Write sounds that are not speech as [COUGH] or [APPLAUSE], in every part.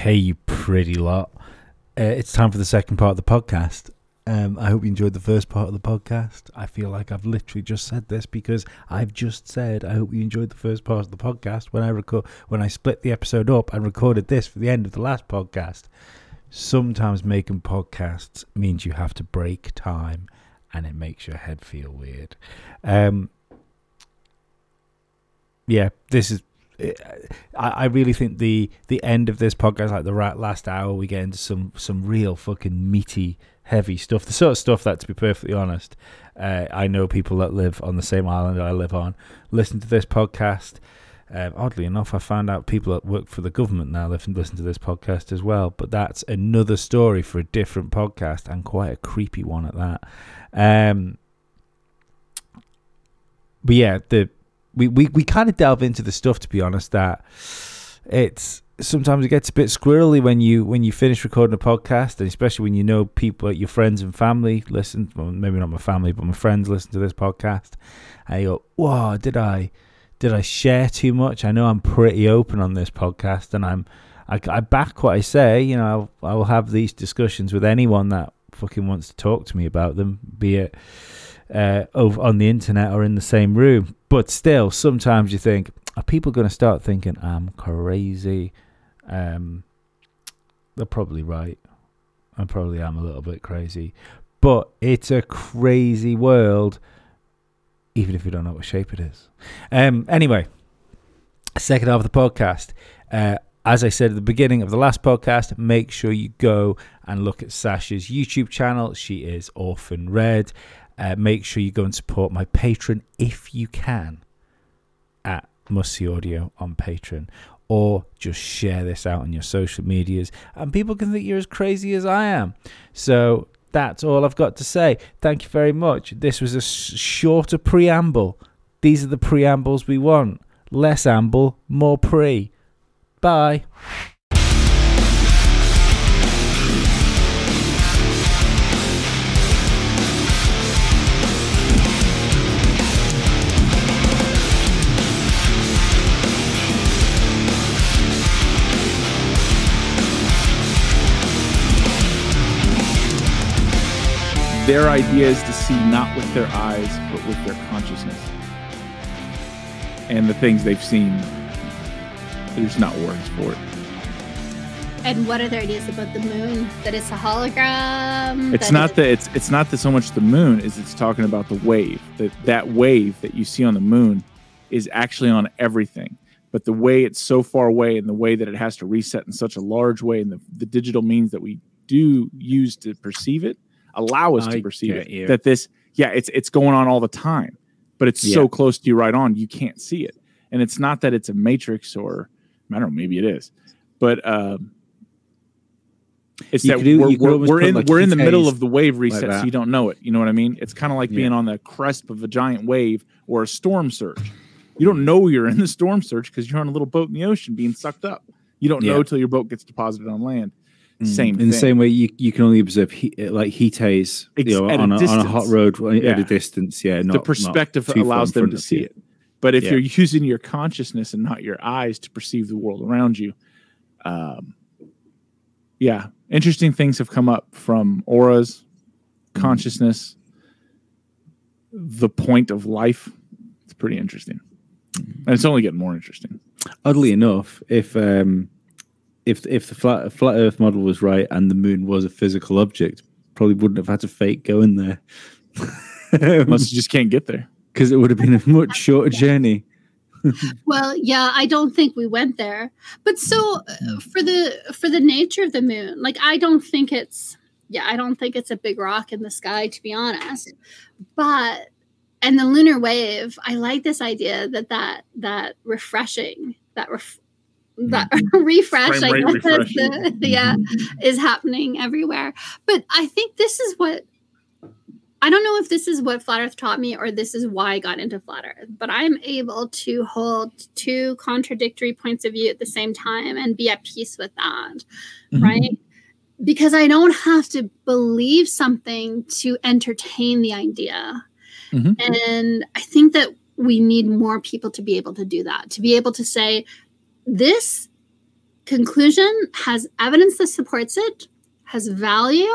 Hey, you pretty lot. Uh, it's time for the second part of the podcast. Um, I hope you enjoyed the first part of the podcast. I feel like I've literally just said this because I've just said I hope you enjoyed the first part of the podcast when I record when I split the episode up and recorded this for the end of the last podcast. Sometimes making podcasts means you have to break time, and it makes your head feel weird. Um, yeah, this is I, I really think the the end of this podcast, like the right last hour, we get into some some real fucking meaty, heavy stuff. The sort of stuff that, to be perfectly honest, uh, I know people that live on the same island I live on listen to this podcast. Um, oddly enough, I found out people that work for the government now listen listen to this podcast as well. But that's another story for a different podcast and quite a creepy one at that. Um, but yeah, the we, we, we kind of delve into the stuff to be honest that it's sometimes it gets a bit squirrely when you when you finish recording a podcast and especially when you know people your friends and family listen well, maybe not my family but my friends listen to this podcast and you go whoa did i did i share too much? I know i'm pretty open on this podcast and i'm i, I back what i say you know I'll, i will have these discussions with anyone that fucking wants to talk to me about them be it uh, over on the internet or in the same room. But still, sometimes you think, are people going to start thinking I'm crazy? Um, they're probably right. I probably am a little bit crazy, but it's a crazy world, even if you don't know what shape it is. Um, anyway, second half of the podcast. Uh, as I said at the beginning of the last podcast, make sure you go and look at Sasha's YouTube channel. She is Orphan Red. Uh, make sure you go and support my patron if you can at Must See Audio on Patreon, or just share this out on your social medias, and people can think you're as crazy as I am. So that's all I've got to say. Thank you very much. This was a shorter preamble. These are the preambles we want. Less amble, more pre. Bye. Their idea is to see not with their eyes, but with their consciousness. And the things they've seen, there's not words for it. And what are their ideas about the moon? That it's a hologram. It's not that it's it's not that so much the moon is it's talking about the wave. That that wave that you see on the moon is actually on everything. But the way it's so far away and the way that it has to reset in such a large way and the, the digital means that we do use to perceive it allow us I to perceive it. You. That this, yeah, it's it's going on all the time, but it's yeah. so close to you right on, you can't see it. And it's not that it's a matrix or I don't know, maybe it is, but um, it's you that do, we're, we're, we're in like we're in the middle of the wave reset, like so you don't know it. You know what I mean? It's kind of like yeah. being on the crest of a giant wave or a storm surge. You don't know you're in the storm surge because you're on a little boat in the ocean being sucked up. You don't yeah. know till your boat gets deposited on land. Mm. Same in thing. the same way you, you can only observe heat, like heat haze you know, on, a, on, a, hot road yeah. at a distance. Yeah, not, the perspective allows them to see it. But if yeah. you're using your consciousness and not your eyes to perceive the world around you, um, yeah, interesting things have come up from auras, mm. consciousness, the point of life. It's pretty interesting, and it's only getting more interesting. Oddly enough, if um, if if the flat flat Earth model was right and the moon was a physical object, probably wouldn't have had to fake going there. [LAUGHS] Unless [LAUGHS] you just can't get there because it would have been a much [LAUGHS] shorter journey. well, yeah, I don't think we went there. But so uh, for the for the nature of the moon, like I don't think it's yeah, I don't think it's a big rock in the sky to be honest. But and the lunar wave, I like this idea that that that refreshing that ref, that mm-hmm. [LAUGHS] refresh, I guess, the, [LAUGHS] yeah, mm-hmm. is happening everywhere. But I think this is what I don't know if this is what Flat Earth taught me or this is why I got into Flat Earth, but I'm able to hold two contradictory points of view at the same time and be at peace with that, mm-hmm. right? Because I don't have to believe something to entertain the idea. Mm-hmm. And I think that we need more people to be able to do that, to be able to say, this conclusion has evidence that supports it, has value,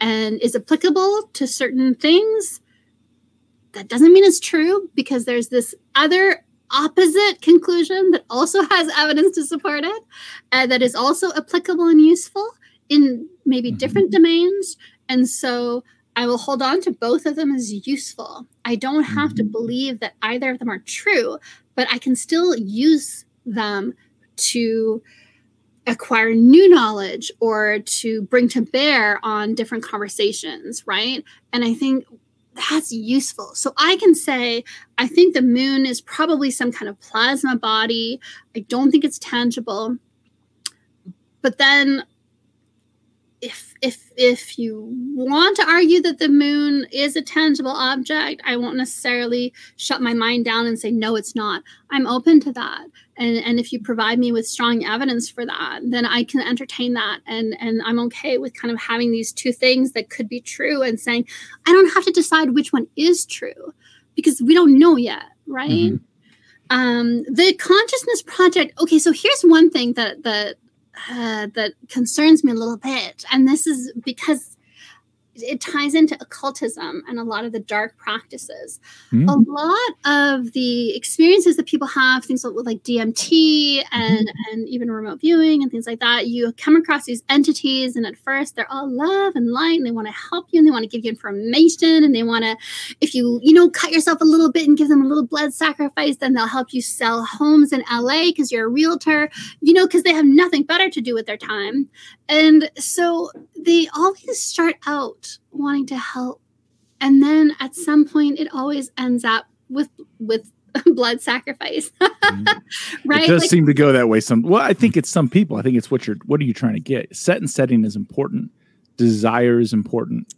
and is applicable to certain things, that doesn't mean it's true because there's this other opposite conclusion that also has evidence to support it and that is also applicable and useful in maybe mm-hmm. different domains. And so I will hold on to both of them as useful. I don't have mm-hmm. to believe that either of them are true, but I can still use them to acquire new knowledge or to bring to bear on different conversations, right? And I think that's useful. So I can say, I think the moon is probably some kind of plasma body. I don't think it's tangible. But then if if if you want to argue that the moon is a tangible object i won't necessarily shut my mind down and say no it's not i'm open to that and and if you provide me with strong evidence for that then i can entertain that and and i'm okay with kind of having these two things that could be true and saying i don't have to decide which one is true because we don't know yet right mm-hmm. um the consciousness project okay so here's one thing that that uh, that concerns me a little bit. And this is because it ties into occultism and a lot of the dark practices. Mm. A lot of the experiences that people have, things like DMT and, mm. and even remote viewing and things like that, you come across these entities, and at first they're all love and light, and they want to help you, and they want to give you information, and they want to, if you you know cut yourself a little bit and give them a little blood sacrifice, then they'll help you sell homes in LA because you're a realtor, you know, because they have nothing better to do with their time, and so they always start out wanting to help. And then at some point it always ends up with with [LAUGHS] blood sacrifice. [LAUGHS] Mm-hmm. right? It does like, seem to go that way. Some well, I think it's some people. I think it's what you're what are you trying to get? Set and setting is important. Desire is important.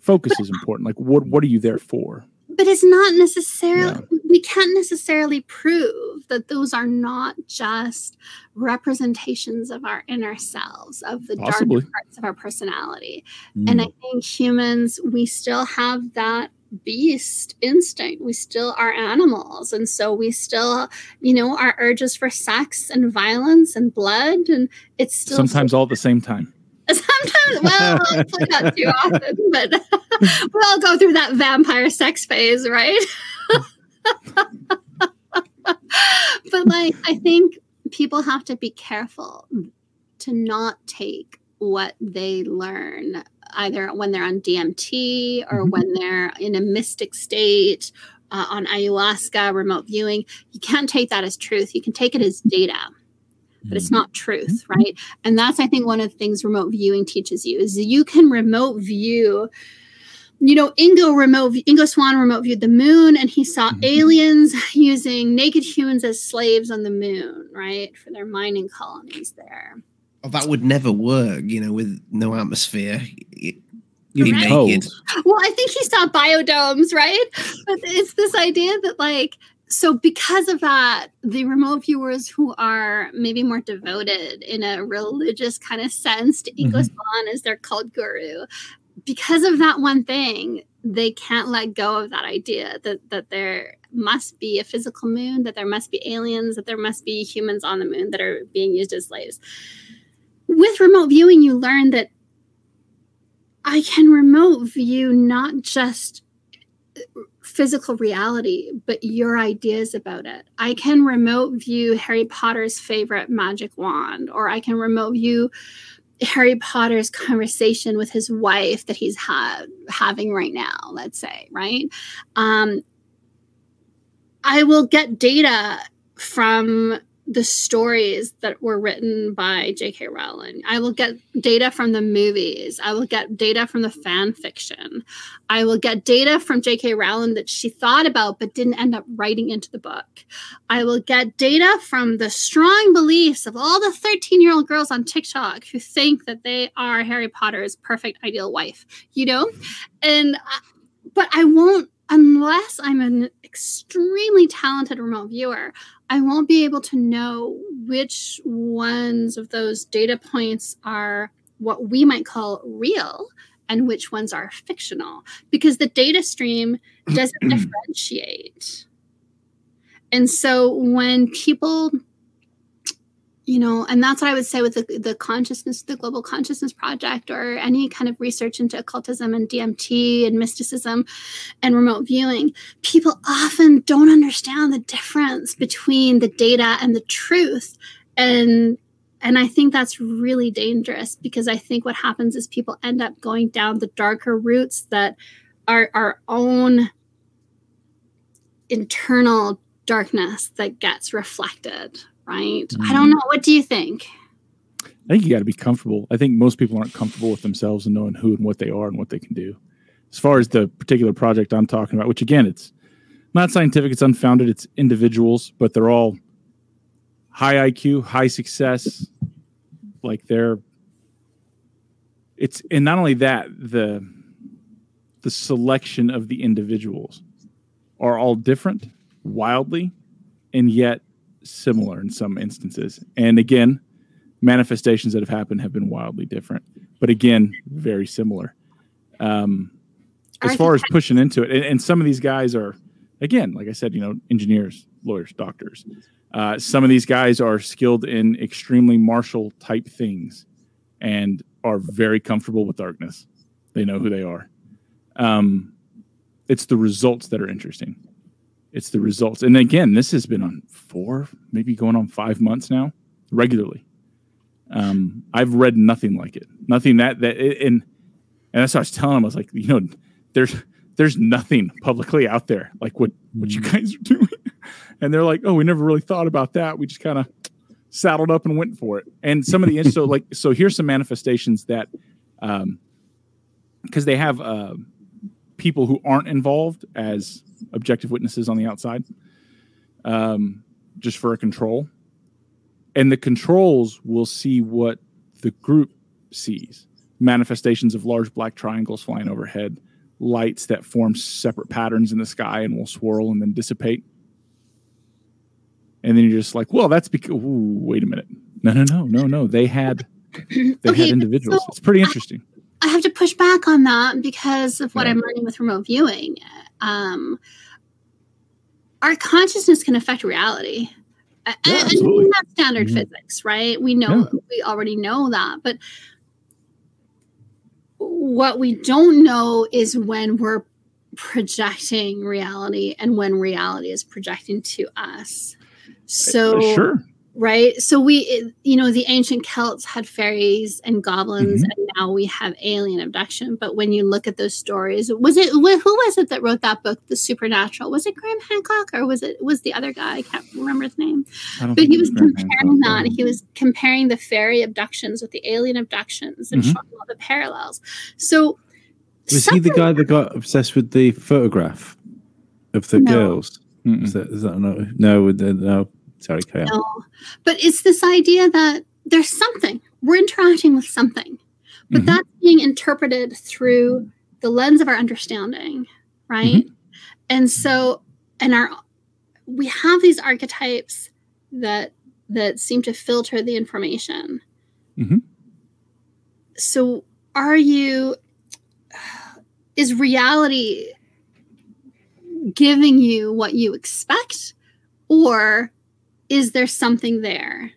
Focus is important. Like what what are you there for? But it's not necessarily yeah. we can't necessarily prove that those are not just representations of our inner selves of the Possibly. darker parts of our personality mm. and i think humans we still have that beast instinct we still are animals and so we still you know our urges for sex and violence and blood and it's still sometimes all at the same time [LAUGHS] Sometimes, well, not too often, but [LAUGHS] we all go through that vampire sex phase, right? [LAUGHS] but like, I think people have to be careful to not take what they learn either when they're on DMT or mm-hmm. when they're in a mystic state uh, on ayahuasca, remote viewing. You can't take that as truth. You can take it as data but it's mm-hmm. not truth, mm-hmm. right? And that's I think one of the things remote viewing teaches you is you can remote view you know, Ingo remote Ingo Swann remote viewed the moon and he saw mm-hmm. aliens [LAUGHS] using naked humans as slaves on the moon, right? For their mining colonies there. Oh, that would never work, you know, with no atmosphere. You'd be right? naked. Well, I think he saw biodomes, right? But it's this idea that like so because of that the remote viewers who are maybe more devoted in a religious kind of sense to Ingo mm-hmm. as their cult guru because of that one thing they can't let go of that idea that that there must be a physical moon that there must be aliens that there must be humans on the moon that are being used as slaves with remote viewing you learn that i can remote view not just physical reality, but your ideas about it. I can remote view Harry Potter's favorite magic wand, or I can remote view Harry Potter's conversation with his wife that he's had having right now, let's say, right? Um, I will get data from the stories that were written by J.K. Rowling. I will get data from the movies. I will get data from the fan fiction. I will get data from J.K. Rowling that she thought about but didn't end up writing into the book. I will get data from the strong beliefs of all the 13 year old girls on TikTok who think that they are Harry Potter's perfect ideal wife, you know? And, but I won't unless I'm an extremely talented remote viewer, I won't be able to know which ones of those data points are what we might call real and which ones are fictional because the data stream [CLEARS THROAT] doesn't differentiate. And so when people you know and that's what i would say with the, the consciousness the global consciousness project or any kind of research into occultism and dmt and mysticism and remote viewing people often don't understand the difference between the data and the truth. And and i think that's really dangerous because i think what happens is people end up going down the darker routes that are our own internal darkness that gets reflected right mm. i don't know what do you think i think you got to be comfortable i think most people aren't comfortable with themselves and knowing who and what they are and what they can do as far as the particular project i'm talking about which again it's not scientific it's unfounded it's individuals but they're all high IQ, high success. Like they're it's and not only that, the the selection of the individuals are all different, wildly, and yet similar in some instances. And again, manifestations that have happened have been wildly different, but again, very similar. Um, as far as pushing into it, and, and some of these guys are, again, like I said, you know, engineers, lawyers, doctors, uh, some of these guys are skilled in extremely martial type things and are very comfortable with darkness. They know who they are. Um, it's the results that are interesting. It's the results. And again, this has been on four, maybe going on five months now, regularly. Um, I've read nothing like it. Nothing that that and and that's what I was telling him. I was like, you know, there's there's nothing publicly out there like what what you mm. guys are doing [LAUGHS] and they're like oh we never really thought about that we just kind of saddled up and went for it and some of the so [LAUGHS] like so here's some manifestations that um because they have uh people who aren't involved as objective witnesses on the outside um just for a control and the controls will see what the group sees manifestations of large black triangles flying overhead lights that form separate patterns in the sky and will swirl and then dissipate. And then you're just like, well, that's because. Ooh, wait a minute. No, no, no, no, no. They had they okay, had individuals. So it's pretty interesting. I, have to push back on that because of what yeah. I'm learning with remote viewing. Um, our consciousness can affect reality. Yeah, and, and that's standard mm-hmm. physics, right? We know yeah. we already know that, but what we don't know is when we're projecting reality and when reality is projecting to us. So, sure right? So we you know the ancient celts had fairies and goblins mm-hmm. and now we have alien abduction. But when you look at those stories was it who was it that wrote that book the supernatural? Was it graham hancock or was it was the other guy? I can't remember his name. But he was comparing that he was comparing the fairy abductions with the alien abductions and mm-hmm. showing all the parallels. So was he the guy that got obsessed with the photograph of the no. girls? Is that, is that no no no Sorry, Kaya. No, but it's this idea that there's something we're interacting with something, but mm-hmm. that's being interpreted through the lens of our understanding, right? Mm-hmm. And so, and our we have these archetypes that that seem to filter the information. Mm-hmm. So, are you? Is reality giving you what you expect, or is there something there?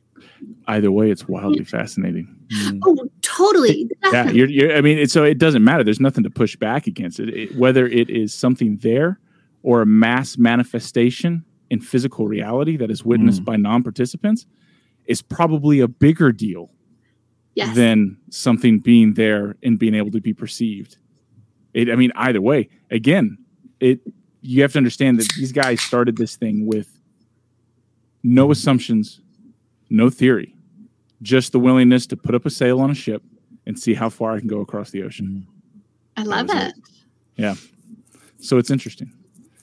Either way, it's wildly fascinating. [LAUGHS] Mm. Oh, totally. yeah, you're, you're, I mean, so it doesn't matter. There's nothing to push back against it. it. Whether it is something there or a mass manifestation in physical reality that is witnessed mm. by non-participants is probably a bigger deal yes. than something being there and being able to be perceived. It, I mean, either way, again, it you have to understand that these guys started this thing with no assumptions, no theory, just the willingness to put up a sail on a ship and see how far I can go across the ocean. I love it. it. Yeah. So it's interesting.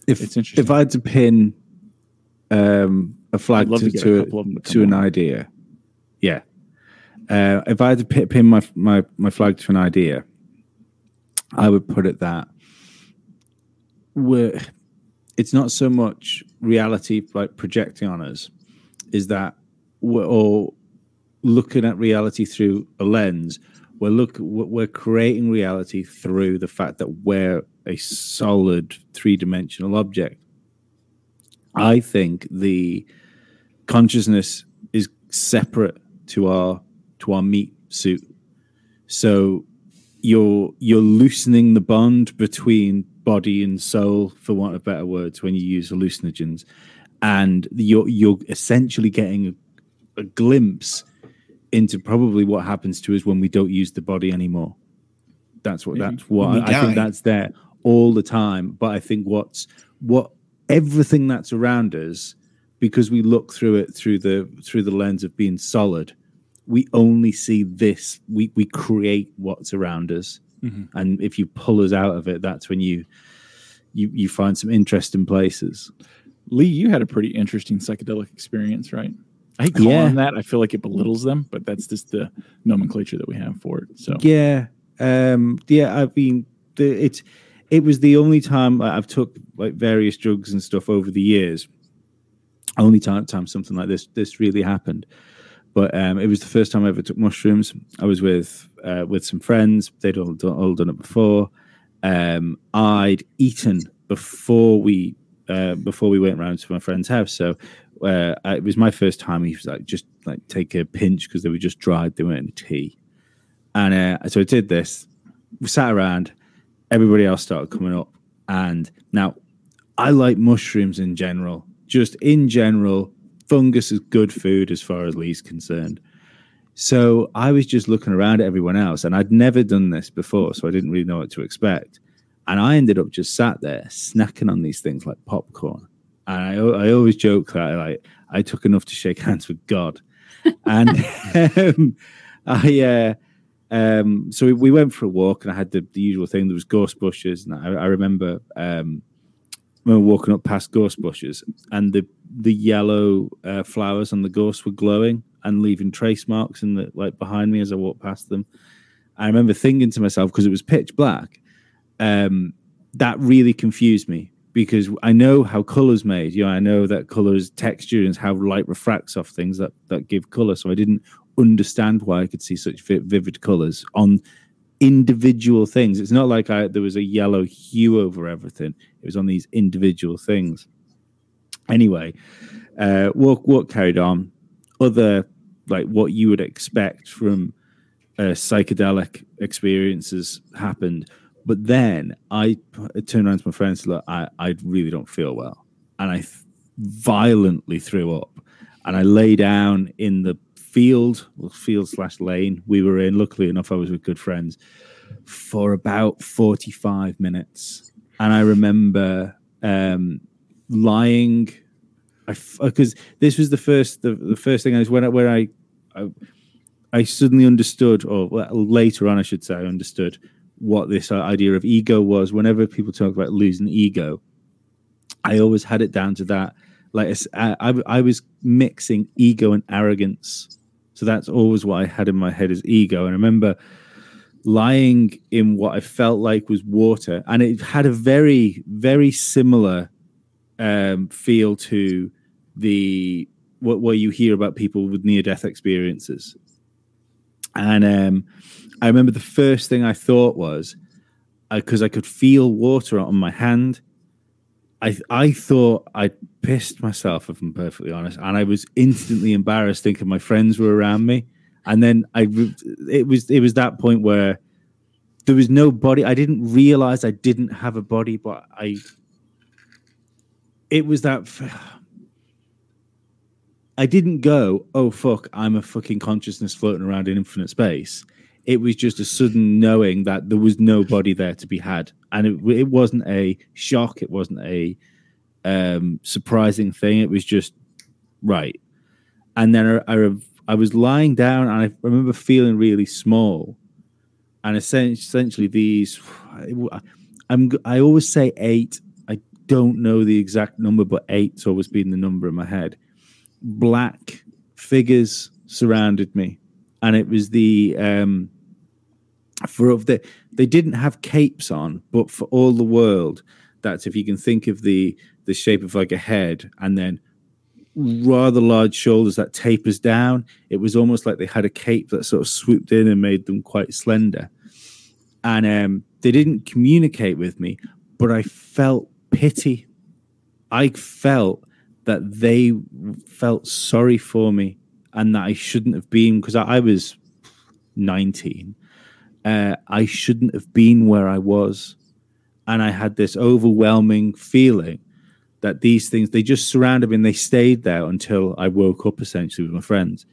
If it's interesting. if I had to pin um, a flag to, to, to, to, to an idea, yeah. Uh, if I had to pin my, my my flag to an idea, I would put it that we're it's not so much reality like projecting on us, is that we're all looking at reality through a lens. We're look we're creating reality through the fact that we're a solid three dimensional object. I think the consciousness is separate to our to our meat suit. So you're you're loosening the bond between body and soul, for want of better words, when you use hallucinogens, and you're you're essentially getting a, a glimpse into probably what happens to us when we don't use the body anymore. That's what that's what I, I think that's there all the time. But I think what's what everything that's around us, because we look through it through the through the lens of being solid, we only see this. We we create what's around us, Mhm. and if you pull us out of it, that's when you you you find some interesting places. Lee, you had a pretty interesting psychedelic experience, right? I hate calling Yeah. that. I feel like it belittles them, but that's just the nomenclature that we have for it. So Yeah, um, yeah. I've been the it's it was the only time I've took like various drugs and stuff over the years. Only time time something like this this really happened, but um, it was the first time I ever took mushrooms. I was with uh, with some friends. They'd all done, all done it before. Um, I'd eaten before we uh, before we went round to my friend's house. So uh, it was my first time. He was like, just like take a pinch because they were just dried. They weren't in tea. And uh, so I did this. We sat around. Everybody else started coming up. And now I like mushrooms in general. Just in general, fungus is good food as far as Lee's concerned. So I was just looking around at everyone else, and I'd never done this before, so I didn't really know what to expect. And I ended up just sat there snacking on these things like popcorn. And I, I always joke that like I took enough to shake hands with God. And [LAUGHS] um, I, uh, um, so we, we went for a walk, and I had the, the usual thing. There was gorse bushes, and I, I remember um, we were walking up past gorse bushes, and the the yellow uh, flowers on the gorse were glowing and leaving trace marks in the like behind me as I walked past them. I remember thinking to myself because it was pitch black. Um, that really confused me because I know how color's made. You know, I know that colors texture and how light refracts off things that that give color. So I didn't understand why I could see such vivid colors on individual things. It's not like I, there was a yellow hue over everything. It was on these individual things. Anyway, uh, carried on. Other like what you would expect from uh, psychedelic experiences happened, but then I turned around to my friends. Look, I I really don't feel well, and I violently threw up, and I lay down in the field, well, field slash lane we were in. Luckily enough, I was with good friends for about forty five minutes, and I remember um, lying. Because this was the first the, the first thing I was when I I, I I suddenly understood, or later on, I should say, I understood what this uh, idea of ego was. Whenever people talk about losing ego, I always had it down to that. Like I, I, I was mixing ego and arrogance, so that's always what I had in my head as ego. And I remember lying in what I felt like was water, and it had a very, very similar um, feel to the what where you hear about people with near death experiences. And um, I remember the first thing I thought was because I could feel water on my hand. I I thought I pissed myself, if I'm perfectly honest, and I was instantly embarrassed thinking my friends were around me. And then I it was it was that point where there was no body. I didn't realize I didn't have a body, but I it was that f- I didn't go, oh fuck, I'm a fucking consciousness floating around in infinite space. It was just a sudden knowing that there was nobody there to be had, and it, it wasn't a shock. It wasn't a um, surprising thing. It was just right. And then I, I, I was lying down, and I remember feeling really small. And essen- essentially, these, [SIGHS] I'm, I always say eight. Don't know the exact number, but eight's always been the number in my head. Black figures surrounded me and it was the um for of the they didn't have capes on but for all the world that's if you can think of the the shape of like a head and then rather large shoulders that tapers down it was almost like they had a cape that sort of swooped in and made them quite slender. And um they didn't communicate with me but i felt pity i felt that they felt sorry for me and that I shouldn't have been because I, I was 19. Uh, I shouldn't have been where I was. And I had this overwhelming feeling that these things, they just surrounded me and they stayed there until I woke up essentially with my friends.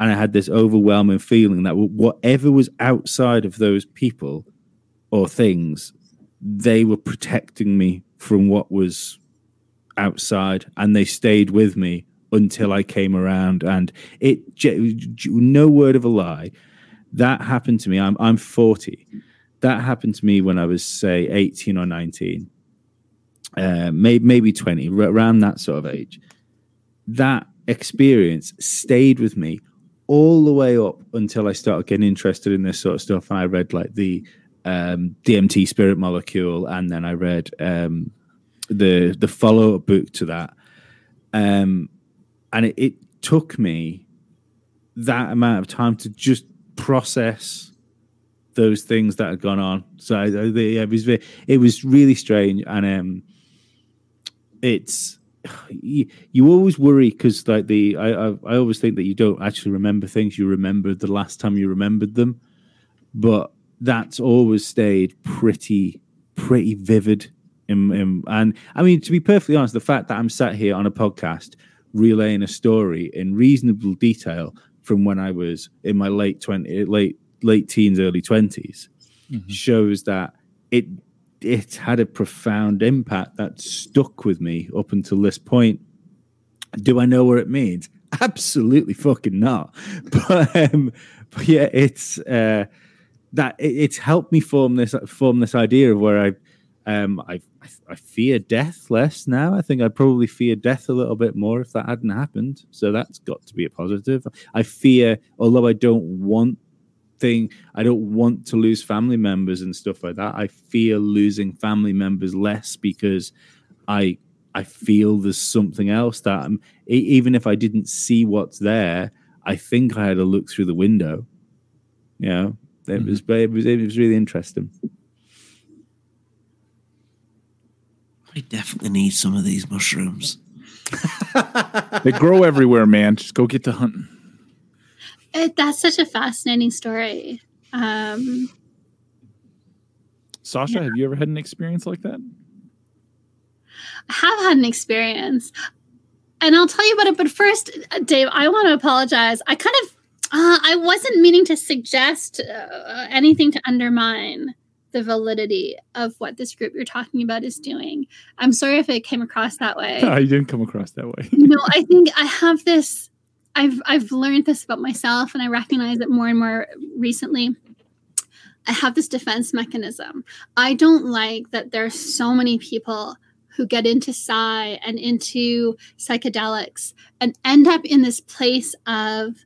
And I had this overwhelming feeling that whatever was outside of those people or things, they were protecting me from what was outside and they stayed with me until I came around. And it, no word of a lie, that happened to me. I'm, I'm 40. That happened to me when I was, say, 18 or 19, uh, maybe, maybe 20, around that sort of age. That experience stayed with me all the way up until I started getting interested in this sort of stuff. And I read like the um, DMT Spirit Molecule, and then I read um, the the follow up book to that. Um, and it, it took me that amount of time to just process those things that had gone on. So yeah, it was it was really strange, and um, it's you, you always worry because like the I, I I always think that you don't actually remember things. You remember the last time you remembered them, but that's always stayed pretty pretty vivid. In, in, and I mean, to be perfectly honest, the fact that I'm sat here on a podcast relaying a story in reasonable detail from when I was in my late twenty, late late teens, early 20s mm-hmm. shows that it it had a profound impact that stuck with me up until this point. Do I know what it means? Absolutely fucking not. [LAUGHS] But, um, but yeah, it's uh, that it, it's helped me form this form this idea of where I um, I, I fear death less now. I think I'd probably fear death a little bit more if that hadn't happened. So that's got to be a positive. I fear, although I don't want thing, I don't want to lose family members and stuff like that. I fear losing family members less because I I feel there's something else that I'm, even if I didn't see what's there, I think I had a look through the window. You know, it mm-hmm. was it was it was really interesting. I definitely need some of these mushrooms. they grow everywhere, man. Just go get to hunting. It, that's such a fascinating story. Um, Sasha, yeah. have you ever had an experience like that? I have had an experience, and I'll tell you about it. But first, Dave, I want to apologize. I kind of, uh, I wasn't meaning to suggest uh, anything to undermine the validity of what this group you're talking about is doing. I'm sorry if it came across that way. [LAUGHS] No, you didn't come across that way. no, I think I have this. I've I've learned this about myself, and I recognize it more and more recently. I have this defense mechanism. I don't like that there's so many people who get into psi and into psychedelics and end up in this place of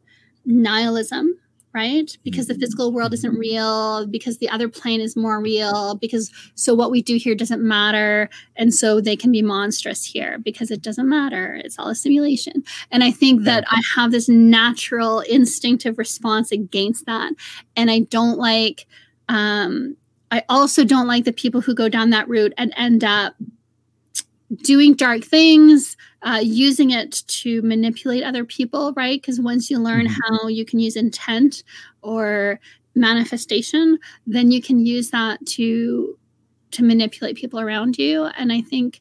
nihilism right? Because the mm-hmm. physical world isn't real, because the other plane is more real, because so what we do here doesn't matter. And so they can be monstrous here because it doesn't matter. It's all a simulation. And I think that I have this natural instinctive response against that. And I don't like, um, I also don't like the people who go down that route and end up doing dark things, uh, using it to manipulate other people, right? Because once you learn mm-hmm. how you can use intent or manifestation, then you can use that to to manipulate people around you. And I think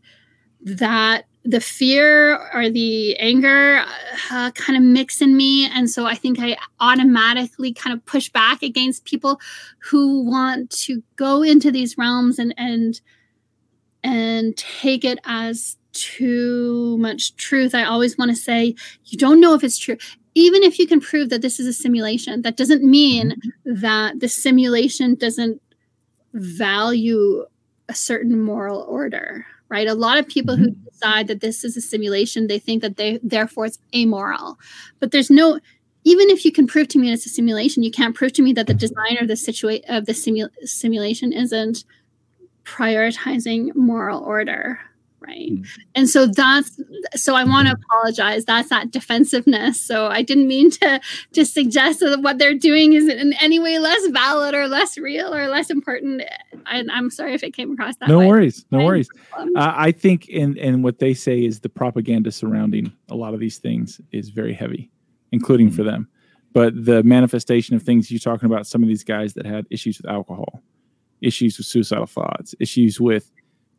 that the fear or the anger uh, kind of mix in me and so i think i automatically kind of push back against people who want to go into these realms and and and take it as too much truth. I always want to say, you don't know if it's true. Even if you can prove that this is a simulation, that doesn't mean mm-hmm. that the simulation doesn't value a certain moral order, right? A lot of people mm-hmm. who decide that this is a simulation, they think that they therefore it's amoral. But there's no even if you can prove to me it's a simulation, you can't prove to me that the designer of the situa- of the simu- simulation isn't prioritizing moral order right mm. and so that's so i want to mm-hmm. apologize that's that defensiveness so i didn't mean to to suggest that what they're doing is in any way less valid or less real or less important I, i'm sorry if it came across that no way. worries no worries um, uh, i think and and what they say is the propaganda surrounding a lot of these things is very heavy including for them. But the manifestation of things you're talking about, some of these guys that had issues with alcohol, issues with suicidal thoughts, issues with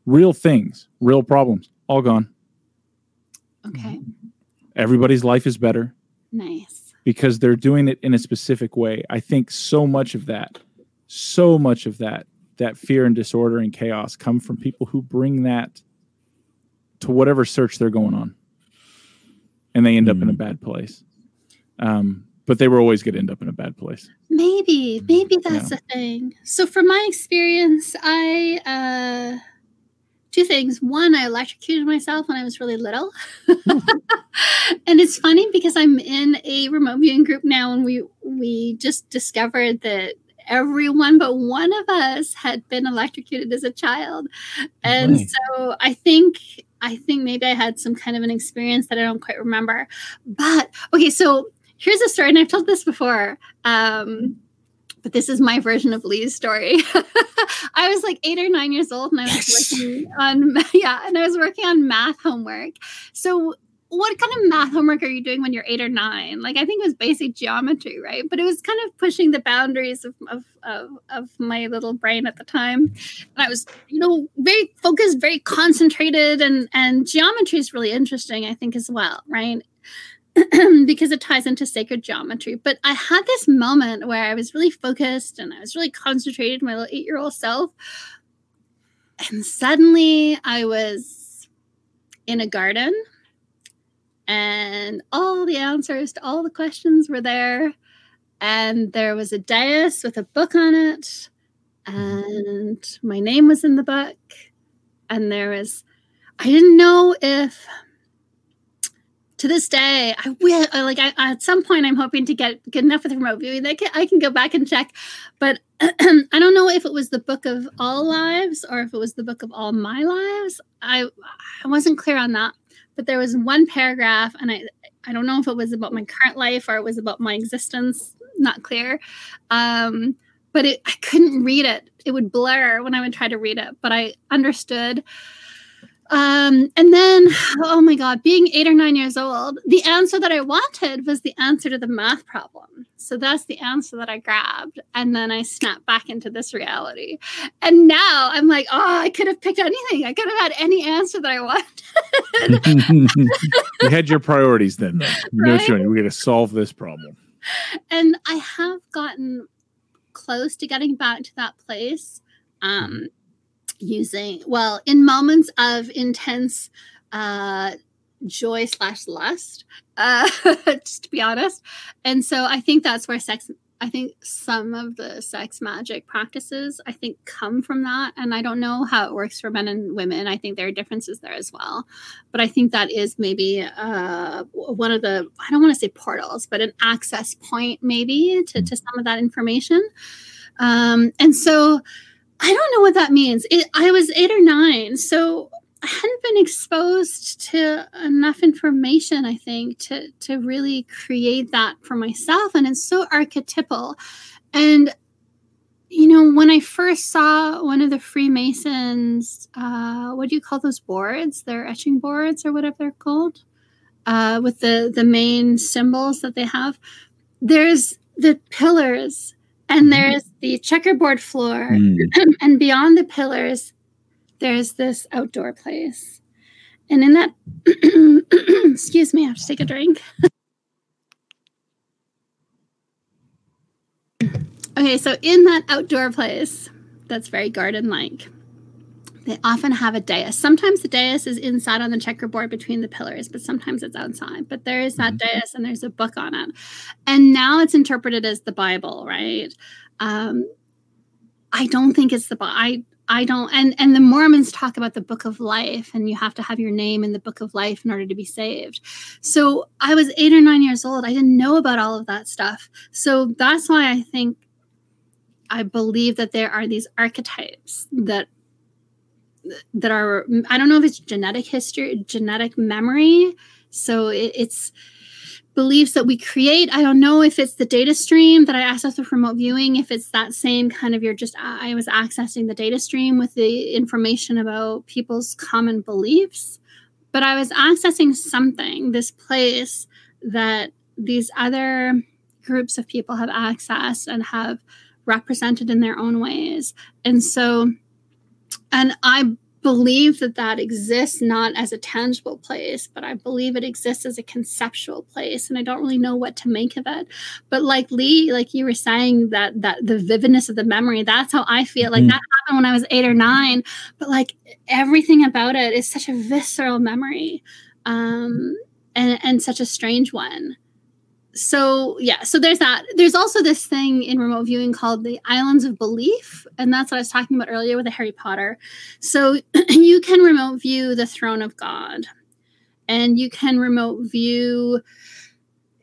real things, real problems, all gone. Okay. Everybody's life is better Nice. because they're doing it in a specific way. I think so much of that, so much of that, that fear and disorder and chaos come from people who bring that to whatever search they're going on. And they end up in a Mm. bad place. Um, but they were always going to end up in a bad place. Maybe, maybe that's the thing. So, from my experience, I uh, two things. One, I electrocuted myself when I was really little, [LAUGHS] [LAUGHS] and it's funny because I'm in a remote viewing group now, and we we just discovered that everyone but one of us had been electrocuted as a child, and Right. so I think. I think maybe I had some kind of an experience that I don't quite remember. But okay, so here's a story, and I've told this before. Um, but this is my version of Lee's story. [LAUGHS] I was like eight or nine years old, and I was Yes. working on [LAUGHS] yeah, and I was working on math homework. So, what kind of math homework are you doing when you're eight or nine? Like, I think it was basic geometry, right? But it was kind of pushing the boundaries of of of, of my little brain at the time, and I was you know very focused, very concentrated, and and geometry is really interesting, I think, as well, right? [CLEARS THROAT] because it ties into sacred geometry. But I had this moment where I was really focused and I was really concentrated, my little eight year old self. And suddenly I was in a garden and all the answers to all the questions were there. And there was a dais with a book on it. And my name was in the book. And there was, I didn't know if to this day, I will like I, at some point I'm hoping to get good enough with remote viewing that I can, I can go back and check. But [CLEARS THROAT] I don't know if it was the book of all lives or if it was the book of all my lives. I I wasn't clear on that. But there was one paragraph, and I I don't know if it was about my current life or it was about my existence. Not clear. Um, but it, I couldn't read it. It would blur when I would try to read it. But I understood. Um, and then, oh my God, being eight or nine years old, the answer that I wanted was the answer to the math problem. So that's the answer that I grabbed. And then I snapped back into this reality. And now I'm like, oh, I could have picked anything. I could have had any answer that I wanted. [LAUGHS] You had your priorities then. though. You Right? you're. We're going to solve this problem. and I have gotten close to getting back to that place. Um, using well in moments of intense uh joy slash lust uh [LAUGHS] just to be honest. And so i think that's where sex i think some of the sex magic practices i think come from that. And i don't know how it works for men and women. I think there are differences there as well. But i think that is maybe uh one of the i don't want to say portals but an access point maybe to, to some of that information. Um and so I don't know what that means. It, I was eight or nine, so I hadn't been exposed to enough information, I think, to to really create that for myself. And it's so archetypal. And you know, when I first saw one of the Freemasons, uh, what do you call those boards? They're etching boards or whatever they're called, uh, with the the main symbols that they have. There's the pillars and there's the checkerboard floor. Mm. [LAUGHS] and beyond the pillars there's this outdoor place. And in that [CLEARS THROAT] excuse me i have to take a drink. [LAUGHS] Okay so in that outdoor place that's very garden like they often have a dais sometimes the dais is inside on the checkerboard between the pillars but sometimes it's outside but there is that dais and there's a book on it and now it's interpreted as the bible right um, I don't think it's the Bi- I I don't and and the Mormons talk about the book of life and you have to have your name in the book of life in order to be saved. So I was 8 or 9 years old. I didn't know about all of that stuff. So that's why I think I believe that there are these archetypes that that are I don't know if it's genetic history, genetic memory. So it, it's beliefs that we create. I don't know if it's the data stream that I access with remote viewing, if it's that same kind of you're just, I was accessing the data stream with the information about people's common beliefs, but I was accessing something, this place that these other groups of people have accessed and have represented in their own ways. And so, and I believe that that exists not as a tangible place, but I believe it exists as a conceptual place. And I don't really know what to make of it. But like Lee, like you were saying, that that the vividness of the memory, that's how I feel. Like mm-hmm. that happened when I was eight or nine, but like everything about it is such a visceral memory. Um, and, and such a strange one so yeah so there's that. There's also this thing in remote viewing called the islands of belief and that's what i was talking about earlier with the harry potter. So [CLEARS THROAT] you can remote view the throne of god and you can remote view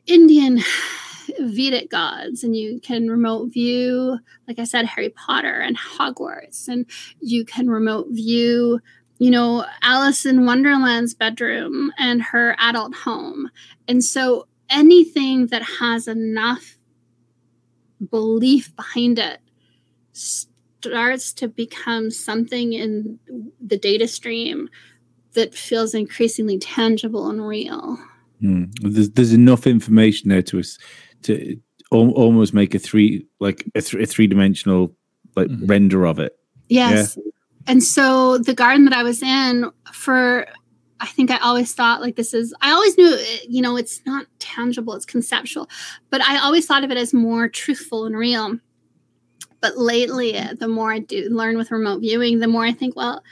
indian [SIGHS] vedic gods and you can remote view like i said harry potter and hogwarts and you can remote view you know alice in wonderland's bedroom and her adult home. And so anything that has enough belief behind it starts to become something in the data stream that feels increasingly tangible and real. Mm. There's, there's enough information there to us to al- almost make a three like a, th- a three dimensional like mm-hmm. render of it. Yes. Yeah? And so the garden that I was in for I think I always thought like this is, I always knew, eh, you know, it's not tangible, it's conceptual, but I always thought of it as more truthful and real. But lately, eh, the more I do learn with remote viewing, the more I think, well,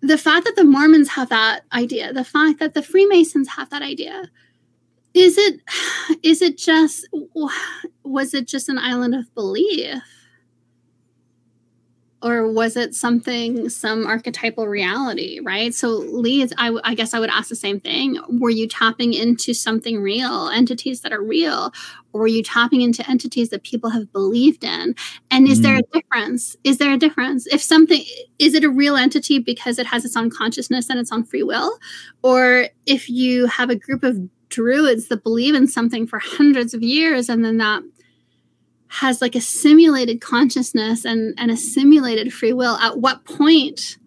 the fact that the Mormons have that idea, the fact that the Freemasons have that idea, is it, [SIGHS] is it just, was it just an island of belief? Or was it something some archetypal reality right? So lee I, I guess i would ask the same thing. Were you tapping into something real entities that are real or were you tapping into entities that people have believed in? And is mm. there a mm-hmm. difference? Is there a difference? If something is it a real entity because it has its own consciousness and its own free will? Or if you have a group of druids that believe in something for hundreds of years and then that has like a simulated consciousness and, and a simulated free will, at what point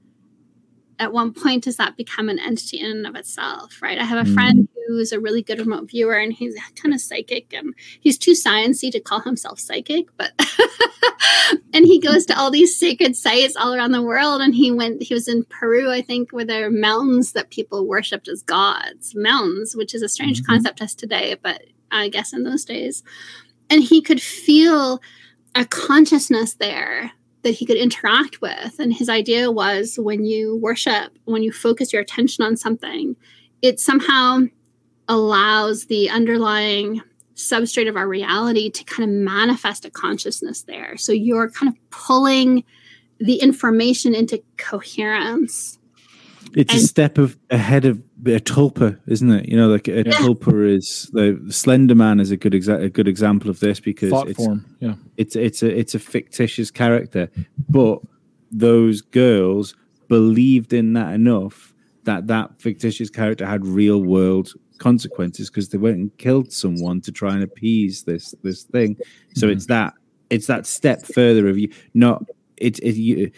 at one point does that become an entity in and of itself, right? I have a mm. friend who's a really good remote viewer and he's kind of psychic and he's too sciency to call himself psychic, but [LAUGHS] and he goes to all these sacred sites all around the world and he went he was in Peru, I think, where there are mountains that people worshipped as gods. Mountains, which is a strange mm-hmm. concept to us today, but I guess in those days and he could feel a consciousness there that he could interact with. And his idea was when you worship when you focus your attention on something it somehow allows the underlying substrate of our reality to kind of manifest a consciousness there. So you're kind of pulling the information into coherence. It's and, a step of ahead of a tulpa, isn't it? You know, like a yeah. tulpa is the Slender Man is a good exa- a good example of this because Thought it's, form. Yeah, it's it's a it's a fictitious character, but those girls believed in that enough that that fictitious character had real world consequences because they went and killed someone to try and appease this this thing. So mm-hmm. it's that it's that step further of you not it, it you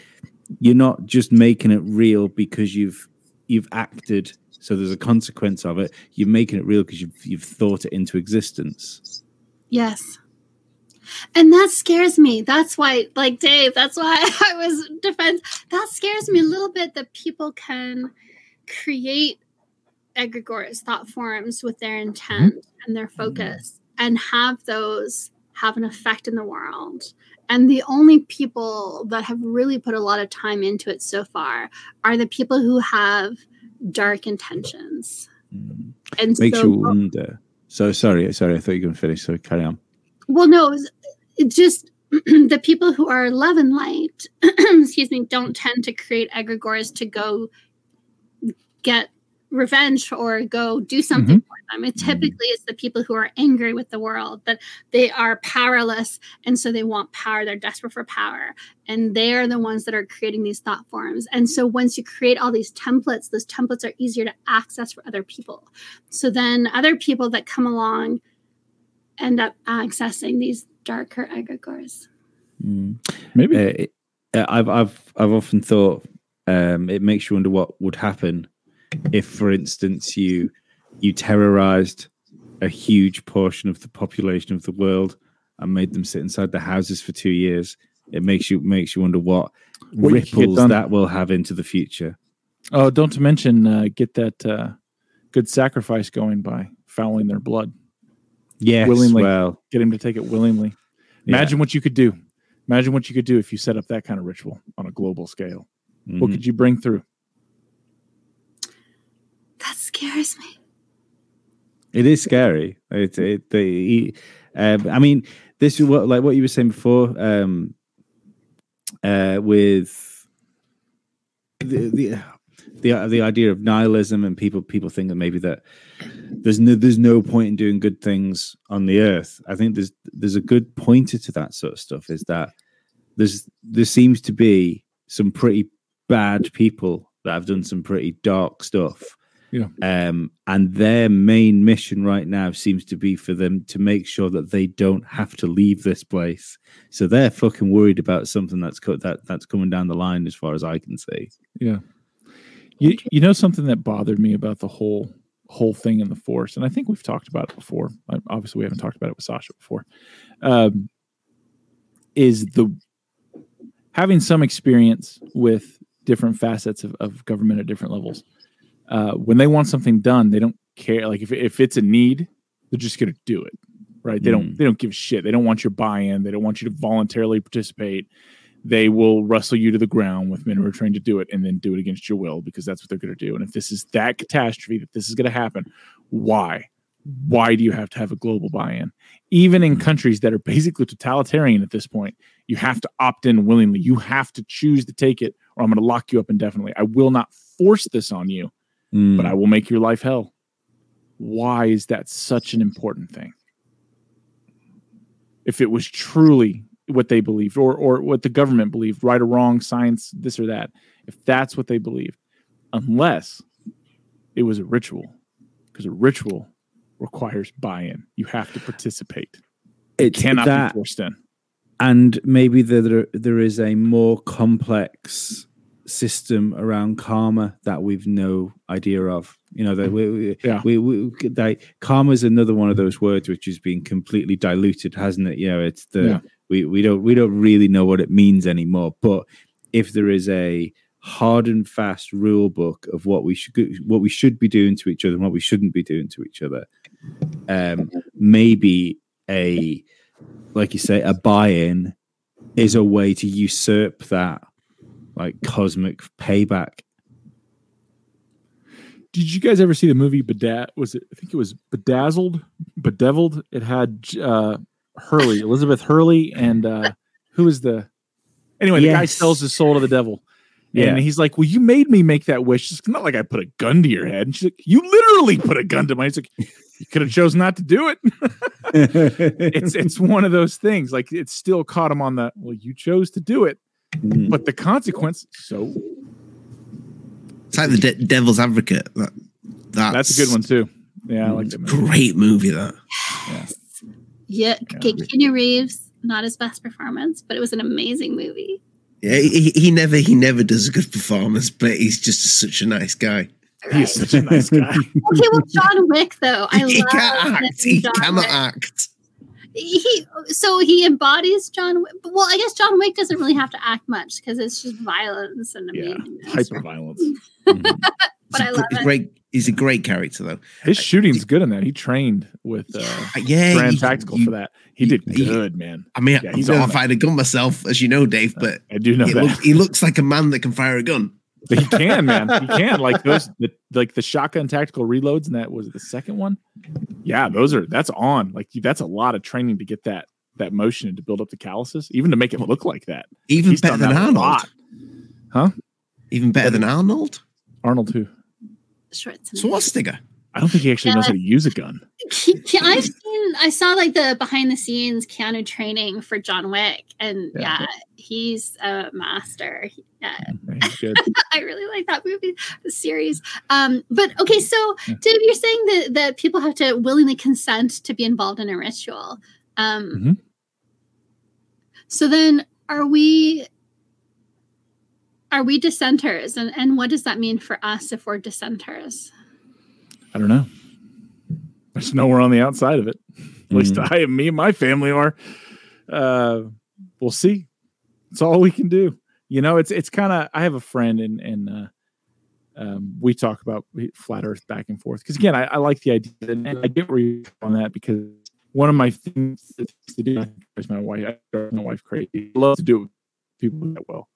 you're not just making it real because you've you've acted so there's a consequence of it. You're making it real because you've you've thought it into existence. Yes. And that scares me. That's why like dave that's why [LAUGHS] i was defense that scares me a little bit that people can create egregores thought forms with their intent mm-hmm. and their focus mm-hmm. and have those have an effect in the world. And the only people that have really put a lot of time into it so far are the people who have dark intentions. Mm. And makes so, you wonder. So sorry, sorry, I thought you were going to finish. So carry on. Well, no, it just [CLEARS THROAT] the people who are love and light, [CLEARS THROAT] excuse me, don't tend to create egregores to go get revenge or go do something mm-hmm. for them. It typically is the people who are angry with the world that they are powerless and so they want power. They're desperate for power. And they're the ones that are creating these thought forms. And so once you create all these templates, those templates are easier to access for other people. So then other people that come along end up accessing these darker egregores. Mm. Maybe uh, I've I've I've often thought um, it makes you wonder what would happen if, for instance, you you terrorized a huge portion of the population of the world and made them sit inside their houses for two years. It makes you makes you wonder what, What you can get ripples that will have into the future. Oh, don't to mention uh, get that uh, good sacrifice going by fouling their blood. Yes, Willingly. well, Get him to take it willingly. yeah. Imagine what you could do. Imagine what you could do if you set up that kind of ritual on a global scale. What Mhm. could you bring through? That scares me. It is scary. It, it, the, um, I mean, this is what like what you were saying before, um, uh, with the the the the idea of nihilism and people people think that maybe that there's no there's no point in doing good things on the earth. I think there's there's a good pointer to that sort of stuff. Is that there's there seems to be some pretty bad people that have done some pretty dark stuff. Um, and their main mission right now seems to be for them to make sure that they don't have to leave this place. So they're fucking worried about something that's co- that that's coming down the line, as far as I can see. Yeah. You, you know something that bothered me about the whole whole thing in the force, and I think we've talked about it before. Obviously, we haven't talked about it with Sasha before. Um, is the having some experience with different facets of, of government at different levels. Uh, when they want something done, they don't care. Like if if it's a need, they're just going to do it, right? They don't Mm. they don't give a shit. They don't want your buy-in. They don't want you to voluntarily participate they will wrestle you to the ground with men who are trained to do it and then do it against your will because that's what they're going to do. And if this is that catastrophe that this is going to happen, why? Why do you have to have a global buy in? Even in countries that are basically totalitarian at this point, you have to opt in willingly. You have to choose to take it, or I'm going to lock you up indefinitely. I will not force this on you, Mm. but I will make your life hell. Why is that such an important thing? If it was truly what they believed or or what the government believed, right or wrong, science, this or that, if that's what they believed, unless it was a ritual, because a ritual requires buy-in. You have to participate. It cannot that, be forced in. and maybe there there is a more complex system around karma that we've no idea of. You know that we, we, Yeah. we, we that karma is another one of those words which has been completely diluted, hasn't it? You know, it's the Yeah. we we don't we don't really know what it means anymore. But if there is a hard and fast rule book of what we should what we should be doing to each other and what we shouldn't be doing to each other, um, maybe a like you say a buy-in is a way to usurp that like cosmic payback. Did you guys ever see the movie Bedaz? Was it? I think it was Bedazzled, Bedeviled. It had uh, Hurley, Elizabeth Hurley, and uh, who is the? Anyway, the guy sells his soul to the devil, and he's like, "Well, you made me make that wish. It's not like I put a gun to your head." And she's like, "You literally put a gun to my." He's like, "You could have chosen not to do it." [LAUGHS] it's it's one of those things. Like it's still caught him on the. Well, you chose to do it, Mm. but the consequence. So It's like the de- Devil's Advocate. That, that's, that's a good one too. Yeah, I like that movie. Great movie. That Yeah, Yeah. okay, Keanu Reeves, not his best performance, but it was an amazing movie. yeah, he, he never he never does a good performance, but he's just such a nice guy. He is such a nice guy. [LAUGHS] Okay, well, John Wick though, I [LAUGHS] he love can't act. He John cannot Wick. act. He so he embodies John Wick. Well, I guess John Wick doesn't really have to act much because it's just violence and Yeah, amazingness. hyper violence. [LAUGHS] But I He's a love gr- it. Great. He's a great character though. His shooting's good in that. He trained with uh, Yeah, Taran you- Tactical you- for that. He did you- good, man. I mean, Yeah, I he's don't know on if. I had a gun myself, as you know, Dave, but I do know he, that. look, he looks like a man that can fire a gun. But he can, man. He can. Like those, the, like the shotgun tactical reloads, and that was it the second one. Yeah, those are that's on. Like that's a lot of training to get that that motion and to build up the calluses, even to make it look like that. Even He's better done than that a Arnold. lot. Even better than Arnold. Arnold who? Schwarzenegger. Swastika. I don't think he actually knows how to use a gun. [LAUGHS] I've seen, I saw like the behind the scenes Keanu training for John Wick, and Yeah. yeah, he's a master. Yeah, He's. [LAUGHS] I really like that movie, the series. Um, but okay, so Yeah. Dave, you're saying that that people have to willingly consent to be involved in a ritual. Um, Mhm. So then, are we? Are we dissenters, and and what does that mean for us if we're dissenters? I don't know. There's nowhere on the outside of it. At least Mm. I, me, and my family are. Uh, we'll see. It's all we can do. You know, it's it's kind of. I have a friend, and and uh, um, we talk about flat Earth back and forth. Because again, I, I like the idea, and I get where you're on that because one of my things to do is my wife. I drive my wife crazy. I love to do it with people that well.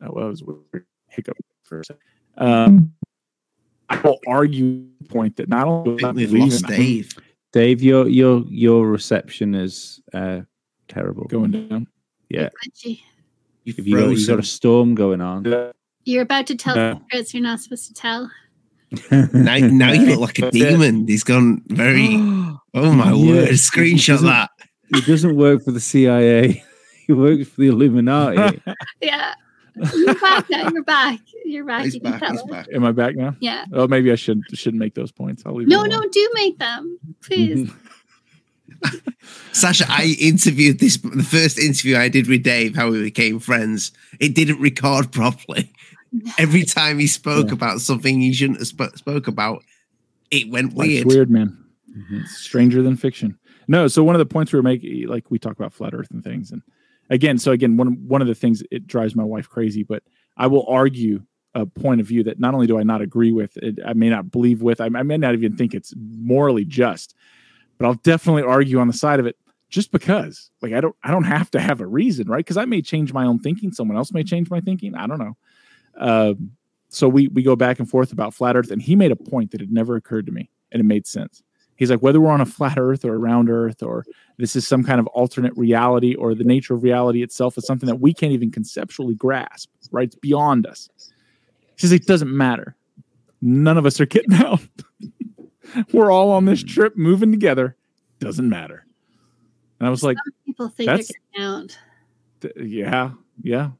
That was a weird hiccup for a second. Um, I will argue the point that not only I do I we've believe lost Dave. Dave, your your your reception is uh, terrible. going down. Yeah, Reggie, You've Have you got, you got a storm going on. You're about to tell No. secrets you're not supposed to tell. now, now you look like a [LAUGHS] demon. He's gone very. [GASPS] Oh my Yeah. word! Screenshot that. he doesn't work for the CIA. [LAUGHS] He works for the Illuminati. [LAUGHS] Yeah. You're back now. You're back. You're back. He's you back. He's us. back. Am I back now? Yeah. Oh, maybe I shouldn't shouldn't make those points. I'll leave. No, no, do make them. Please. [LAUGHS] Sasha, I interviewed this. The first interview I did with Dave, how we became friends. It didn't record [LAUGHS] properly. Every time he spoke Yeah. about something he shouldn't have sp- spoke about, it went Life's weird. weird, man. Mhm. Stranger than fiction. No, so one of the points we were making, like we talk about flat Earth and things, and again, so again, one one of the things it drives my wife crazy, but I will argue a point of view that not only do I not agree with, it, I may not believe with, I, I may not even think it's morally just, but I'll definitely argue on the side of it just because. Like I don't, I don't have to have a reason, right? Because I may change my own thinking, someone else may change my thinking. I don't know. Um, so we we go back and forth about flat Earth, and he made a point that had never occurred to me, and it made sense. He's like, whether we're on a flat Earth or a round Earth, or this is some kind of alternate reality, or the nature of reality itself is something that we can't even conceptually grasp, right? It's beyond us. He says it doesn't matter. None of us are getting [LAUGHS] out. we're all on this trip moving together. Doesn't matter. And I was like, People think That's- they're getting out. th- yeah, yeah.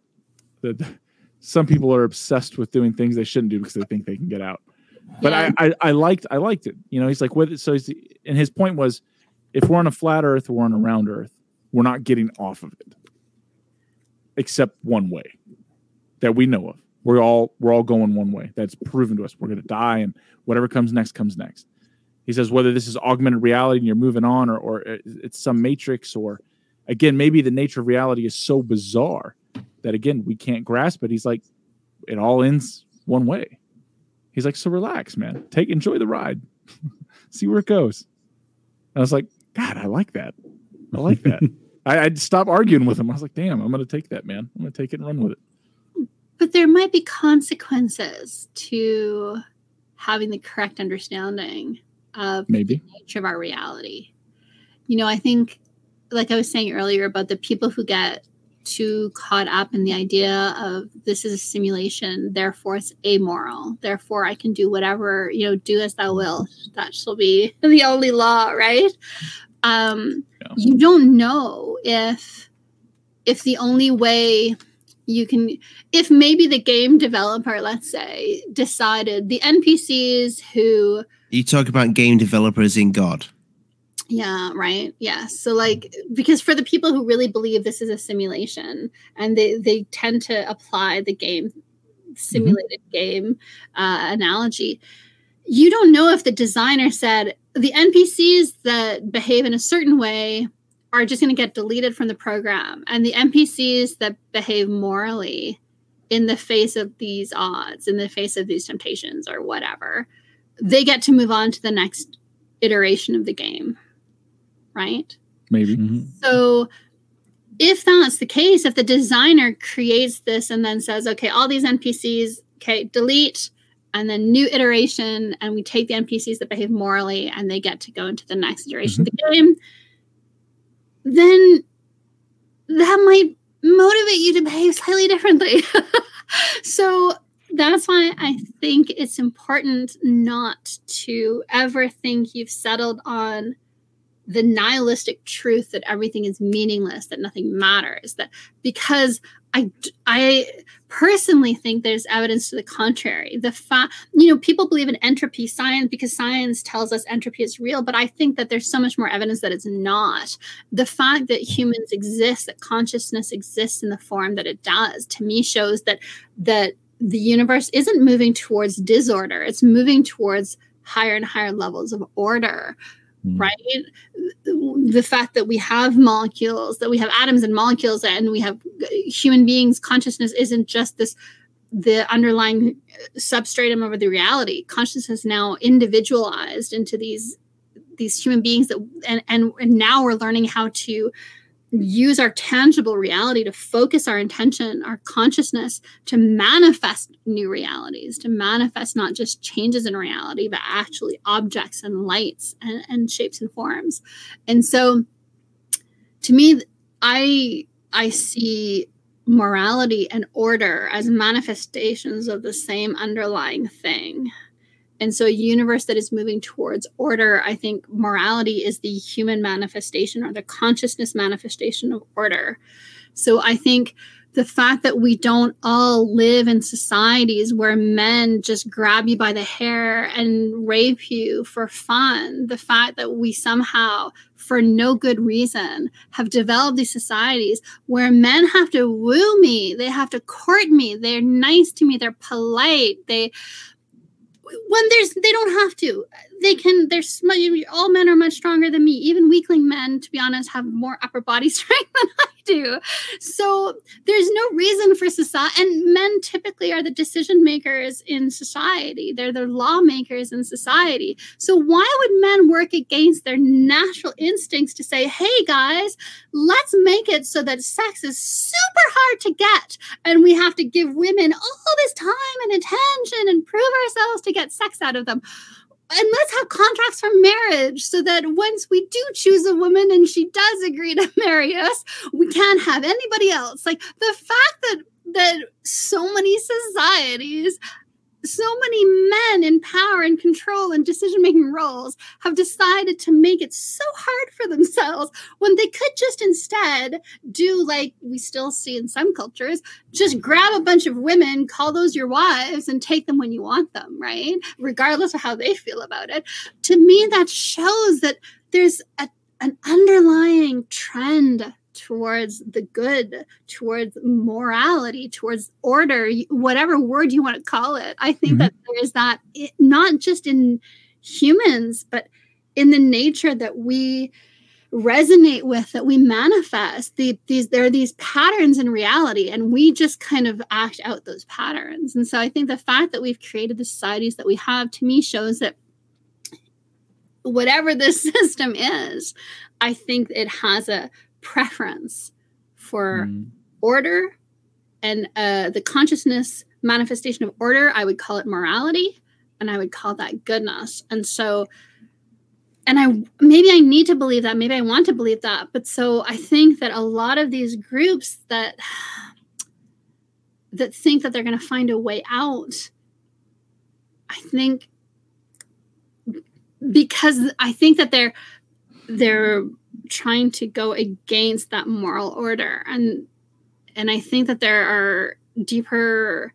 The, the- some people are obsessed with doing things they shouldn't do because they think they can get out. But Yeah. I, I, I liked, I liked it. You know, he's like, whether so, he's, and his point was, if we're on a flat Earth or we're on a round Earth, we're not getting off of it, except one way that we know of. We're all we're all going one way. That's proven to us. We're going to die, and whatever comes next comes next. He says whether this is augmented reality and you're moving on, or or uh, it's some matrix, or again maybe the nature of reality is so bizarre that again we can't grasp it. He's like, it all ends one way. He's like, so relax, man. Take enjoy the ride, [LAUGHS] see where it goes. And I was like, God, I like that. I like that. [LAUGHS] I, I'd stop arguing with him. I was like, damn, I'm going to take that, man. I'm going to take it and run with it. But there might be consequences to having the correct understanding of Maybe. the nature of our reality. You know, I think, like I was saying earlier, about the people who get too caught up in the idea of this is a simulation, therefore it's amoral, therefore I can do whatever, you know, do as thou wilt. That shall be [LAUGHS] the only law, right? Um, Yeah. You don't know if if the only way you can if maybe the game developer let's say decided the npcs who You talk about game developers in God. Yeah right? Yeah so like because for the people who really believe this is a simulation and they they tend to apply the game simulated game uh, analogy you don't know if the designer said the npcs that behave in a certain way are just going to get deleted from the program and the npcs that behave morally in the face of these odds in the face of these temptations or whatever they get to move on to the next iteration of the game right Maybe. Mhm. so if that's the case if the designer creates this and then says okay all these npcs okay delete and then new iteration and we take the npcs that behave morally and they get to go into the next iteration of the game then that might motivate you to behave slightly differently [LAUGHS] so that's why i think it's important not to ever think you've settled on the nihilistic truth that everything is meaningless that nothing matters that because i i personally think there's evidence to the contrary. The fact you know people believe in entropy science because science tells us entropy is real but i think that there's so much more evidence that it's not. The fact that humans exist that consciousness exists in the form that it does to me shows that that the universe isn't moving towards disorder. It's moving towards higher and higher levels of order Mm. right? The fact that we have molecules, that we have atoms and molecules, and we have human beings, consciousness isn't just this the underlying substratum of the reality. Consciousness now individualized into these these human beings that and, and and now we're learning how to use our tangible reality to focus our intention, our consciousness to manifest new realities, to manifest not just changes in reality, but actually objects and lights and, and shapes and forms. And so to me, I I see morality and order as manifestations of the same underlying thing. And so, a universe that is moving towards order, I think morality is the human manifestation or the consciousness manifestation of order. So, I think the fact that we don't all live in societies where men just grab you by the hair and rape you for fun, the fact that we somehow, for no good reason, have developed these societies where men have to woo me, they have to court me, they're nice to me, they're polite, they when there's they don't have to they can they're all men are much stronger than me. Even weakling men to be honest have more upper body [LAUGHS] strength than i do. So there's no reason for society and men typically are the decision makers in society. They're the lawmakers in society. So why would men work against their natural instincts to say hey guys let's make it so that sex is super hard to get and we have to give women all this time and attention and prove ourselves to get sex out of them and let's have contracts for marriage so that once we do choose a woman and she does agree to [LAUGHS] marry us, we can't have anybody else. Like the fact that that so many societies so many men in power and control and decision making roles have decided to make it so hard for themselves when they could just instead do like we still see in some cultures just grab a bunch of women, call those your wives, and take them when you want them, right? Regardless of how they feel about it. To me, that shows that there's a, an underlying trend towards the good, towards morality, towards order, whatever word you want to call it. I think mm-hmm. that there is that it, not just in humans, but in the nature that we resonate with that we manifest the, these there are these patterns in reality and we just kind of act out those patterns and so i think the fact that we've created the societies that we have to me shows that whatever this [LAUGHS] system is i think it has a preference for mm. order and uh, the consciousness manifestation of order i would call it morality and i would call that goodness and so and i maybe i need to believe that maybe i want to believe that but so i think that a lot of these groups that that think that they're going to find a way out i think because i think that they're they're trying to go against that moral order. And and i think that there are deeper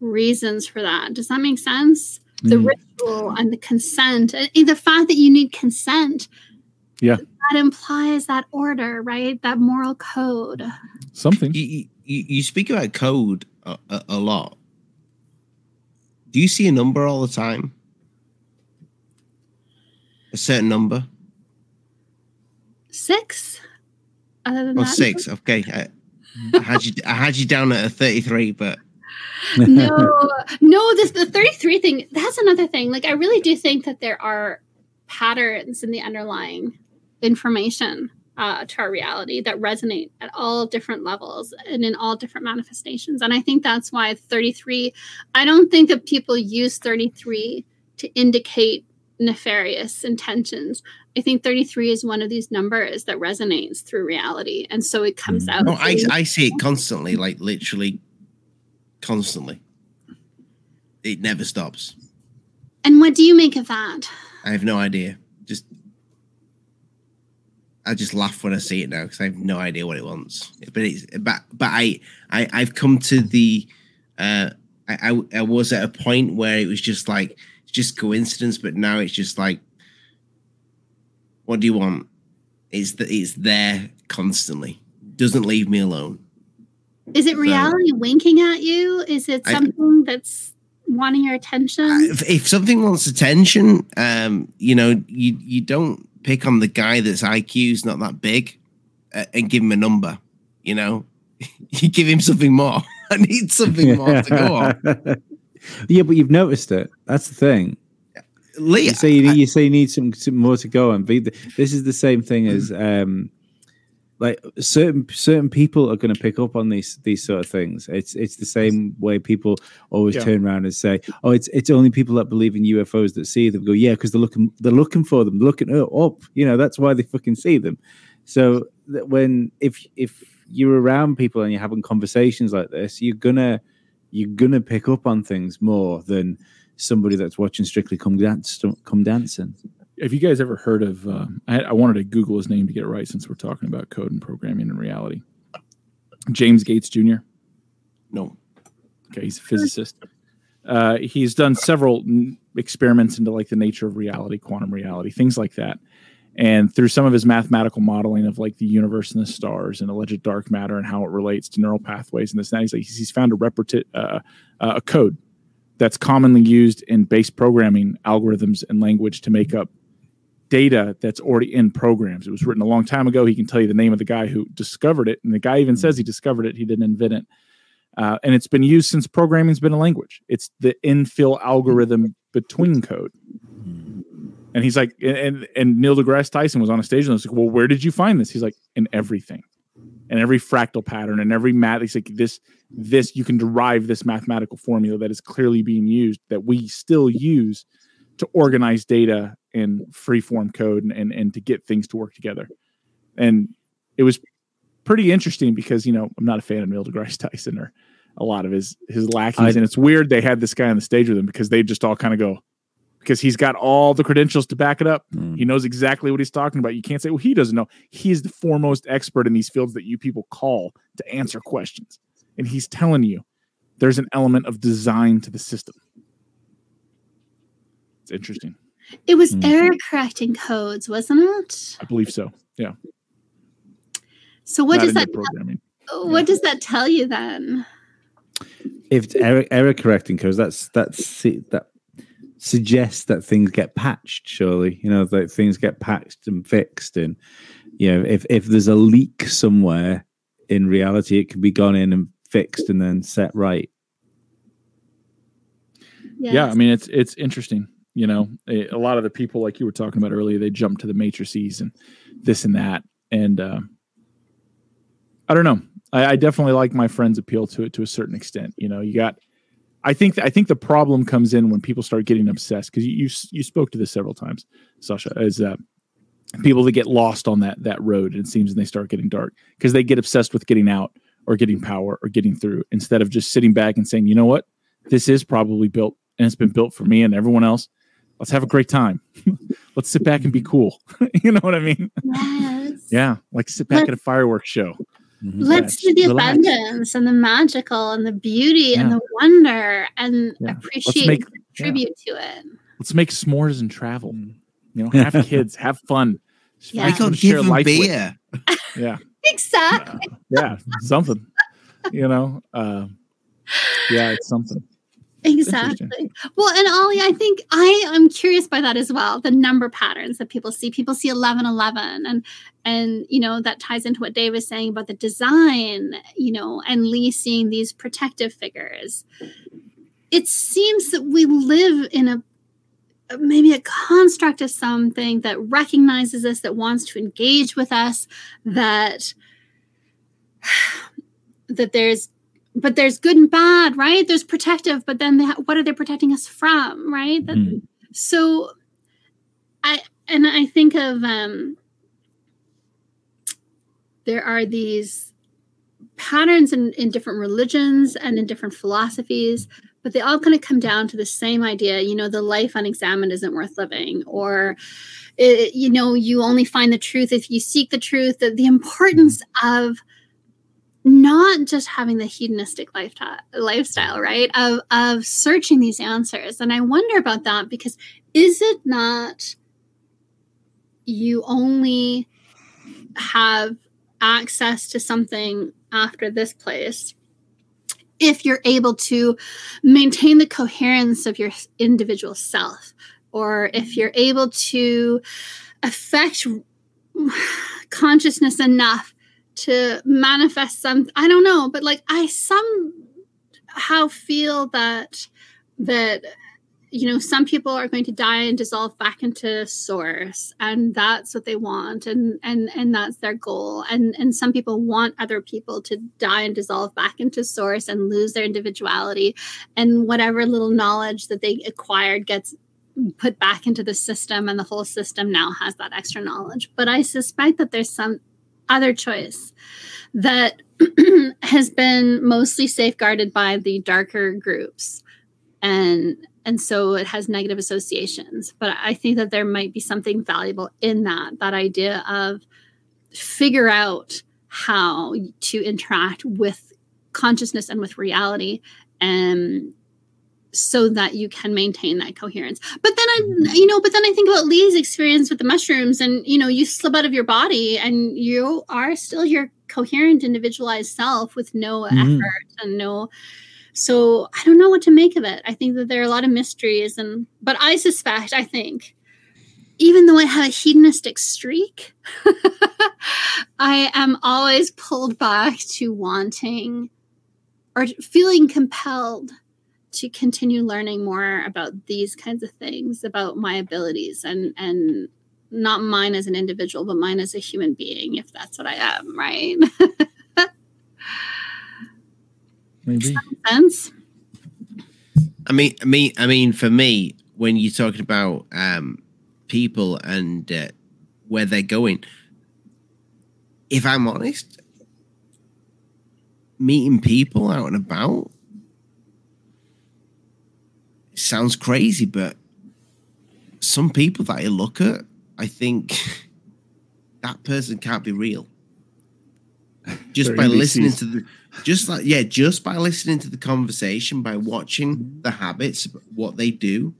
reasons for that. Does that make sense? The mm. ritual and the consent and the fact that you need consent. Yeah. That implies that order right? That moral code. Something. You, you, you speak about code a, a, a lot. Do you see a number all the time? A certain number six. Other than oh, that, six. Okay, I, I, had you. I had you down at a thirty-three, but [LAUGHS] no, no. This the thirty-three thing. That's another thing. Like, I really do think that there are patterns in the underlying information uh, to our reality that resonate at all different levels and in all different manifestations. And I think that's why 33, I don't think that people use 33 to indicate nefarious intentions. I think 33 is one of these numbers that resonates through reality. And so it comes mm. out. No, I, I see it constantly, like literally constantly. It never stops. And what do you make of that? I have no idea. Just I just laugh when I see it now because I have no idea what it wants. But it's but but I I I've come to the uh I, I, I was at a point where it was just like just coincidence, but now it's just like, what do you want? It's that it's there constantly. Doesn't leave me alone. Is it reality so, winking at you? Is it something I, that's wanting your attention? If, if, something wants attention, um, you know, you you don't pick on the guy that's IQ's not that big uh, and give him a number. You know, [LAUGHS] you give him something more. [LAUGHS] I need something more to go on. [LAUGHS] yeah, but you've noticed it. That's the thing. Lee, You say you, I- need, you say you need some, some more to go on. But this is the same thing as um, like certain certain people are going to pick up on these these sort of things. It's it's the same way people always Yeah. turn around and say, "Oh, it's it's only people that believe in UFOs that see them." Go, yeah, because they're looking they're looking for them, looking up. You know, that's why they fucking see them. So that when if if you're around people and you're having conversations like this, you're gonna you're gonna pick up on things more than somebody that's watching Strictly Come Dance Come Dancing. Have you guys ever heard of? Uh, I, I wanted to Google his name to get it right since we're talking about code and programming and reality. James Gates Jr. no. Okay, he's a physicist. Uh, he's done several n- experiments into like the nature of reality, quantum reality, things like that. And through some of his mathematical modeling of like the universe and the stars and alleged dark matter and how it relates to neural pathways and this and that, he's like he's found a repeti- uh, uh, a code that's commonly used in base programming algorithms and language to make up data that's already in programs. It was written a long time ago. He can tell you the name of the guy who discovered it, and the guy even says he discovered it. He didn't invent it. Uh, and it's been used since programming's been a language. It's the infill algorithm between code. And he's like, and and Neil deGrasse Tyson was on a stage and I was like, well, where did you find this? He's like, in everything, in every fractal pattern, and every math. He's like, this this you can derive this mathematical formula that is clearly being used that we still use to organize data in free form code and, and and to get things to work together. And it was pretty interesting because you know I'm not a fan of Neil deGrasse [LAUGHS] Tyson or a lot of his his lackeys, I- and it's weird they had this guy on the stage with him because they just all kind of go because he's got all the credentials to back it up. Mm. He knows exactly what he's talking about. You can't say, well, he doesn't know. He's the foremost expert in these fields that you people call to answer questions, and he's telling you there's an element of design to the system. It's interesting. It was Mhm. error correcting codes, wasn't it? I believe so. Yeah. So what Not does that programming? what does that tell you then? If it's error, error correcting codes, that's that's that suggests that things get patched. Surely, you know, that things get patched and fixed, and you know, if if there's a leak somewhere in reality, it can be gone in and fixed and then set right. yeah i mean it's it's interesting you know a, a lot of the people like you were talking about earlier they jump to the matrices and this and that and uh, i don't know I, I definitely like my friend's appeal to it to a certain extent you know you got i think i think the problem comes in when people start getting obsessed because you, you you spoke to this several times sasha as uh, people that get lost on that that road it seems and they start getting dark because they get obsessed with getting out or getting power or getting through instead of just sitting back and saying you know what this is probably built and it's been built for me and everyone else. Let's have a great time. [LAUGHS] Let's sit back and be cool. [LAUGHS] you know what I mean? Yes. Yeah, like sit back at a fireworks show. Mhm. Let's Yeah, do the relax. abundance and the magical and the beauty and the wonder and Yeah. appreciate make- and contribute to it. Let's make s'mores and travel. You know, have kids, have fun. Yeah. I Find someone can't to share give him life with. beer. Yeah, [LAUGHS] Exactly. yeah, something. You know, uh, yeah, it's something. Exactly. Well, and Ollie, I think I am curious by that as well. The number patterns that people see. People see eleven eleven, and and you know that ties into what Dave was saying about the design. You know, and Lee seeing these protective figures. It seems that we live in a maybe a construct of something that recognizes us, that wants to engage with us, that [SIGHS] that there's but there's good and bad, right? There's protective, but then they ha- what are they protecting us from, right? That, Mm. So, I and I think of um, there are these patterns in, in different religions and in different philosophies, but they all kind of come down to the same idea. You know, the life unexamined isn't worth living, or it, you know, you only find the truth if you seek the truth. The, the importance of not just having the hedonistic lifestyle, lifestyle right of of searching these answers and i wonder about that because is it not you only have access to something after this place if you're able to maintain the coherence of your individual self or if mm-hmm. you're able to affect consciousness enough to manifest some i don't know but like i somehow feel that that you know some people are going to die and dissolve back into source and that's what they want and and and that's their goal. And and some people want other people to die and dissolve back into source and lose their individuality and whatever little knowledge that they acquired gets put back into the system and the whole system now has that extra knowledge. But i suspect that there's some other choice that [CLEARS THROAT] has been mostly safeguarded by the darker groups and and so it has negative associations. But i think that there might be something valuable in that that idea of figure out how to interact with consciousness and with reality and so that you can maintain that coherence. But then i you know but then i think about lee's experience with the mushrooms and you know you slip out of your body and you are still your coherent individualized self with no mm-hmm. effort and no so I don't know what to make of it. I think that there are a lot of mysteries, and but I suspect, I think, even though I have a hedonistic streak, [LAUGHS] I am always pulled back to wanting or feeling compelled to continue learning more about these kinds of things, about my abilities and and not mine as an individual, but mine as a human being, if that's what I am, right? [LAUGHS] Maybe. Sense. I mean, I mean, I mean, for me, when you're talking about um, people and uh, where they're going, if I'm honest, meeting people out and about sounds crazy, but some people that I look at, I think [LAUGHS] that person can't be real. Just by listening to the just like yeah just by listening to the conversation by watching mm-hmm. the habits what they do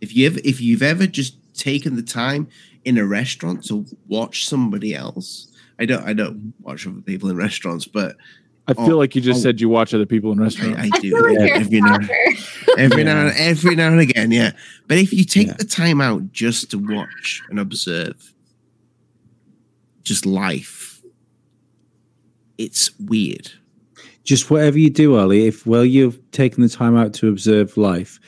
if you ever if you've ever just taken the time in a restaurant to watch somebody else i don't i don't mm-hmm. watch other people in restaurants but I feel oh, like you just oh, said you watch other people in restaurants. I, I do like yeah, every, now, every now and every now and again, yeah. But if you take yeah. the time out just to watch and observe, just life, it's weird just whatever you do, Ali, if well you've taken the time out to observe life,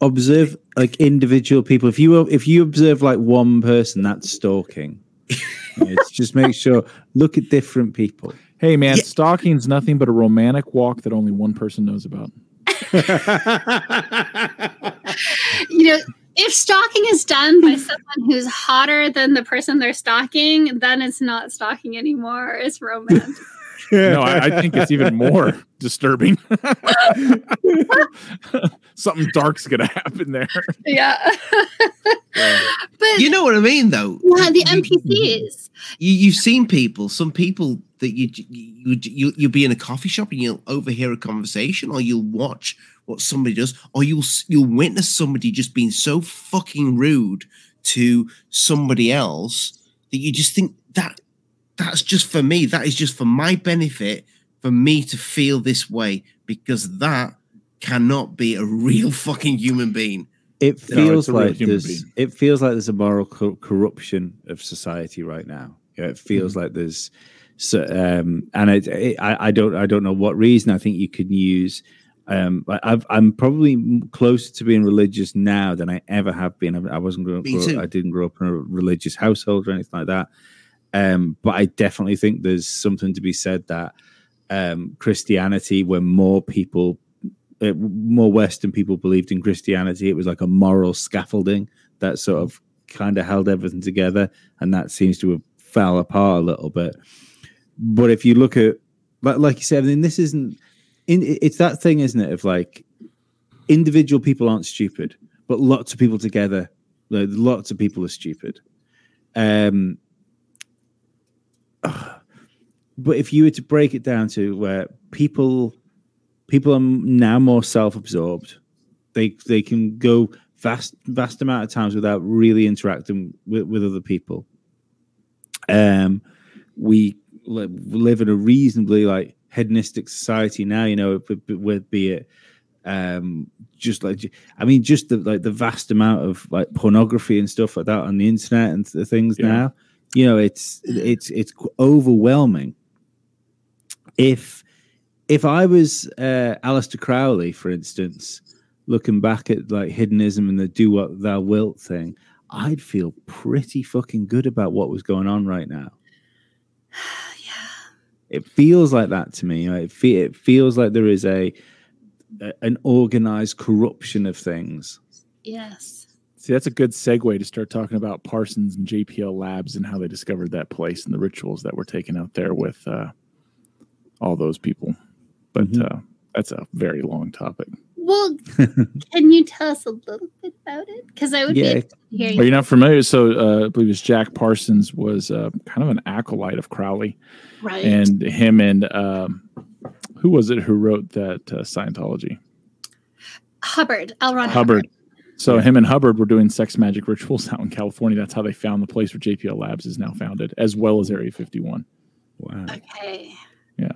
observe like individual people. If you if you observe like one person, that's stalking. it's [LAUGHS] just make sure look at different people. Hey man, yeah. stalking's nothing but a romantic walk that only one person knows about. [LAUGHS] you know, if stalking is done by someone who's hotter than the person they're stalking, then it's not stalking anymore. It's romantic [LAUGHS] no, I, I, think it's even more [LAUGHS] disturbing. [LAUGHS] Something dark's gonna happen there. Yeah. but you know what I mean, though. Yeah, the NPCs. You, you've seen people. Some people that you you you you'll be in a coffee shop and you'll overhear a conversation, or you'll watch what somebody does, or you'll you'll witness somebody just being so fucking rude to somebody else that you just think that that's just for me. That is just for my benefit, for me to feel this way, because that cannot be a real [LAUGHS] fucking human being. It feels no, like there's it feels like there's a moral co- corruption of society right now. Yeah, it feels mm-hmm. like there's so, um, and it, it, I, I don't I don't know what reason. I think you could use. Um, i am probably closer to being religious now than I ever have been. I, I wasn't grow, grow, I didn't grow up in a religious household or anything like that. Um, but I definitely think there's something to be said that um, Christianity, when more people, uh, more Western people believed in Christianity, it was like a moral scaffolding that sort of kind of held everything together, and that seems to have fell apart a little bit. But if you look at, like, like you said, I mean, this isn't. In, it's that thing, isn't it? Of like, individual people aren't stupid, but lots of people together, lots of people are stupid. Um, but if you were to break it down to where people people are now more self-absorbed they they can go vast vast amount of times without really interacting with, with other people um we live in a reasonably like hedonistic society now you know with be it um, just like I mean, just the like the vast amount of like pornography and stuff like that on the internet and the things Yeah. now. You know, it's it's it's overwhelming. If if I was uh, Aleister Crowley, for instance, looking back at like hedonism and the do what thou wilt thing, I'd feel pretty fucking good about what was going on right now. [SIGHS] yeah. It feels like that to me. you know, It, fe- it feels like there is a, a an organized corruption of things. Yes. See, that's a good segue to start talking about Parsons and JPL Labs and how they discovered that place and the rituals that were taken out there with uh, all those people. But Mhm. uh, that's a very long topic. Well, [LAUGHS] can you tell us a little bit about it? Because I would Yeah. be interested to hear Are you. you not familiar? So uh, I believe it's Jack Parsons was uh, kind of an acolyte of Crowley, Right. and him and um, who was it who wrote that uh, Scientology? Hubbard, L. Ron Hubbard. So him and Hubbard were doing sex magic rituals out in California. That's how they found the place where JPL Labs is now founded, as well as Area 51. Wow. Okay. Yeah.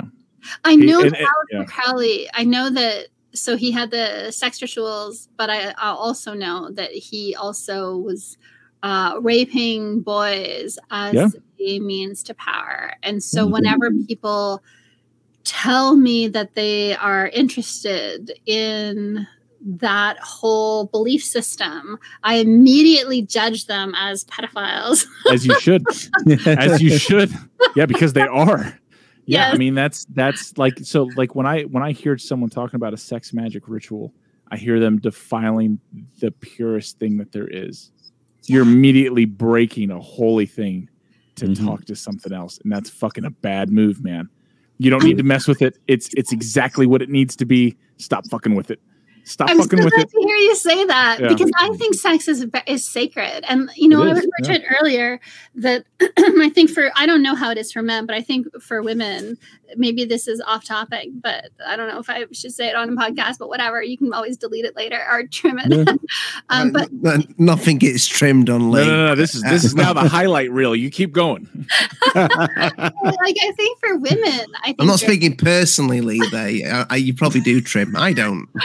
I He- know and- that and- yeah. Crowley. I know that. So he had the sex rituals, but I, I also know that he also was uh, raping boys as Yeah. a means to power. And so Mhm. whenever people tell me that they are interested in that whole belief system, I immediately judge them as pedophiles. [LAUGHS] As you should. [LAUGHS] as you should. Yeah because they are. [LAUGHS] Yeah i mean that's that's like so like when i when i hear someone talking about a sex magic ritual i hear them defiling the purest thing that there is. You're immediately breaking a holy thing to Mhm. talk to something else and that's fucking a bad move man. You don't need to mess with it. It's it's exactly what it needs to be. Stop fucking with it stop I'm so with glad it to hear you say that Yeah. because I think sex is is sacred, and you know It I is, was mentioned earlier that [CLEARS THROAT] I think for I don't know how it is for men, but I think for women maybe this is off topic, but I don't know if I should say it on a podcast, but whatever, you can always delete it later or trim it. Yeah. [LAUGHS] um, but Uh, n- nothing gets trimmed on no, late. no, no, This is this is now the highlight reel. You keep going. [LAUGHS] like I think for women, I think I'm not speaking personally, Lee. There, I, I, you probably do trim. I don't. [LAUGHS]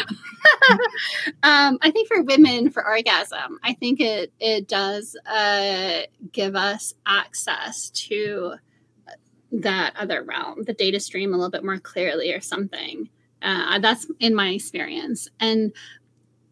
um, I think for women, for orgasm, I think it it does uh, give us access to that other realm, the data stream, a little bit more clearly, or something. Uh, that's in my experience, and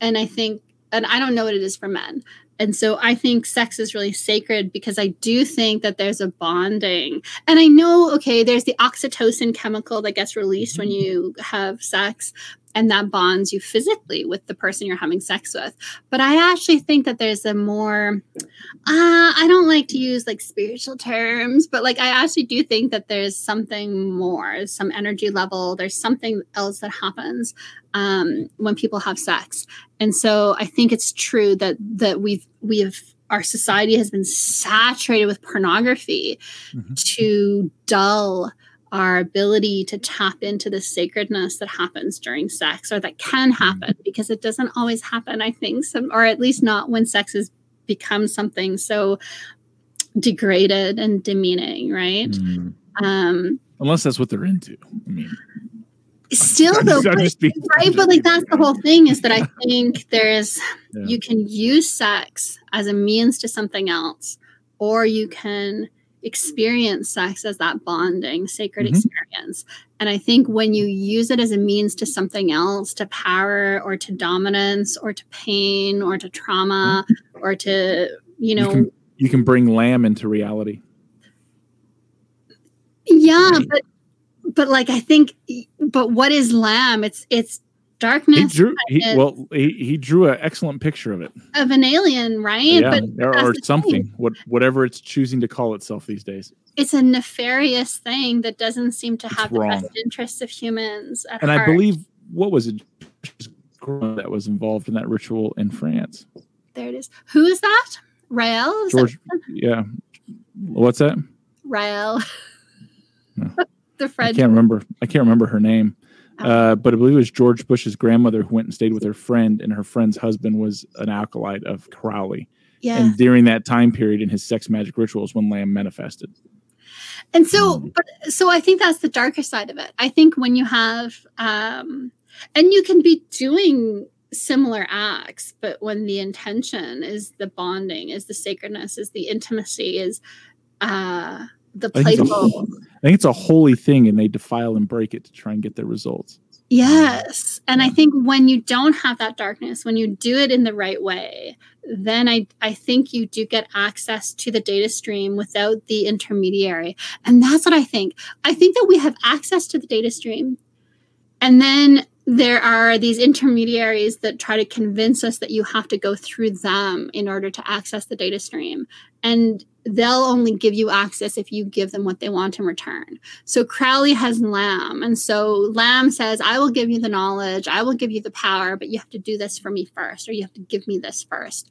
and I think, and I don't know what it is for men. And so I think sex is really sacred because I do think that there's a bonding. And I know, okay, there's the oxytocin chemical that gets released when you have sex, and that bonds you physically with the person you're having sex with. But I actually think that there's a more, uh, I don't like to use like spiritual terms, but like I actually do think that there's something more, some energy level, there's something else that happens um, when people have sex. And so I think it's true that that we've we have our society has been saturated with pornography Mhm. to dull our ability to tap into the sacredness that happens during sex or that can happen because it doesn't always happen i think some or at least not when sex has become something so degraded and demeaning right Mm. um Unless that's what they're into. I mean, still I'm though just- I'm but- just [LAUGHS] right but like that's the whole thing is that i think there's Yeah. you can use sex as a means to something else or you can experience sex as that bonding sacred Mhm. experience and i think when you use it as a means to something else to power or to dominance or to pain or to trauma or to you know can, you can bring Lam into reality. yeah but but like i think but what is Lam it's it's He darkness drew. He, well, he, he drew an excellent picture of it. of an alien right Yeah, but or, the thing. something. What whatever it's choosing to call itself these days. it's a nefarious thing that doesn't seem to It's have the best interests of humans at And I believe what was it that was involved in that ritual in France. there it is. Who is that? Rael? Is that- George. Yeah. What's that? Rael. No. [LAUGHS] the I can't remember. I can't remember her name. Uh, but I believe it was George Bush's grandmother who went and stayed with her friend, and her friend's husband was an acolyte of Crowley. Yeah. And during that time period in his sex magic rituals, when Lam manifested. And so, but so I think that's the darker side of it. I think when you have, um, and you can be doing similar acts but when the intention is the bonding is the sacredness is the intimacy is uh the I think, it's a, playful I think it's a holy thing, and they defile and break it to try and get their results. yes. And i think when you don't have that darkness when you do it in the right way then i i think you do get access to the data stream without the intermediary. And that's what i think. I think that we have access to the data stream and then there are these intermediaries that try to convince us that you have to go through them in order to access the data stream. And they'll only give you access if you give them what they want in return. So Crowley has Lam. And so Lam says, I will give you the knowledge, I will give you the power, but you have to do this for me first, or you have to give me this first.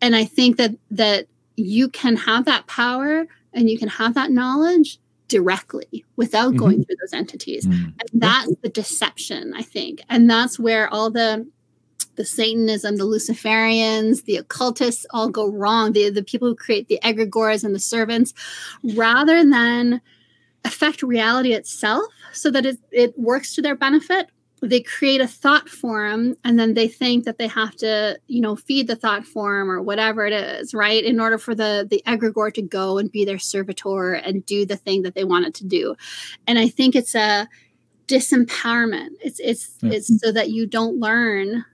And I think that that you can have that power and you can have that knowledge directly without going through those entities. Mm. and that's the deception i think. And that's where all the the satanism the luciferians the occultists all go wrong. The, the people who create the egregores and the servants rather than affect reality itself so that it, it works to their benefit they create a thought form and then they think that they have to you know feed the thought form or whatever it is right in order for the the egregore to go and be their servitor and do the thing that they want it to do and i think it's a disempowerment it's it's Yeah. it's so that you don't learn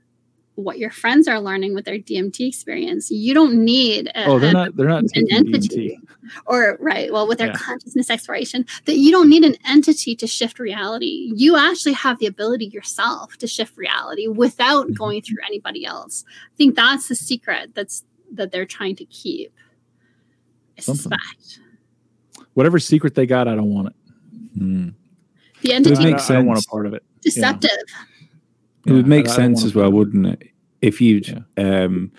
what your friends are learning with their dmt experience you don't need a, Oh, they're not. They're not an entity DMT. or right well with their Yeah. consciousness exploration that you don't need an entity to shift reality you actually have the ability yourself to shift reality without Mhm. going through anybody else i think that's the secret that's that they're trying to keep i Something. suspect Whatever secret they got, I don't want it. Mm. the entity would make I, I don't want a part of it. deceptive It would make I- I don't sense as well, part of it. wouldn't it? If you'd um,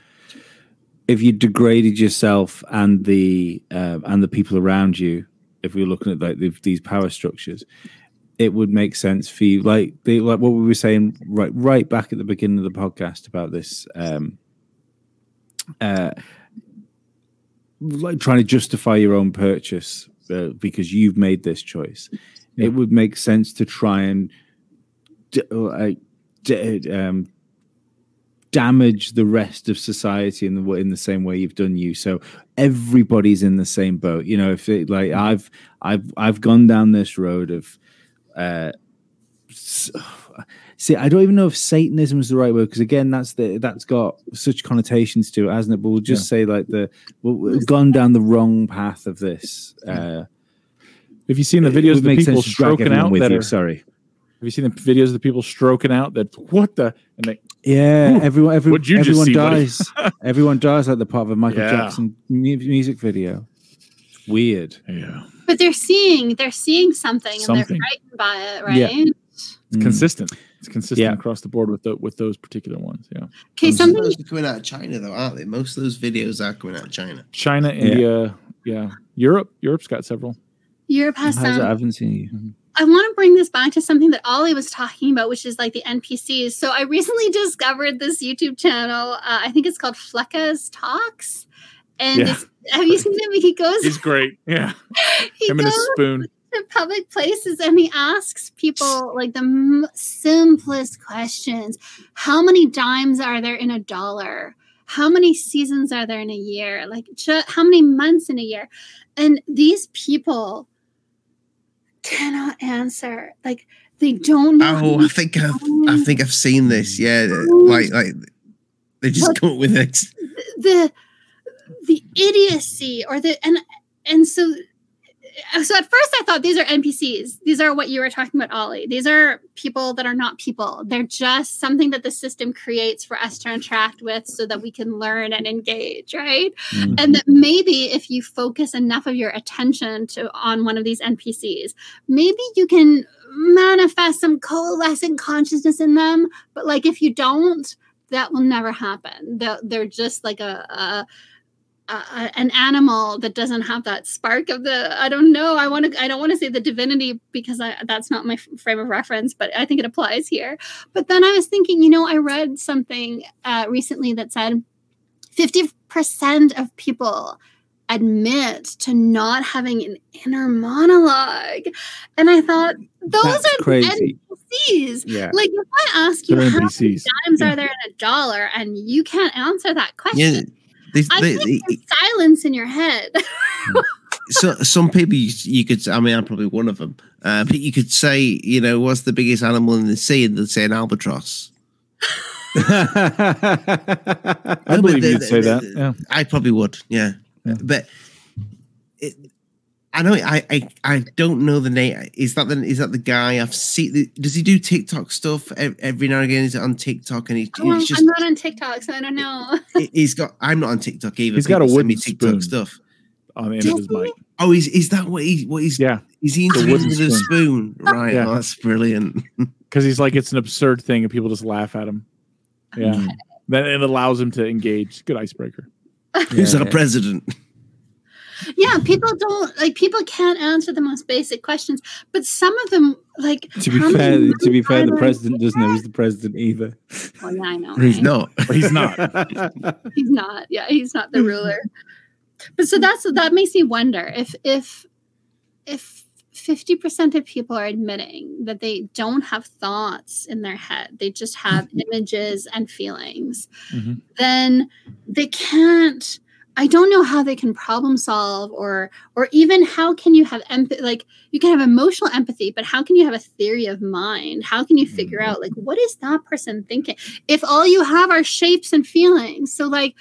if you degraded yourself and the uh, and the people around you, if we are looking at like the, these power structures, it would make sense for you. Like the like what we were saying right right back at the beginning of the podcast about this. Um, uh, like trying to justify your own purchase uh, because you've made this choice. Yeah. It would make sense to try and d- uh, d- um, damage the rest of society in the in the same way you've done you. So everybody's in the same boat. You know, if it, like I've I've I've gone down this road of. Uh, [SIGHS] See, I don't even know if Satanism is the right word because again, that's the that's got such connotations to it, hasn't it? But we'll just say like the well, we've gone down the wrong path of this. Uh, Have you seen the videos of the people stroking out with that you. are? Sorry. Have you seen the videos of the people stroking out that what the and they Yeah, Ooh, everyone, every, you everyone see, dies. [LAUGHS] everyone dies like the part of a Michael Yeah. Jackson music video. It's weird. yeah but they're seeing they're seeing something, and Something. they're frightened by it right Yeah. it's Mm. consistent. It's consistent Yeah. across the board with the, with those particular ones. Yeah, okay Most of something those are coming out of China, though, aren't they? Most of those videos are coming out of China. China, India, yeah, Europe. Europe's got several. europe has How's some? I haven't seen you. I want to bring this back to something that Ollie was talking about, which is like the NPCs. So I recently [LAUGHS] discovered this YouTube channel. Uh, I think it's called Fleccas Talks. And Yeah. have you seen him? He goes, He's great. Yeah, [LAUGHS] he him and goes his spoon. to public places and he asks people like the m- simplest questions. How many dimes are there in a dollar? How many seasons are there in a year? Like, how many months in a year? And these people cannot answer. Like, they don't know. Oh, I think I've, I think I've seen this. Yeah, oh, like like they just come with it. the the idiocy or the and and so so at first I thought these are NPCs. These are what you were talking about, Ollie. These are people that are not people. They're just something that the system creates for us to interact with so that we can learn and engage, right? Mm. And that maybe if you focus enough of your attention to on one of these NPCs, maybe you can manifest some coalescent consciousness in them. But like if you don't, that will never happen. They're, they're just like a, a, an animal that doesn't have that spark of the I don't know. I want to I don't want to say the divinity because I, that's not my frame of reference, but I think it applies here. But then I was thinking, you know, I read something uh, recently that said 50% of people admit to not having an inner monologue. And I thought, those That's are crazy. NPCs. NPCs. Yeah. Like if I ask you They're how many dimes Yeah. are there in a dollar and you can't answer that question, Yeah, they, I they, think they- there's silence in your head. [LAUGHS] so some people you, you could I mean I'm probably one of them uh, but you could say you know what's the biggest animal in the sea and they'd say an albatross [LAUGHS] I but believe the- you'd say the- that. Yeah. I probably would yeah, Yeah. but it, I know I, I I don't know the name is that the is that the guy I've seen does he do TikTok stuff every now and again is it on TikTok and he, Oh, he's just I'm not on TikTok, so I don't know. he's got I'm not on TikTok either He's got a People send wooden TikTok spoon. stuff on the end of his mic. oh is is that what he what he's Yeah, is he The interviewing wooden with a spoon right Yeah. oh, that's brilliant [LAUGHS] because he's like it's an absurd thing and people just laugh at him. Yeah, then it allows him to engage. Good icebreaker. who's Yeah. our president yeah, people don't like people can't answer the most basic questions, but some of them like To be fair, to be fair, the president doesn't know who's the president either. Well, yeah, I know. he's right? not [LAUGHS] he's not. [LAUGHS] he's not yeah he's not the ruler but so that's that makes me wonder if if if 50% of people are admitting that they don't have thoughts in their head they just have [LAUGHS] images and feelings Mhm. then they can't i don't know how they can problem solve or or even how can you have empathy like you can have emotional empathy but how can you have a theory of mind? How can you figure mm-hmm. out like what is that person thinking? If all you have are shapes and feelings so like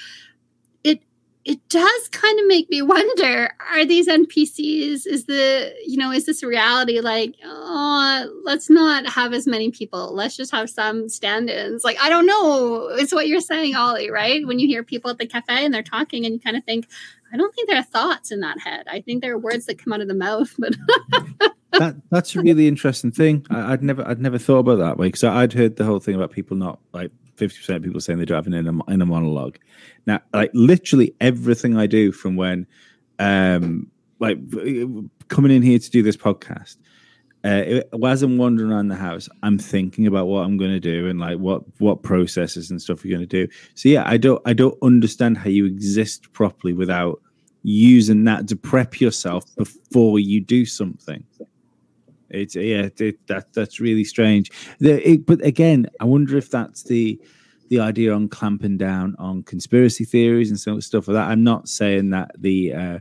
it does kind of make me wonder are these npcs is the you know is this reality like oh let's not have as many people. Let's just have some stand-ins. Like i don't know. It's what you're saying ollie right? When you hear people at the cafe and they're talking and you kind of think i don't think there are thoughts in that head. I think there are words that come out of the mouth but [LAUGHS] that that's a really interesting thing. I, I'd never I'd never thought about that way because I'd heard the whole thing about people not like fifty percent of people saying they have an inner, inner monologue. Now, like literally everything I do from when, um, like coming in here to do this podcast, uh, as I'm wandering around the house, I'm thinking about what I'm going to do and like what what processes and stuff you're going to do. So yeah, I don't I don't understand how you exist properly without using that to prep yourself before you do something. It's yeah, it, that that's really strange. The, it, but again, I wonder if that's the the idea on clamping down on conspiracy theories and so stuff like that. I'm not saying that the uh,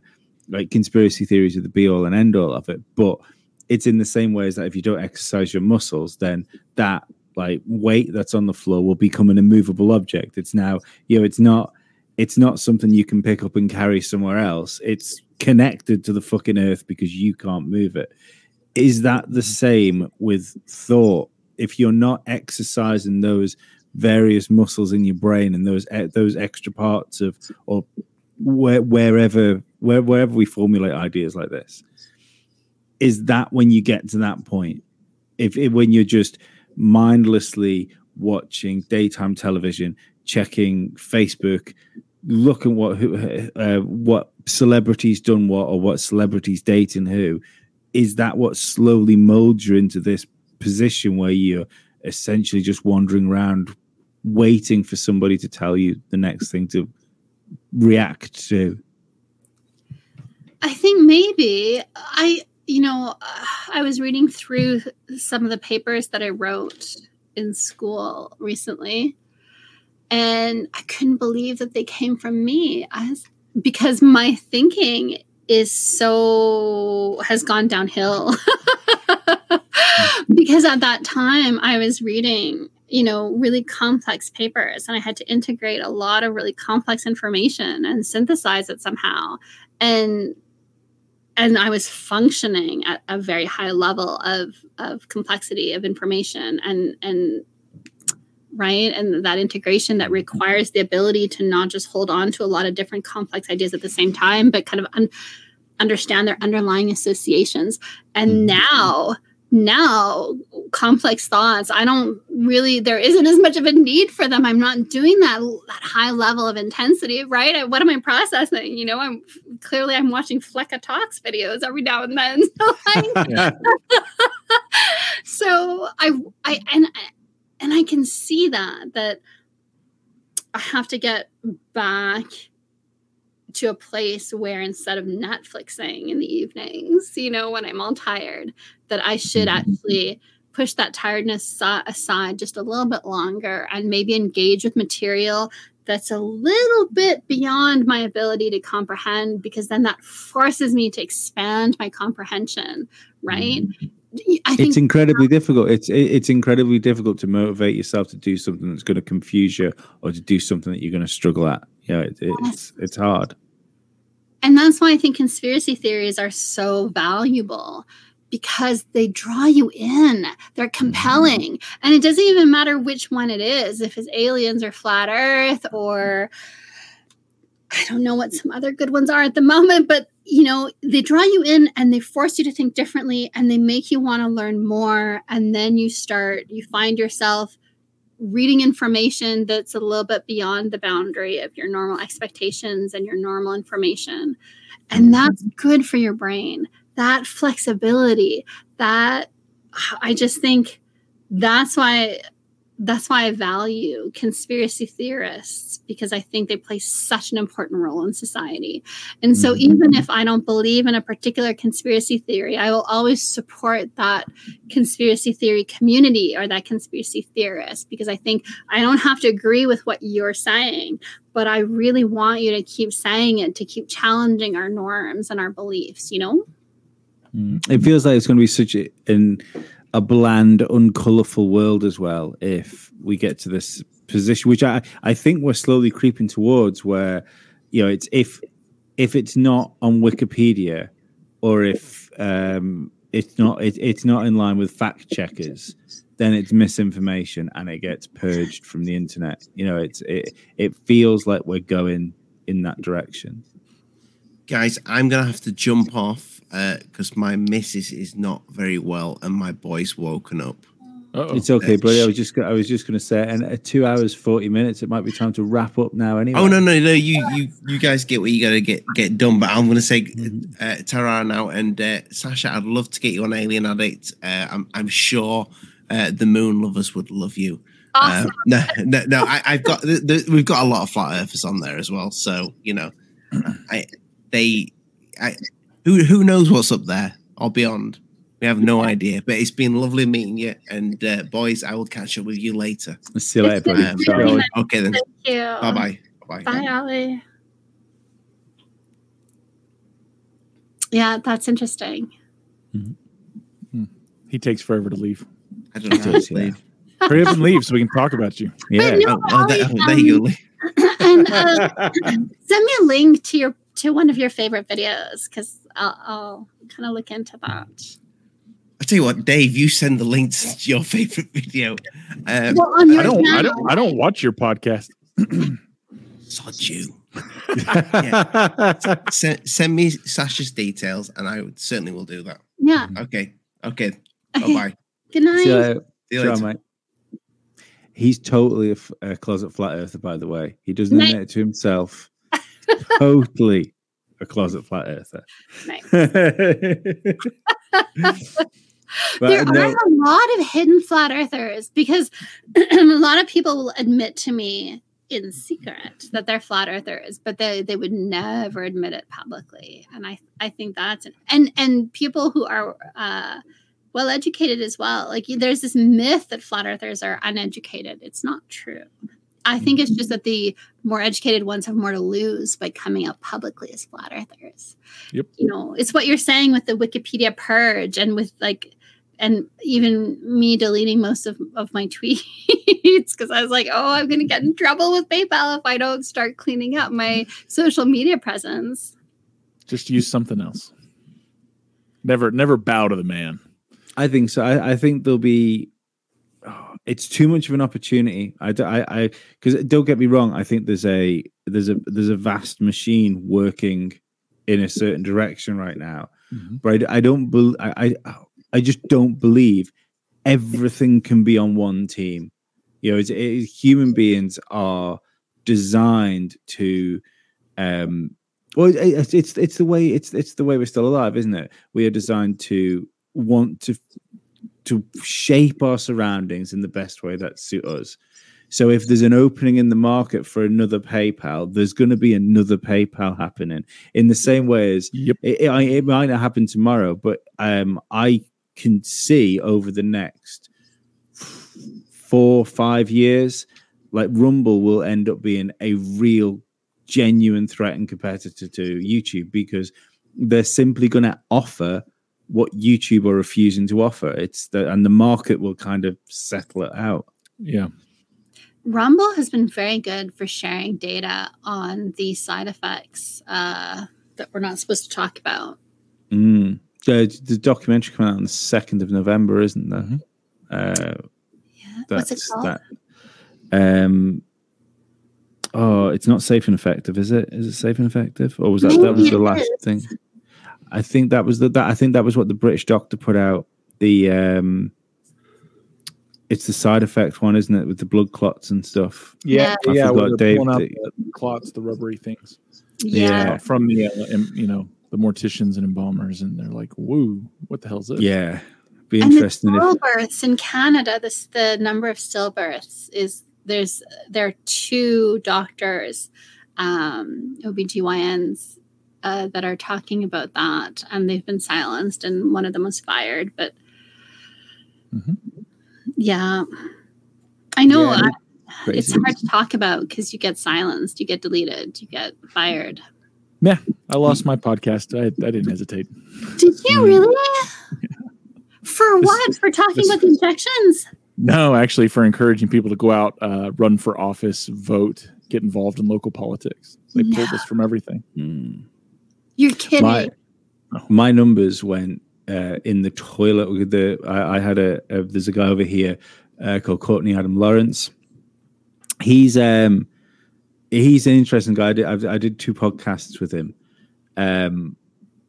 like conspiracy theories are the be all and end all of it, but it's in the same way as that if you don't exercise your muscles, then that like weight that's on the floor will become an immovable object. It's now you know it's not it's not something you can pick up and carry somewhere else. It's connected to the fucking earth because you can't move it. Is that the same with thought? If you're not exercising those various muscles in your brain and those e- those extra parts of or where, wherever where, wherever we formulate ideas like this, is that when you get to that point? If, if when you're just mindlessly watching daytime television, checking Facebook, looking what who uh, what celebrities done what or what celebrities dating who is that what slowly molds you into this position where you're essentially just wandering around waiting for somebody to tell you the next thing to react to? I think maybe. I, you know, I was reading through some of the papers that I wrote in school recently, and I couldn't believe that they came from me as because my thinking is so has gone downhill. [LAUGHS] because at that time I was reading, you know, really complex papers and I had to integrate a lot of really complex information and synthesize it somehow. And and I was functioning at a very high level of of complexity of information and and right? And that integration that requires the ability to not just hold on to a lot of different complex ideas at the same time but kind of un- understand their underlying associations. And Mhm. now now complex thoughts i don't really there isn't as much of a need for them. I'm not doing that that high level of intensity right? I, what am i processing? You know i'm clearly i'm watching Fleccas talks videos every now and then. [LAUGHS] So I, [LAUGHS] [LAUGHS] so I I and and I can see that that I have to get back to a place where instead of Netflixing in the evenings, you know, when I'm all tired, that I should Mhm. actually push that tiredness aside just a little bit longer and maybe engage with material that's a little bit beyond my ability to comprehend because then that forces me to expand my comprehension right mm-hmm. it's incredibly difficult it's it's incredibly difficult to motivate yourself to do something that's going to confuse you or to do something that you're going to struggle at yeah it, it's it's hard and that's why i think conspiracy theories are so valuable because they draw you in. They're mm-hmm. compelling. And it doesn't even matter which one it is, if it's aliens or flat earth or I don't know what some other good ones are at the [LAUGHS] moment, but you know, they draw you in and they force you to think differently and they make you want to learn more and then you start you find yourself reading information that's a little bit beyond the boundary of your normal expectations and your normal information. And mm-hmm. that's good for your brain that flexibility that i just think that's why that's why i value conspiracy theorists because i think they play such an important role in society and so mm-hmm. even if i don't believe in a particular conspiracy theory i will always support that conspiracy theory community or that conspiracy theorist because i think i don't have to agree with what you're saying but i really want you to keep saying it to keep challenging our norms and our beliefs you know Mm. It feels like it's going to be such an a bland, uncolourful world as well if we get to this position, which I, I think we're slowly creeping towards, where you know it's if if it's not on Wikipedia or if um, it's not it, it's not in line with fact checkers, then it's misinformation and it gets purged from the internet. You know, it's it it feels like we're going in that direction. Guys, I'm gonna have to jump off because uh, my missus is not very well and my boy's woken up. Uh-oh. It's okay, uh, buddy. I was just I was just going to say, and at two hours forty minutes, it might be time to wrap up now. Anyway. Oh no, no, no! You you you guys get what you got to get get done. But I'm going to say, mm-hmm. uh, Tara now and uh, Sasha, I'd love to get you on Alien Addict. Uh, I'm I'm sure uh, the Moon Lovers would love you. Awesome. Uh, [LAUGHS] no, no, no. I, have got the, the, we've got a lot of flat earthers on there as well. So you know, I they I who who knows what's up there or beyond? We have no idea. But it's been lovely meeting you. And uh, boys, I will catch up with you later. See you later, um, okay then. Thank you. Bye bye. Bye bye. Ali. Yeah, that's interesting. Mm-hmm. He takes forever to leave. I don't know how to leave. Hurry up and leave so we can talk about you. [LAUGHS] Yeah. No, oh, oh, there, there you go. [LAUGHS] and uh, send me a link to your to one of your favorite videos because I'll, I'll kind of look into that. I tell you what, Dave, you send the links to your favorite video. Um, well, on your I don't, channel, I don't, I don't watch your podcast. [CLEARS THROAT] Sod you. [LAUGHS] yeah. send, send me Sasha's details, and I would, certainly will do that. Yeah. Okay. Okay. Bye bye. Good night. See you later. See you later. mate. He's totally a, f- a closet flat earther, by the way. He doesn't admit it to himself totally a closet flat earther. Nice. [LAUGHS] there no. are a lot of hidden flat earthers because [CLEARS THROAT] a lot of people will admit to me in secret that they're flat earthers, but they, they would never admit it publicly. And I I think that's an, and and people who are uh, well educated as well. Like there's this myth that flat earthers are uneducated. It's not true. I think it's just that the more educated ones have more to lose by coming out publicly as flat earthers. Yep. You know, it's what you're saying with the Wikipedia purge and with like and even me deleting most of, of my [LAUGHS] tweets because I was like, oh, I'm going to get in trouble with PayPal if I don't start cleaning up my social media presence. Just use something else. Never, never bow to the man. I think so. I, I think there'll be it's too much of an opportunity. I, I, because don't get me wrong. I think there's a there's a there's a vast machine working in a certain direction right now, mm-hmm. but I, I don't believe I, I I just don't believe everything can be on one team. You know, it's, it, human beings are designed to um well it's, it's it's the way it's it's the way we're still alive isn't it we are designed to want to to shape our surroundings in the best way that suit us. So if there's an opening in the market for another PayPal, there's going to be another PayPal happening in the same way as yep. it, it, it might not happen tomorrow, but um, I can see over the next four, five years, like Rumble will end up being a real, genuine threat and competitor to YouTube because they're simply going to offer what YouTube are refusing to offer. It's the and the market will kind of settle it out. Yeah. Rumble has been very good for sharing data on the side effects uh, that we're not supposed to talk about. Mm. The, the documentary coming out on the second of November, isn't there? Uh, Yeah. What's it that's called? that. Um. Oh, it's not safe and effective, is it? Is it safe and effective, or was that that was the last is. thing? I think that was the that I think that was what the British doctor put out. The um, it's the side effect one, isn't it, with the blood clots and stuff? Yeah. I Yeah. forgot where they're Dave- pulling out Dave- the clots, the rubbery things Yeah. Yeah. from the, uh, you know, the morticians and embalmers. And they're like, woo, what the hell's this? Yeah, be And the interesting. If, stillbirths in Canada, this the number of stillbirths is there's there are two doctors, um, OBGYNs, uh, that are talking about that, and they've been silenced, and one of them was fired. But Mhm. yeah, I know Yeah, I, it's hard to talk about because you get silenced, you get deleted, you get fired. Yeah, I lost my podcast. I, I didn't hesitate. Did you Mm. really? [LAUGHS] For This- what? For talking this- about the injections? No, actually, for encouraging people to go out, uh, run for office, vote, get involved in local politics. They pulled No. us from everything. Mm. You're kidding. my my numbers went uh, in the toilet with the I, I had a, a there's a guy over here uh, called Courtney Adam Lawrence. He's um he's an interesting guy. I did, I've, I did two podcasts with him, um,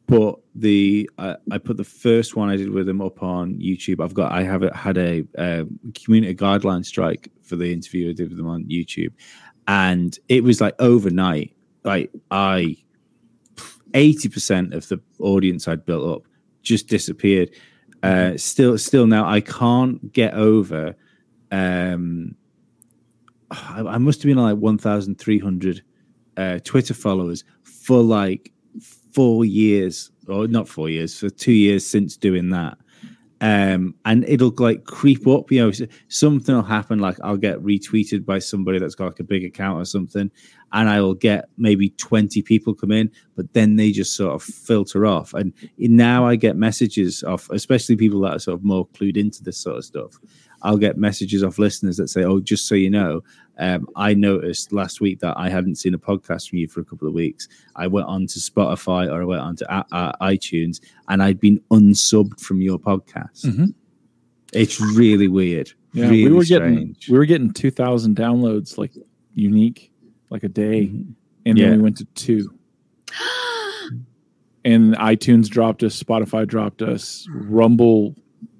but the I, I put the first one I did with him up on YouTube. I've got I have a, had a um, community guideline strike for the interview I did with him on YouTube, and it was like overnight. Like I 80% of the audience I'd built up just disappeared. Uh, still, still now, I can't get over. Um, I, I must have been on like 1,300 uh, Twitter followers for like four years, or not four years, for two years since doing that. Um, and it'll like creep up, you know, something will happen. Like I'll get retweeted by somebody that's got like a big account or something, and I will get maybe 20 people come in, but then they just sort of filter off. And now I get messages of, especially people that are sort of more clued into this sort of stuff. I'll get messages off listeners that say, "Oh, just so you know, um, I noticed last week that I hadn't seen a podcast from you for a couple of weeks. I went on to Spotify or I went on to uh, uh, iTunes, and I'd been unsubbed from your podcast. Mhm. It's really weird. Yeah, really we were getting we were getting two thousand downloads like unique, like a day, Mhm. and Yeah. then we went to two. And iTunes dropped us, Spotify dropped us, Rumble,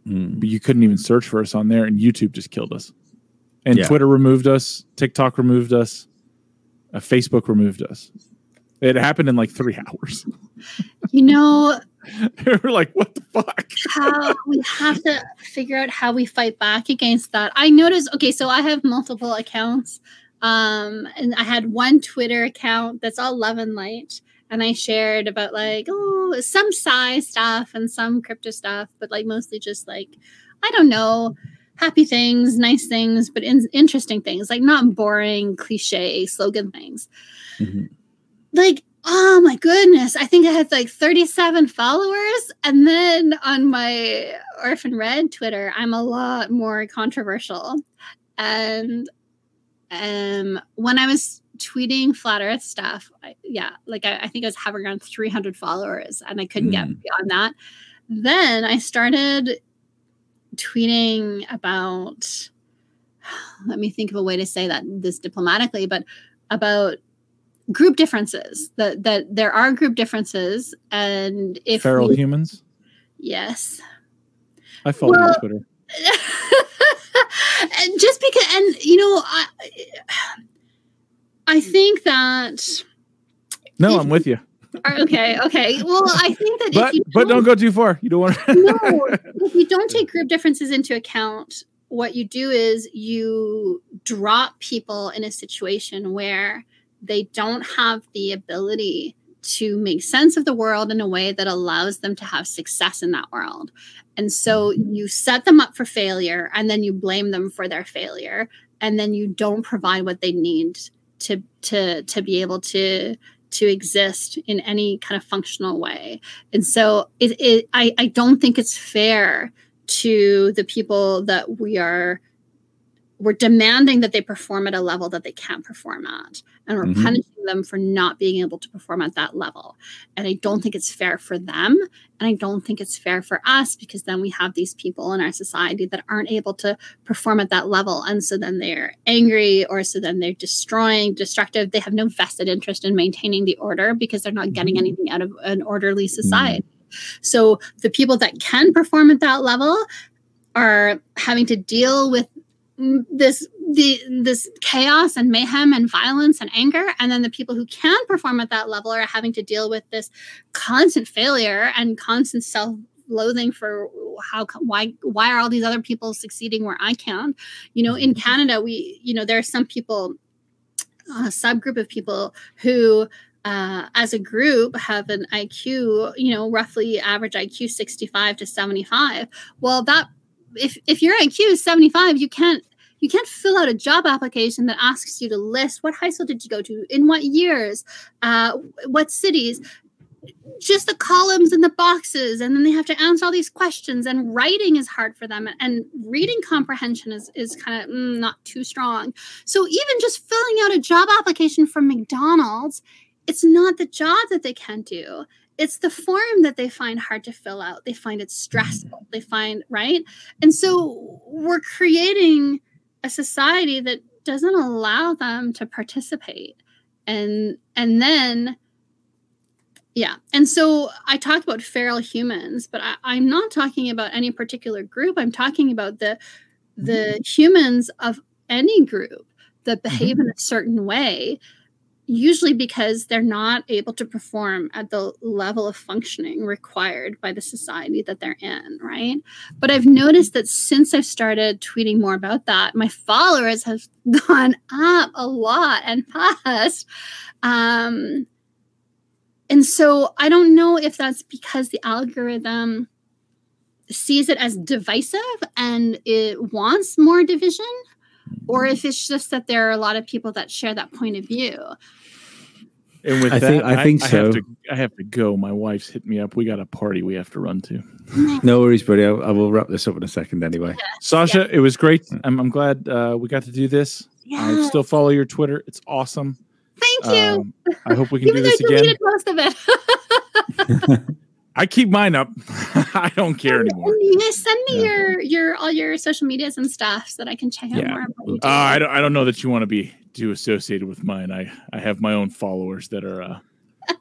Mm. but you couldn't even search for us on there, and YouTube just killed us. And Yeah. Twitter removed us, TikTok removed us, uh, Facebook removed us. It happened in like three [LAUGHS] hours. you know, [LAUGHS] we're like, what the fuck? how [LAUGHS] we have to figure out how we fight back against that. I noticed okay, so I have multiple accounts. Um and I had one Twitter account that's all love and light and I shared about like oh some size stuff and some crypto stuff, but like mostly just like I don't know, happy things, nice things, but in- interesting things, like not boring cliche slogan things Mhm. like oh my goodness i think i had like 37 followers and then on my orphan red twitter i'm a lot more controversial and um when i was tweeting flat earth stuff I, yeah like I, I think i was hovering around 300 followers and i couldn't get Mm. beyond that then i started tweeting about let me think of a way to say that this diplomatically but about group differences that that there are group differences and if Feral we- humans. yes I follow you on Twitter. [LAUGHS] and just because and you know i i think that No, if- I'm with you. okay okay well i think that But if you but don't go too far. You don't want no, [LAUGHS] if you don't take group differences into account, what you do is you drop people in a situation where they don't have the ability to make sense of the world in a way that allows them to have success in that world. And so mm-hmm. you set them up for failure and then you blame them for their failure and then you don't provide what they need to to to be able to to exist in any kind of functional way. And so it, it I, I don't think it's fair to the people that we are we're demanding that they perform at a level that they can't perform at and we're mm-hmm. punishing them for not being able to perform at that level and i don't think it's fair for them and i don't think it's fair for us because then we have these people in our society that aren't able to perform at that level and so then they're angry or so then they're destroying destructive they have no vested interest in maintaining the order because they're not getting mm-hmm. anything out of an orderly society mm-hmm. so the people that can perform at that level are having to deal with this the this chaos and mayhem and violence and anger and then the people who can perform at that level are having to deal with this constant failure and constant self loathing for how why why are all these other people succeeding where I can't you know in Canada we you know there are some people a subgroup of people who uh, as a group have an IQ, you know, roughly average IQ 65 to 75. Well, that if if your IQ is 75, you can't you can't fill out a job application that asks you to list what high school did you go to, in what years, uh, what cities. Just the columns and the boxes, and then they have to answer all these questions. And writing is hard for them, and reading comprehension is is kind of mm, not too strong. So even just filling out a job application from McDonald's, it's not the job that they can't do it's the form that they find hard to fill out they find it stressful they find right and so we're creating a society that doesn't allow them to participate and and then yeah and so i talked about feral humans but I, am not talking about any particular group i'm talking about the the mm-hmm. humans of any group that behave mm-hmm. in a certain way usually because they're not able to perform at the level of functioning required by the society that they're in, right? But I've noticed that since I've started tweeting more about that, my followers have [LAUGHS] gone up a lot and fast. Um, and so I don't know if that's because the algorithm sees it as divisive and it wants more division or if it's just that there are a lot of people that share that point of view. And with I that, think, I, I think so. I have, to, I have to go. My wife's hit me up. We got a party we have to run to. [LAUGHS] no worries, buddy. I, I will wrap this up in a second anyway. Yeah. Sasha, yeah. it was great. I'm, I'm glad uh, we got to do this. Yeah. I still follow your Twitter. It's awesome. Thank you. Um, I hope we can [LAUGHS] do this again. Most of it. [LAUGHS] I keep mine up. I don't care anymore. You guys send me your your all your social medias and stuff so that I can check out more. Uh, I don't. I don't know that you want to be too associated with mine. I I have my own followers that are uh,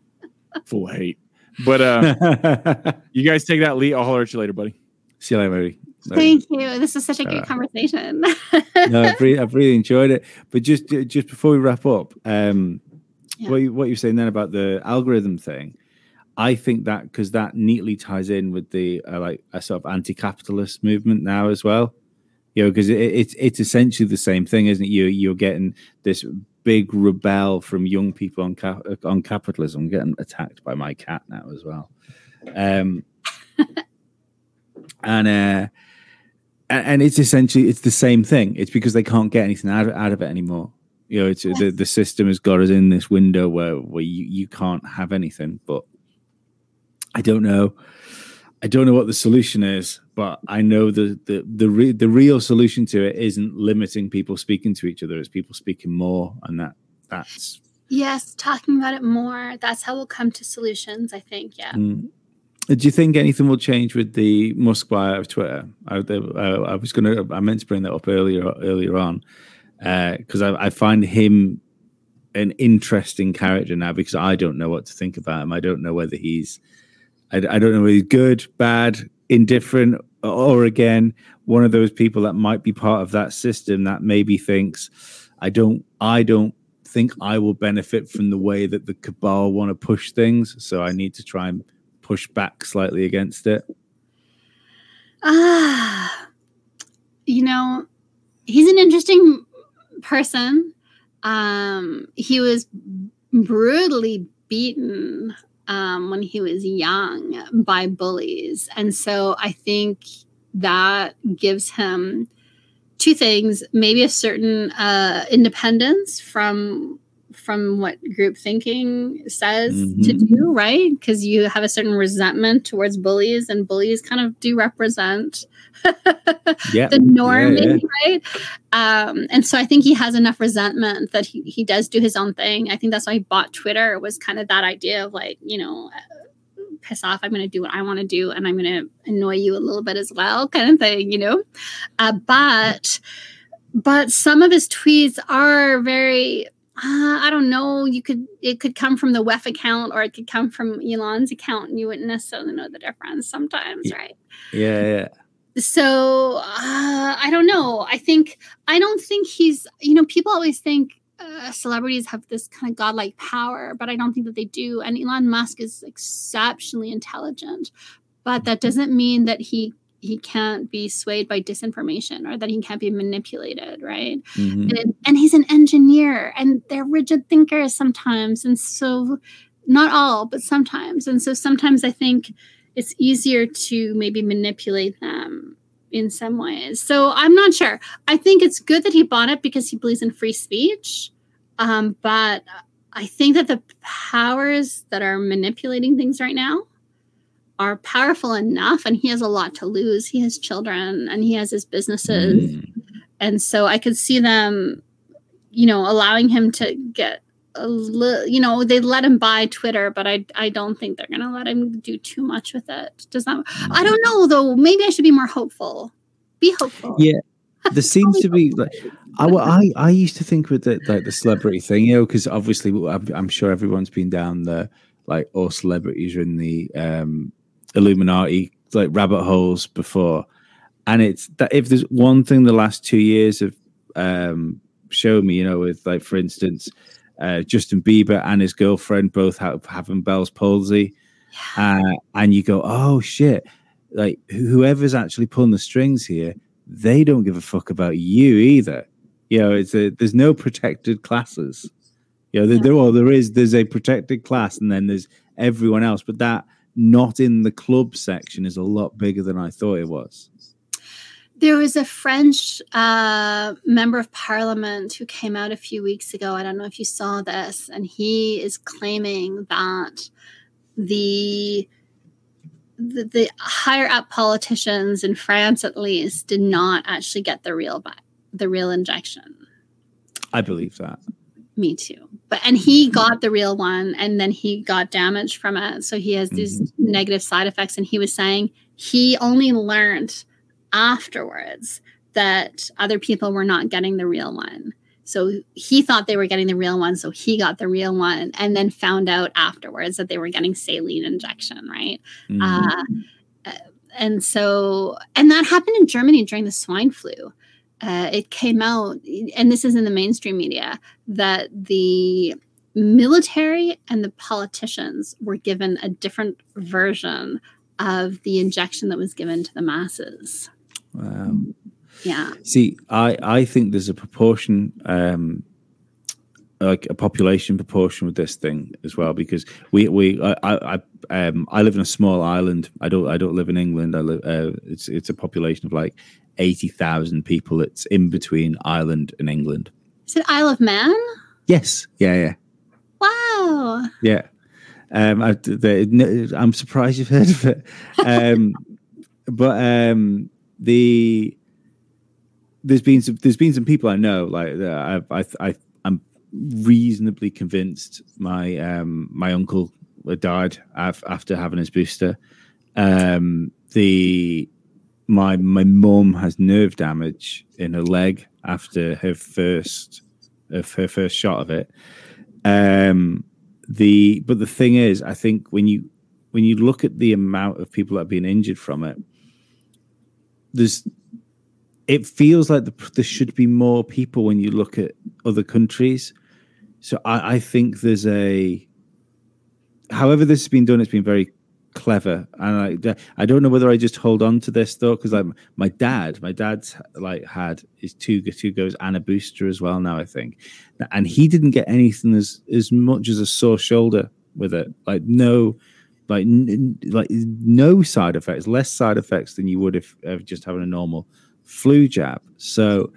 [LAUGHS] full of hate. But uh, [LAUGHS] you guys take that, Lee. I'll holler at you later, buddy. See you later, buddy. Thank you. This is such a good uh, conversation. [LAUGHS] no, I've really, I've really, enjoyed it. But just just before we wrap up, um, yeah. what you, what you're saying then about the algorithm thing I think that because that neatly ties in with the uh, like a sort of anti-capitalist movement now as well. You know, because it, it's it's essentially the same thing, isn't it? You you're getting this big rebel from young people on cap- on capitalism getting attacked by my cat now as well. Um, [LAUGHS] and uh, and it's essentially it's the same thing. It's because they can't get anything out of, out of it anymore. You know, it's yes. the, the system has got us in this window where where you, you can't have anything. But I don't know. I don't know what the solution is, but I know the the the re- the real solution to it isn't limiting people speaking to each other. It's people speaking more, and that that's yes, talking about it more. That's how we'll come to solutions. I think. Yeah. Mm. Do you think anything will change with the Musk buyout of Twitter? I, uh, I was going to. I meant to bring that up earlier earlier on because uh, I, I find him an interesting character now because I don't know what to think about him. I don't know whether he's I, I don't know whether he's good, bad, indifferent, or again, one of those people that might be part of that system that maybe thinks, I don't, I don't think I will benefit from the way that the cabal want to push things. So I need to try and push back slightly against it. Ah, you know, he's an interesting person. Um, he was brutally beaten um, when he was young by bullies. And so I think that gives him two things maybe a certain uh, independence from from what group thinking says mm-hmm. to do right because you have a certain resentment towards bullies and bullies kind of do represent [LAUGHS] yeah. the norm yeah, yeah. right um, and so i think he has enough resentment that he, he does do his own thing i think that's why he bought twitter was kind of that idea of like you know piss off i'm going to do what i want to do and i'm going to annoy you a little bit as well kind of thing you know uh, but but some of his tweets are very uh, I don't know. You could it could come from the WEF account or it could come from Elon's account, and you wouldn't necessarily know the difference sometimes, right? Yeah, yeah. So uh, I don't know. I think I don't think he's. You know, people always think uh, celebrities have this kind of godlike power, but I don't think that they do. And Elon Musk is exceptionally intelligent, but that doesn't mean that he he can't be swayed by disinformation or that he can't be manipulated right? Mm-hmm. and, and he's an engineer and they're rigid thinkers sometimes and so not all but sometimes. And so sometimes i think it's easier to maybe manipulate them in some ways. So i'm not sure. I think it's good that he bought it because he believes in free speech um, but i think that the powers that are manipulating things right now are powerful enough and he has a lot to lose. He has children and he has his businesses. Mm. and so i could see them you know allowing him to get a li- you know they let him buy twitter but i i don't think they're going to let him do too much with it. Does that i don't know though. Maybe i should be more hopeful. Be hopeful. Yeah. There [LAUGHS] seems to be like I, I i used to think with the like the celebrity thing you know because obviously I'm, I'm sure everyone's been down the like all celebrities are in the um Illuminati like rabbit holes before, and it's that if there's one thing the last two years have um, shown me, you know, with like for instance, uh, Justin Bieber and his girlfriend both have having Bell's palsy, uh, and you go, oh shit, like whoever's actually pulling the strings here, they don't give a fuck about you either. You know, it's a, there's no protected classes. You know, there, there, well, there is. There's a protected class, and then there's everyone else. But that not in the club section is a lot bigger than I thought it was. There was a French uh, member of parliament who came out a few weeks ago. I don't know if you saw this, and he is claiming that the the, the higher up politicians in France, at least, did not actually get the real the real injection. I believe that. Me too. But and he got the real one and then he got damage from it. So he has these mm-hmm. negative side effects. And he was saying he only learned afterwards that other people were not getting the real one. So he thought they were getting the real one. So he got the real one and then found out afterwards that they were getting saline injection, right? Mm-hmm. Uh, and so, and that happened in Germany during the swine flu uh, it came out, and this is in the mainstream media, that the military and the politicians were given a different version of the injection that was given to the masses. Wow. Yeah. See, I I think there's a proportion, um, like a population proportion with this thing as well, because we we I I um I live in a small island. I don't I don't live in England. I live. Uh, it's it's a population of like 80,000 people. It's in between Ireland and England. Is it Isle of Man? Yes. Yeah, yeah. Wow. Yeah. Um, I, am surprised you've heard of it. Um, [LAUGHS] but um, the there's been some there's been some people I know like I I, I I'm reasonably convinced my um my uncle died after having his booster. Um, the my my mum has nerve damage in her leg after her first of her first shot of it. Um, the but the thing is, I think when you when you look at the amount of people that have been injured from it, there's it feels like the, there should be more people when you look at other countries. So I, I think there's a however this has been done, it's been very clever and I, I don't know whether i just hold on to this though because like my dad my dad's like had his two two goes and a booster as well now i think and he didn't get anything as as much as a sore shoulder with it. Like no, like n- like no side effects, less side effects than you would if, if just having a normal flu jab. So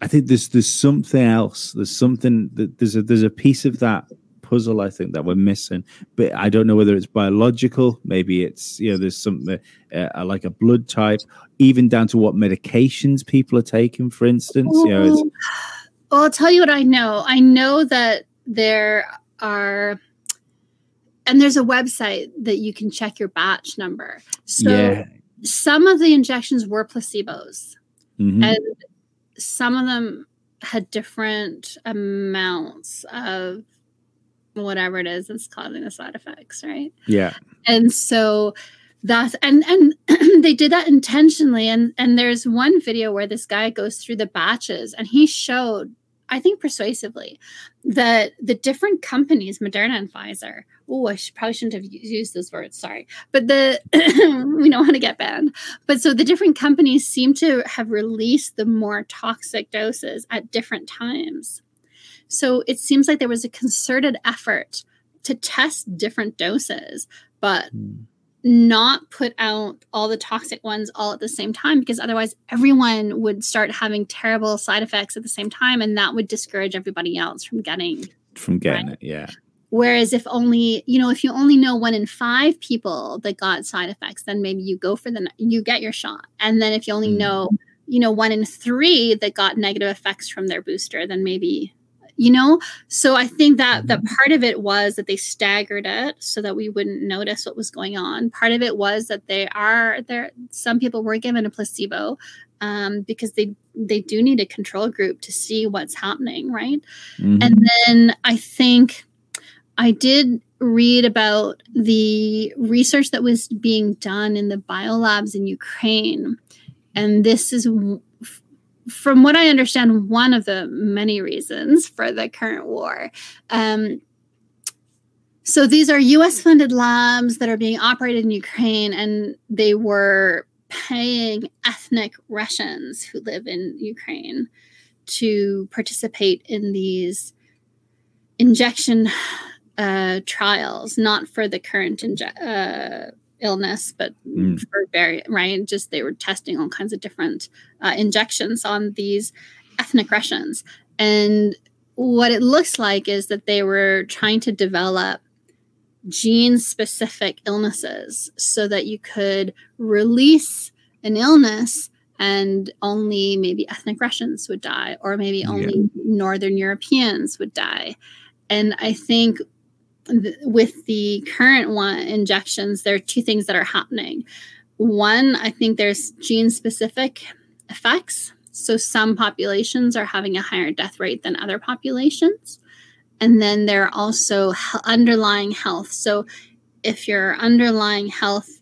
I think there's there's something else. There's something that there's a there's a piece of that puzzle I think that we're missing. But I don't know whether it's biological. Maybe it's you know there's something uh, like a blood type, even down to what medications people are taking. For instance, you know. Well, I'll tell you what I know. I know that there are and there's a website that you can check your batch number. So yeah. some of the injections were placebos, Mhm. and some of them had different amounts of whatever it is that's causing the side effects, right? yeah, and so that's and and [CLEARS THROAT] they did that intentionally. And and there's one video where this guy goes through the batches and he showed i think persuasively that the different companies moderna and pfizer oh i should, probably shouldn't have used those words sorry but the [CLEARS THROAT] we don't want to get banned. But so the different companies seem to have released the more toxic doses at different times so it seems like there was a concerted effort to test different doses but Mm. not put out all the toxic ones all at the same time because otherwise everyone would start having terrible side effects at the same time and that would discourage everybody else from getting from getting it. Yeah, whereas if only you know if you only know one in five people that got side effects then maybe you go for the you get your shot and then if you only Mm. know you know one in three that got negative effects from their booster then maybe you know so i think that that part of it was that they staggered it so that we wouldn't notice what was going on part of it was that they are there some people were given a placebo um, because they they do need a control group to see what's happening right Mhm. and then I think I did read about the research that was being done in the biolabs in Ukraine. And this is, from what I understand, one of the many reasons for the current war. Um, so these are US funded labs that are being operated in Ukraine, and they were paying ethnic Russians who live in Ukraine to participate in these injection uh, trials, not for the current inje- uh, illness, but Mm. for very right. Just they were testing all kinds of different uh, injections on these ethnic Russians, and what it looks like is that they were trying to develop gene specific illnesses so that you could release an illness and only maybe ethnic Russians would die, or maybe Yeah. only Northern Europeans would die. And I think th- with the current one injections, there are two things that are happening. One, I think there's gene specific effects. So some populations are having a higher death rate than other populations. And then there are also he- underlying health. So if your underlying health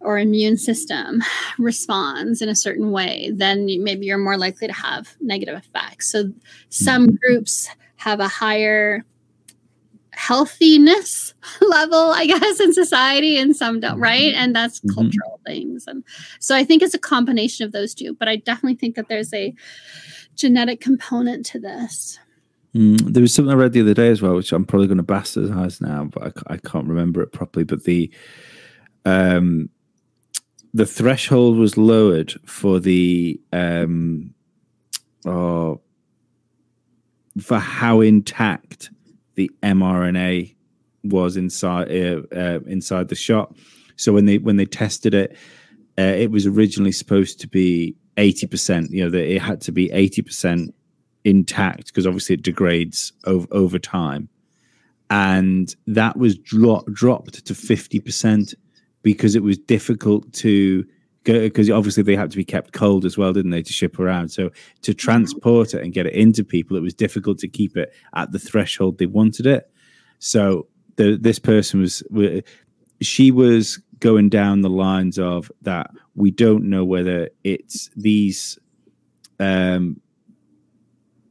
or immune system responds in a certain way, then maybe you're more likely to have negative effects. So some groups have a higher healthiness [LAUGHS] level, I guess, in society, and some don't, right? And that's Mhm. cultural things. And so I think it's a combination of those two, but I definitely think that there's a genetic component to this. Mm, there was something I read the other day as well, which I'm probably going to bastardize now, but I, I can't remember it properly. But the um, the threshold was lowered for the um, oh, for how intact the mRNA was inside uh, uh, inside the shot. So when they when they tested it, uh, it was originally supposed to be eighty percent. You know, that it had to be eighty percent intact because obviously it degrades over over time, and that was dro- dropped to fifty percent because it was difficult to because obviously they had to be kept cold as well, didn't they, to ship around? So to transport it and get it into people, it was difficult to keep it at the threshold they wanted it. So the, this person was, she was going down the lines of that we don't know whether it's these um,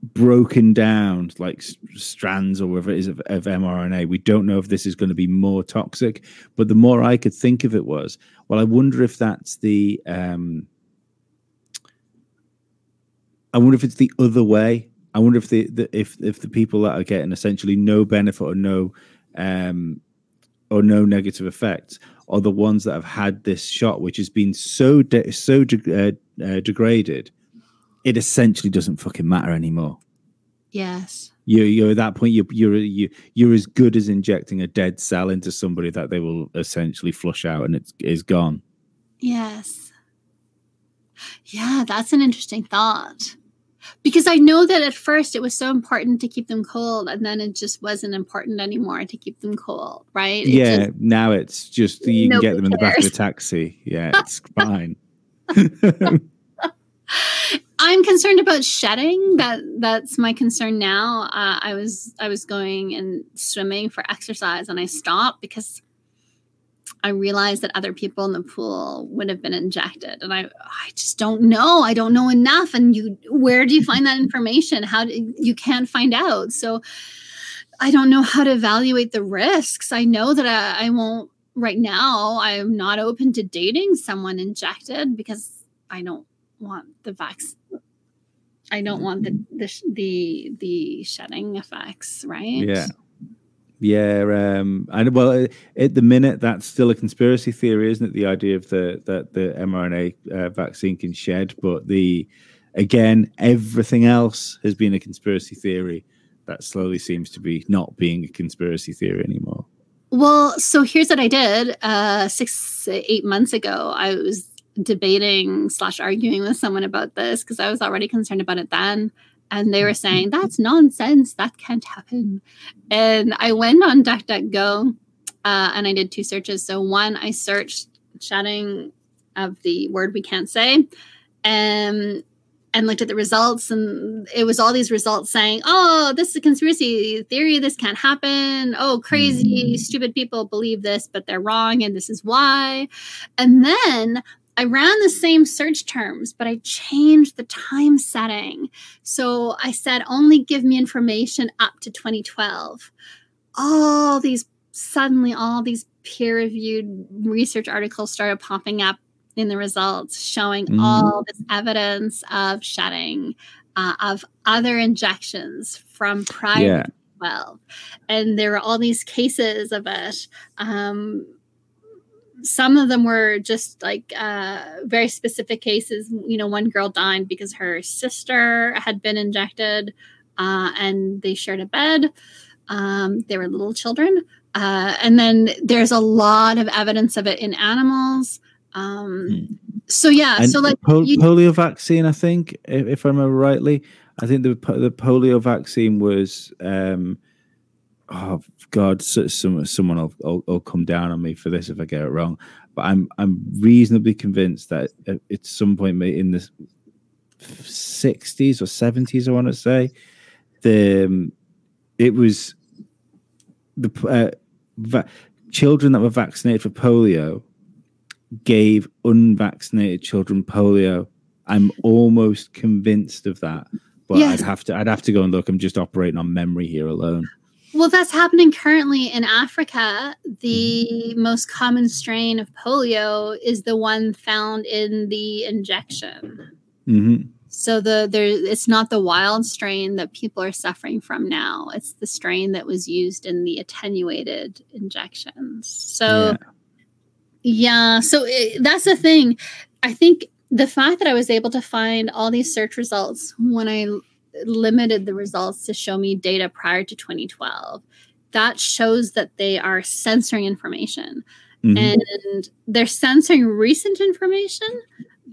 broken down like strands or whatever it is of, of mRNA. We don't know if this is going to be more toxic. But the more I could think of it was, well, I wonder if that's the. Um, I wonder if it's the other way. I wonder if the, the if if the people that are getting essentially no benefit or no um, or no negative effects are the ones that have had this shot, which has been so de- so de- uh, uh, degraded, it essentially doesn't fucking matter anymore. Yes. You, you're at that point. You're you're you, you're as good as injecting a dead cell into somebody that they will essentially flush out and it's is gone. Yes. Yeah, that's an interesting thought. Because I know that at first it was so important to keep them cold, and then it just wasn't important anymore to keep them cold, right? It yeah. just- now it's just you can get them in the back of a taxi. Yeah, it's [LAUGHS] fine. [LAUGHS] I'm concerned about shedding. That that's my concern now. Uh, I was I was going and swimming for exercise, and I stopped because I realized that other people in the pool would have been injected, and I I just don't know. I don't know enough. And you, where do you find that information? How do, you can't find out? So I don't know how to evaluate the risks. I know that I, I won't right now. I'm not open to dating someone injected because I don't want the vaccine. I don't want the the the, the shedding effects, right? Yeah. Yeah, um, and well, at the minute, that's still a conspiracy theory, isn't it? The idea of the that the mRNA uh, vaccine can shed, but the again, everything else has been a conspiracy theory that slowly seems to be not being a conspiracy theory anymore. Well, so here's what I did. Uh, six eight months ago, I was debating slash arguing with someone about this because I was already concerned about it then. And they were saying, mm-hmm. that's nonsense. That can't happen. And I went on DuckDuckGo uh, and I did two searches. So, one, I searched shedding of the word we can't say and, and looked at the results. And it was all these results saying, oh, this is a conspiracy theory. This can't happen. Oh, crazy, mm-hmm. stupid people believe this, but they're wrong. And this is why. And then I ran the same search terms, but I changed the time setting. So I said, only give me information up to 2012. All these, suddenly, all these peer reviewed research articles started popping up in the results showing Mhm. all this evidence of shedding, uh, of other injections from prior Yeah. to 12. And there were all these cases of it. Um, some of them were just like uh, very specific cases. You know, one girl died because her sister had been injected uh, and they shared a bed. Um, they were little children. Uh, and then there's a lot of evidence of it in animals. Um, so, yeah, And so like, pol- you- polio vaccine, I think, if, if I remember rightly, I think the the polio vaccine was. Um, oh God, so, some, someone will, will, will come down on me for this if I get it wrong. But I'm I'm reasonably convinced that at, some point in the sixties or seventies, I want to say, the um, it was the uh, va- children that were vaccinated for polio gave unvaccinated children polio. I'm almost convinced of that, but Yes. I'd have to I'd have to go and look. I'm just operating on memory here alone. Well, that's happening currently in Africa. The most common strain of polio is the one found in the injection. hmm So the there it's not the wild strain that people are suffering from now. It's the strain that was used in the attenuated injections. So yeah, so eh, that's the thing. I think the fact that I was able to find all these search results when I limited the results to show me data prior to 2012, that shows that they are censoring information Mhm. and they're censoring recent information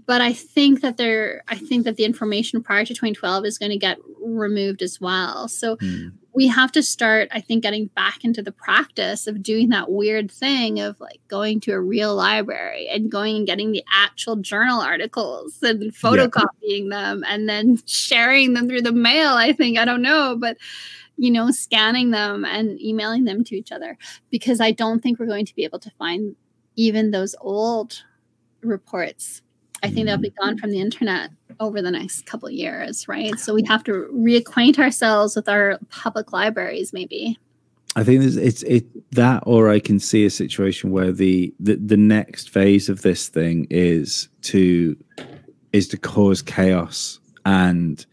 but i think that they're i think that the information prior to 2012 is going to get removed as well so Mm. We have to start i think getting back into the practice of doing that weird thing of like going to a real library and going and getting the actual journal articles and photocopying them and then sharing them through the mail i think. I don't know but you know scanning them and emailing them to each other because i don't think we're going to be able to find even those old reports. I think they'll be gone mm-hmm. from the internet over the next couple of years right? So we have to reacquaint ourselves with our public libraries maybe. I think it's, it's it that, or I can see a situation where the, the the next phase of this thing is to is to cause chaos, and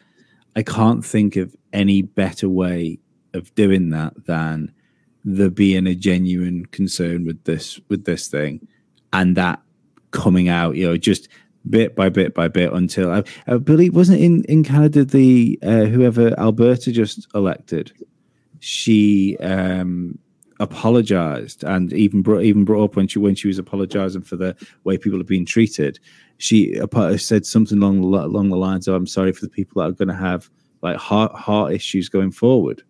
I can't think of any better way of doing that than there being a genuine concern with this with this thing, and that coming out, you know, just bit by bit by bit until I, I believe wasn't in in Canada the uh, whoever Alberta just elected, she um apologized and even brought even brought up when she when she was apologizing for the way people have been treated. She said something along along the lines of i'm sorry for the people that are going to have like heart heart issues going forward.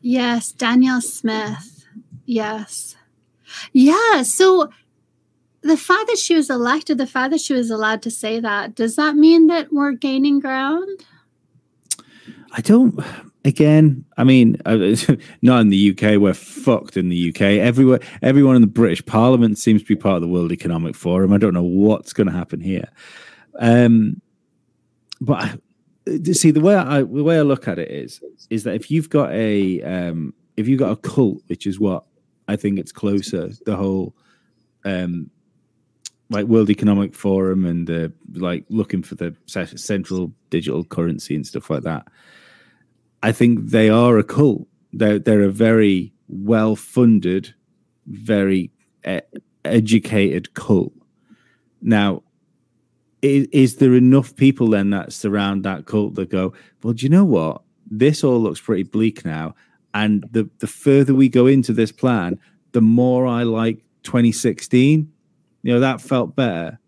Yes danielle smith. Yes. Yeah so the fact that she was elected the fact that she was allowed to say that does that mean that we're gaining ground i don't again, I mean, uh, [LAUGHS] not in the UK. We're fucked in the UK. Everywhere, everyone in the British Parliament seems to be part of the World Economic Forum. I don't know what's going to happen here. Um, but I, see, the way I the way I look at it is is that if you've got a um, if you've got a cult, which is what I think it's closer, the whole um, like World Economic Forum and uh, like looking for the central digital currency and stuff like that I think they are a cult. They're they're a very well funded, very e- educated cult. Now, is, is there enough people then that surround that cult that go, well, do you know what? This all looks pretty bleak now. And the, the further we go into this plan, the more I like 2016. You know, that felt better.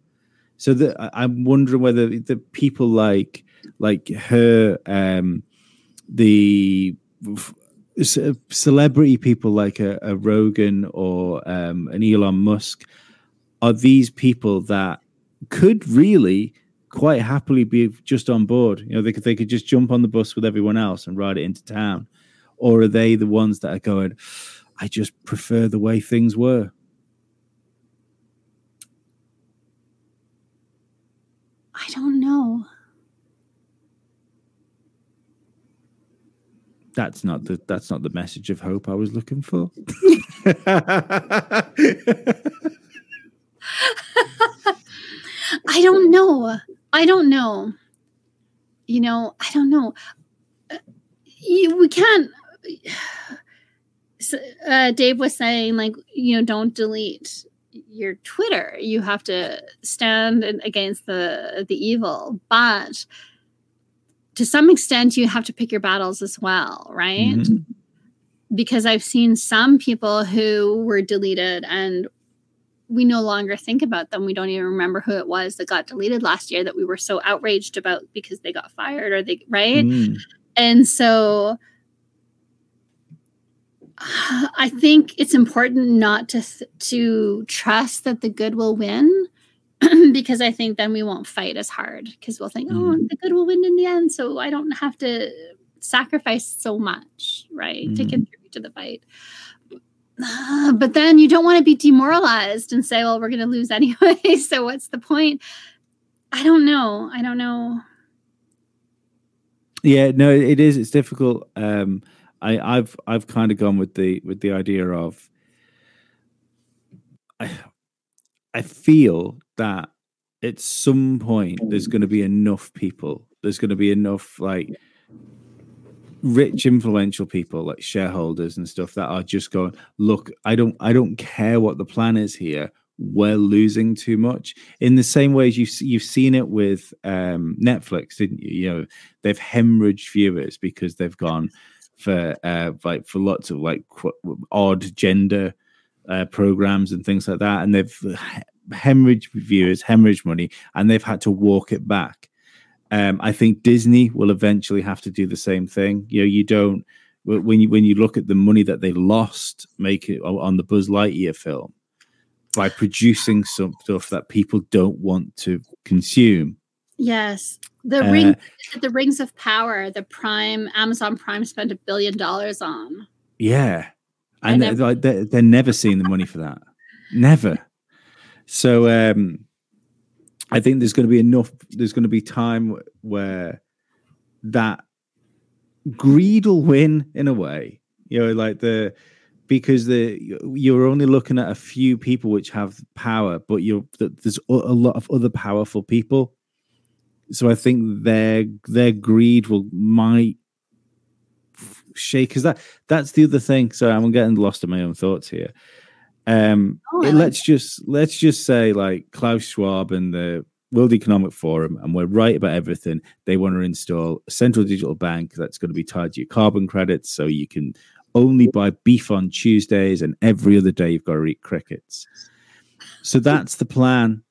So that I'm wondering whether the people like like her um the celebrity people like a, a Rogan or um, an Elon Musk are these people that could really quite happily be just on board. You know, they could they could just jump on the bus with everyone else and ride it into town, or are they the ones that are going? I just prefer the way things were. I don't know. That's not the that's not the message of hope I was looking for. [LAUGHS] I don't know. I don't know. You know, I don't know. Uh, we can't. [SIGHS] Uh, Dave was saying, like, you know, don't delete your Twitter. You have to stand against the the evil, but to some extent you have to pick your battles as well right mm-hmm. because i've seen some people who were deleted and we no longer think about them we don't even remember who it was that got deleted last year that we were so outraged about because they got fired or they right mm. and so [SIGHS] i think it's important not to to trust that the good will win [CLEARS THROAT] because I think then we won't fight as hard because we'll think, oh, mm-hmm. the good will win in the end. So I don't have to sacrifice so much, right, mm-hmm. to contribute to the fight. but then you don't want to be demoralized and say, well, we're going to lose [LAUGHS] anyway. so what's the point? I don't know. I don't know. Yeah, no, it is. It's difficult. Um, I, I've I've kind of gone with the with the idea of I I feel that at some point there's going to be enough people. There's going to be enough like rich, influential people like shareholders and stuff that are just going, look, I don't, I don't care what the plan is here. We're losing too much. In the same ways you've you've seen it with um, Netflix, didn't you? You know, they've hemorrhaged viewers because they've gone for uh, like for lots of like qu- odd gender uh, programs and things like that, and they've hemorrhage viewers, hemorrhage money, and they've had to walk it back. Um, I think Disney will eventually have to do the same thing. You know, you don't when you when you look at the money that they lost make it on the Buzz Lightyear film by producing some stuff that people don't want to consume. Yes, the uh, ring, the Rings of Power, the Prime Amazon Prime spent a billion dollars on. Yeah, and never, they're, they're never seeing the money for that. Never. So um, I think there's going to be enough. There's going to be time where that greed will win in a way. You know, like the because the you're only looking at a few people which have power, but you're there's a lot of other powerful people. So I think their their greed will might shake because that that's the other thing. So I'm getting lost in my own thoughts here. Um, Oh, like let's just let's just say like Klaus Schwab and the World Economic Forum, and we're right about everything. They want to install a central digital bank that's going to be tied to your carbon credits, so you can only buy beef on Tuesdays, and every other day you've got to eat crickets. So that's the plan.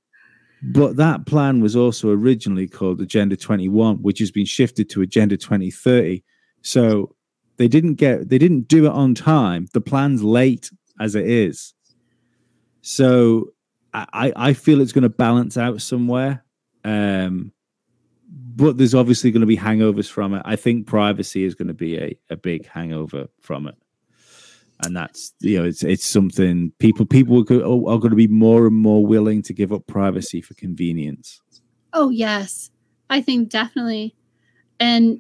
But that plan was also originally called Agenda 21, which has been shifted to Agenda 2030. So they didn't get they didn't do it on time. The plan's late as it is. So I, I feel it's going to balance out somewhere. Um, but there's obviously going to be hangovers from it. I think privacy is going to be a, a big hangover from it. And that's you know it's it's something people people are, are going to be more and more willing to give up privacy for convenience. Oh yes, I think definitely, and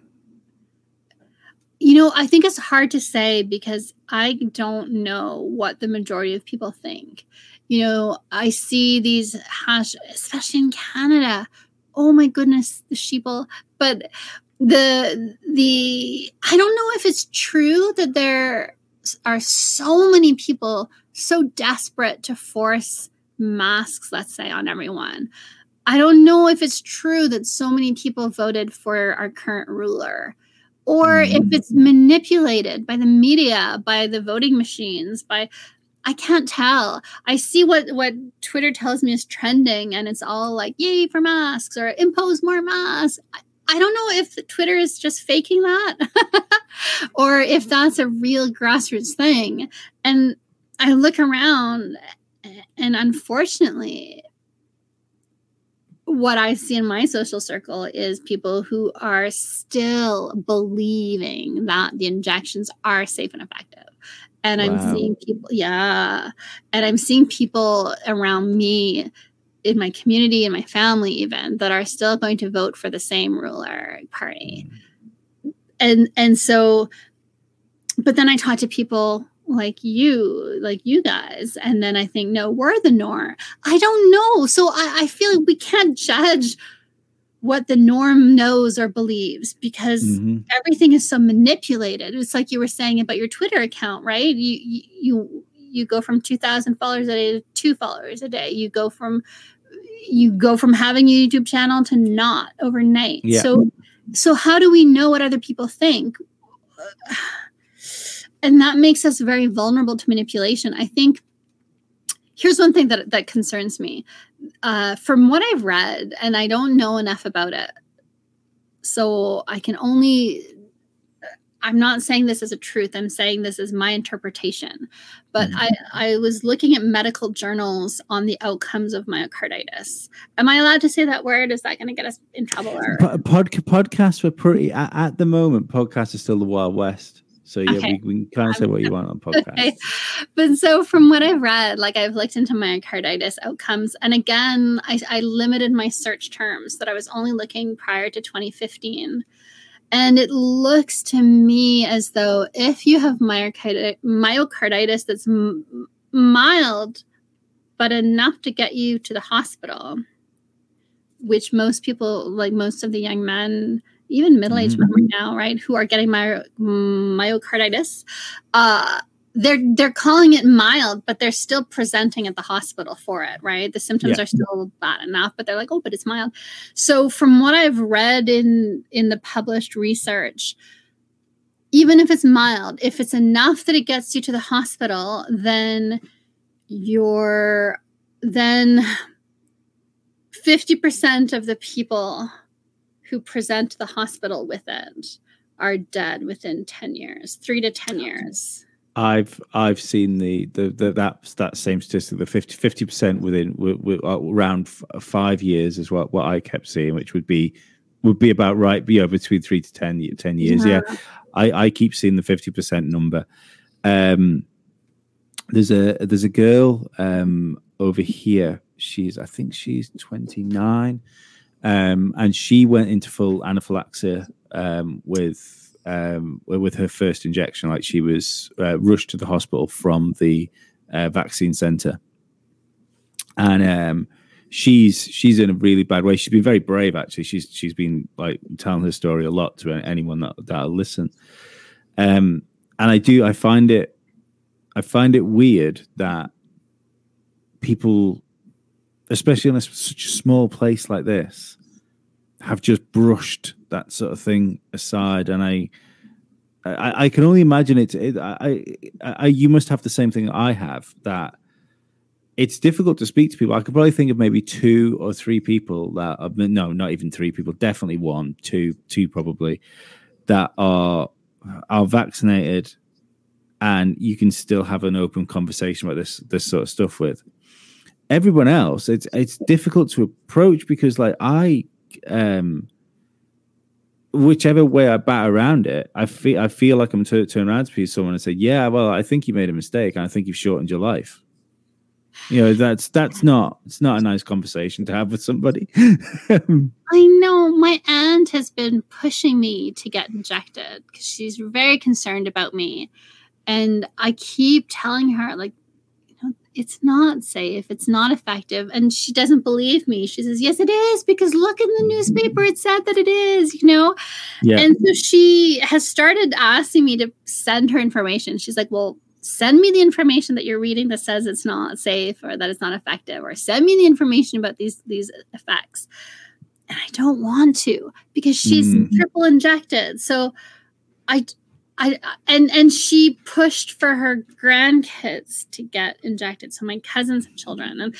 you know I think it's hard to say because I don't know what the majority of people think. You know, I see these hash, especially in Canada. Oh my goodness, the sheeple. But the the I don't know if it's true that there are so many people so desperate to force masks, let's say, on everyone. I don't know if it's true that so many people voted for our current ruler or if mm-hmm. it's manipulated by the media, by the voting machines, by I can't tell. I see what what Twitter tells me is trending and it's all like yay for masks or impose more masks. I, I don't know if Twitter is just faking that [LAUGHS] or if mm-hmm. that's a real grassroots thing. And I look around and unfortunately what I see in my social circle is people who are still believing that the injections are safe and effective. And I'm seeing people, yeah. And I'm seeing people around me in my community and my family, even that are still going to vote for the same ruler party. Mm. And and so, but then I talk to people like you, like you guys, and then I think, no, we're the norm. I don't know. So I, I feel like we can't judge what the norm knows or believes because Mhm. everything is so manipulated. It's like you were saying about your Twitter account, right? You you you, you go from two thousand followers a day to two followers a day. You go from you go from having a YouTube channel to not overnight. Yeah. So so how do we know what other people think? And that makes us very vulnerable to manipulation. I think here's one thing that that concerns me. Uh, from what I've read, and I don't know enough about it, so I can only. I'm not saying this as a truth. I'm saying this is my interpretation. But Mhm. I, I was looking at medical journals on the outcomes of myocarditis. Am I allowed to say that word? Is that going to get us in trouble? Or Po- pod, podcasts were pretty at, at the moment. Podcasts are still the wild west. So yeah, Okay. we, we can kind of say what you want on [LAUGHS] podcast. Okay. But so from what I've read, like I've looked into myocarditis outcomes, and again, I, I limited my search terms that I was only looking prior to 2015. And it looks to me as though if you have myocarditis, myocarditis that's m- mild, but enough to get you to the hospital, which most people, like most of the young men, even middle-aged men right now, right, who are getting my, myocarditis, uh, they're they're calling it mild, but they're still presenting at the hospital for it, right? The symptoms Yeah. are still bad enough, but they're like, oh, but it's mild. So from what I've read in in the published research, even if it's mild, if it's enough that it gets you to the hospital, then you're then 50% of the people who present the hospital with it are dead within 10 years, 3 to 10 years. I've I've seen the the, the that that same statistic, the 50 percent within w- w- uh, around f- five years is what what I kept seeing, which would be would be about right. Yeah, between three to 10, 10 years. Yeah, I, I keep seeing the fifty percent number. Um, there's a there's a girl um over here. She's I think she's twenty nine, um, and she went into full anaphylaxis um with um with her first injection. Like she was uh, rushed to the hospital from the uh, vaccine center, and um she's she's in a really bad way. She's been very brave actually. She's she's been like telling her story a lot to anyone that that'll listen. Um, and I do, I find it, I find it weird that people, especially in a, such a small place like this, have just brushed that sort of thing aside. And I, I, I can only imagine it, it I, I, you must have the same thing I have that it's difficult to speak to people. I could probably think of maybe two or three people that are, no, not even three people, definitely one, two, two probably that are are vaccinated, and you can still have an open conversation about this this sort of stuff with. Everyone else, it's it's difficult to approach because like I um whichever way I bat around it, I feel I feel like I'm to turn around to someone and say, "Yeah, well, I think you made a mistake, and I think you've shortened your life." you know that's that's not it's not a nice conversation to have with somebody [LAUGHS] i know my aunt has been pushing me to get injected because she's very concerned about me and i keep telling her like it's not safe it's not effective and she doesn't believe me. She says yes it is because look in the newspaper it said that it is you know? Yeah. and so she has started asking me to send her information. She's like well send me the information that you're reading that says it's not safe or that it's not effective or send me the information about these these effects. And i don't want to because she's mm. triple injected. So i i and and she pushed for her grandkids to get injected so my cousins have children and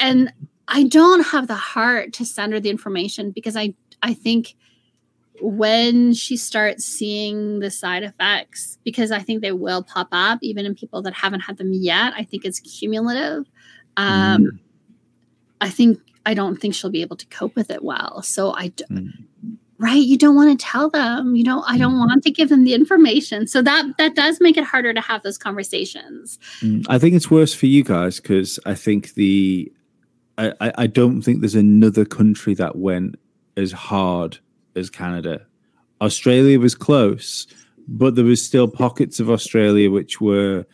and i don't have the heart to send her the information because i i think when she starts seeing the side effects, because I think they will pop up even in people that haven't had them yet, I think it's cumulative. Um, mm. I think I don't think she'll be able to cope with it well. So I, mm. Right? You don't want to tell them. You know, I don't mm. want to give them the information. So that that does make it harder to have those conversations. Mm. I think it's worse for you guys because I think the I, I don't think there's another country that went as hard as Canada. Australia was close, but there was still pockets of Australia which were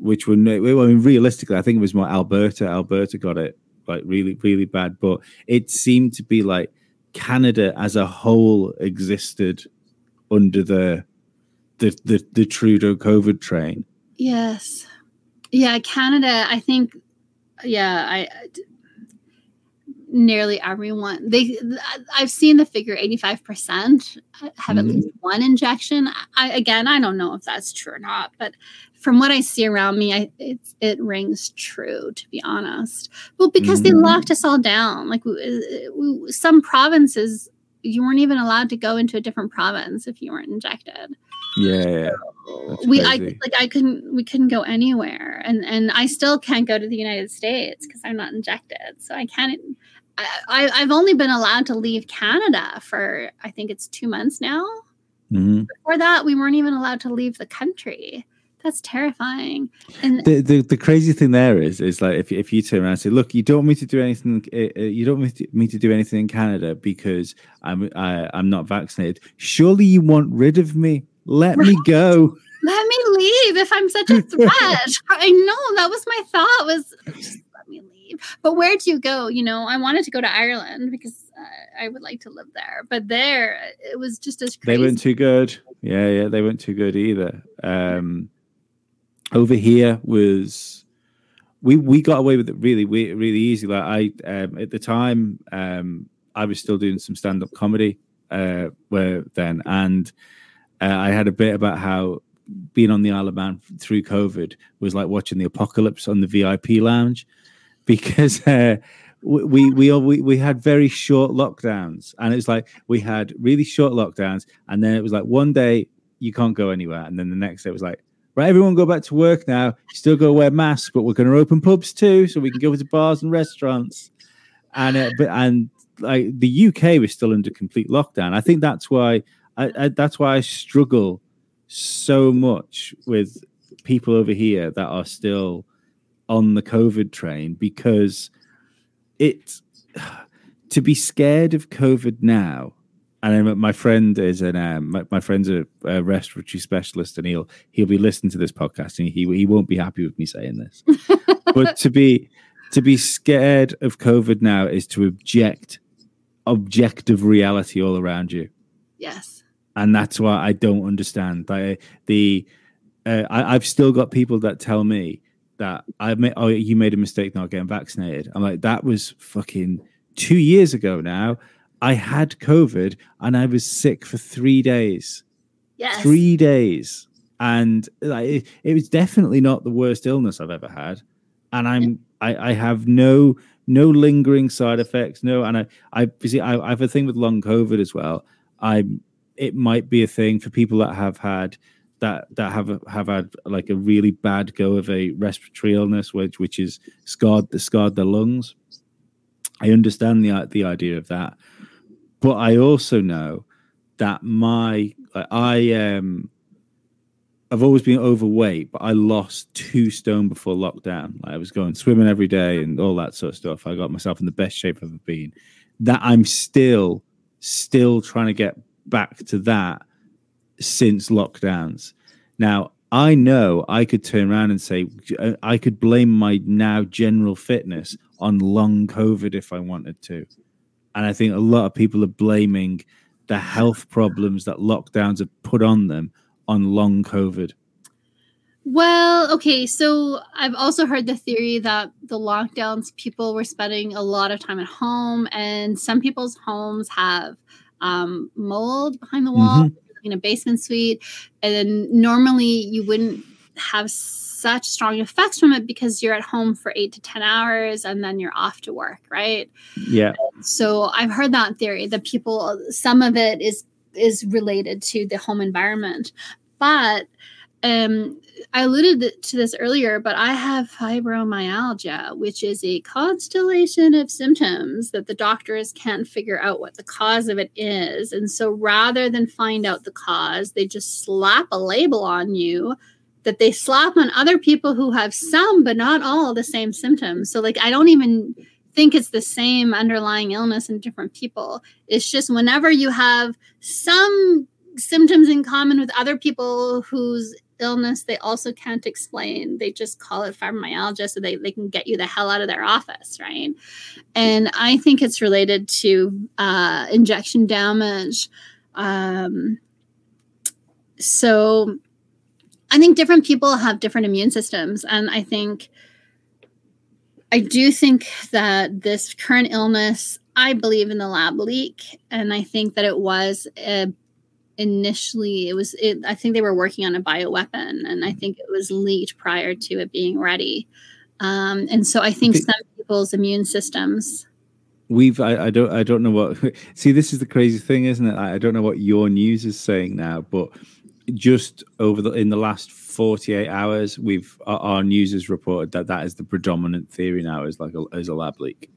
which were I mean realistically I think it was more Alberta Alberta got it like really really bad but it seemed to be like Canada as a whole existed under the the the, the Trudeau COVID train. Yes. Yeah, Canada I think yeah, I nearly everyone they i've seen the figure 85% have at mm-hmm. least one injection. I, again i don't know if that's true or not but from what i see around me I, it, it rings true to be honest. Well because mm-hmm. they locked us all down. Like we, we, some provinces you weren't even allowed to go into a different province if you weren't injected. Yeah, so we I like I couldn't we couldn't go anywhere. And and I still can't go to the United States because I'm not injected. So I can't I, I've only been allowed to leave Canada for I think it's two months now. Mm-hmm. Before that, we weren't even allowed to leave the country. That's terrifying. And the, the, the crazy thing there is is like if if you turn around and say, "Look, you don't want me to do anything. Uh, you don't want me to do anything in Canada because I'm I, I'm not vaccinated. Surely you want rid of me. Let right. me go." Let me leave if I'm such a [LAUGHS] threat. I know that was my thought was but where do you go? You know, I wanted to go to Ireland because uh, I would like to live there, but there it was just as crazy. They weren't too good. Yeah, yeah, they weren't too good either. Um, over here was we we got away with it really really easy. Like I um, at the time um, I was still doing some stand up comedy uh, where then and uh, I had a bit about how being on the Isle of Man through COVID was like watching the apocalypse on the VIP lounge because uh, we, we we we had very short lockdowns, and it's like we had really short lockdowns, and then it was like one day you can't go anywhere, and then the next day it was like right, everyone go back to work now. You still go wear masks, but we're going to open pubs too, so we can go to bars and restaurants. And uh, but and like the UK was still under complete lockdown. I think that's why I, I, that's why I struggle so much with people over here that are still on the COVID train because it to be scared of COVID now. And my friend is an um, my, my, friend's a, a, respiratory specialist, and he'll he'll be listening to this podcast, and he he won't be happy with me saying this. [LAUGHS] but to be to be scared of COVID now is to object objective reality all around you. Yes. and that's why I don't understand. Like the, uh, I, I've still got people that tell me that I made, oh, you made a mistake not getting vaccinated. I'm like, that was fucking two years ago now. I had COVID and I was sick for three days. Yes. Three days. And like, it, it was definitely not the worst illness I've ever had. And I'm, I, I have no, no lingering side effects. No, and I, I see, I, I have a thing with long COVID as well. I'm, it might be a thing for people that have had that that have have had like a really bad go of a respiratory illness, which which is scarred the scarred their lungs. I understand the the idea of that, but I also know that my I um I've always been overweight, but I lost two stone before lockdown. Like I was going swimming every day and all that sort of stuff. I got myself in the best shape I've ever been. That I'm still still trying to get back to that since lockdowns. Now, I know I could turn around and say I could blame my now general fitness on long COVID if I wanted to. And I think a lot of people are blaming the health problems that lockdowns have put on them on long COVID. Well, okay, so I've also heard the theory that the lockdowns, people were spending a lot of time at home, and some people's homes have um, mold behind the wall mm-hmm. In a basement suite. And then normally you wouldn't have such strong effects from it because you're at home for eight to 10 hours and then you're off to work, right? Yeah. So I've heard that theory that people, some of it is is related to the home environment. But um, I alluded to this earlier, but I have fibromyalgia, which is a constellation of symptoms that the doctors can't figure out what the cause of it is. And so rather than find out the cause, they just slap a label on you that they slap on other people who have some, but not all, the same symptoms. So, like, I don't even think it's the same underlying illness in different people. It's just whenever you have some symptoms in common with other people whose illness they also can't explain. They just call it fibromyalgia so they, they can get you the hell out of their office, right? And I think it's related to uh, injection damage. Um, so I think different people have different immune systems. And I think, I do think that this current illness, I believe in the lab leak. And I think that it was a initially it was it, i think they were working on a bioweapon and i think it was leaked prior to it being ready. Um, and so i think some people's immune systems we've I, I, don't i don't know what [LAUGHS] see this is the crazy thing isn't it? I don't know what your news is saying now but just over the in the last 48 hours we've our, our news has reported that that is the predominant theory now is like a, as a lab leak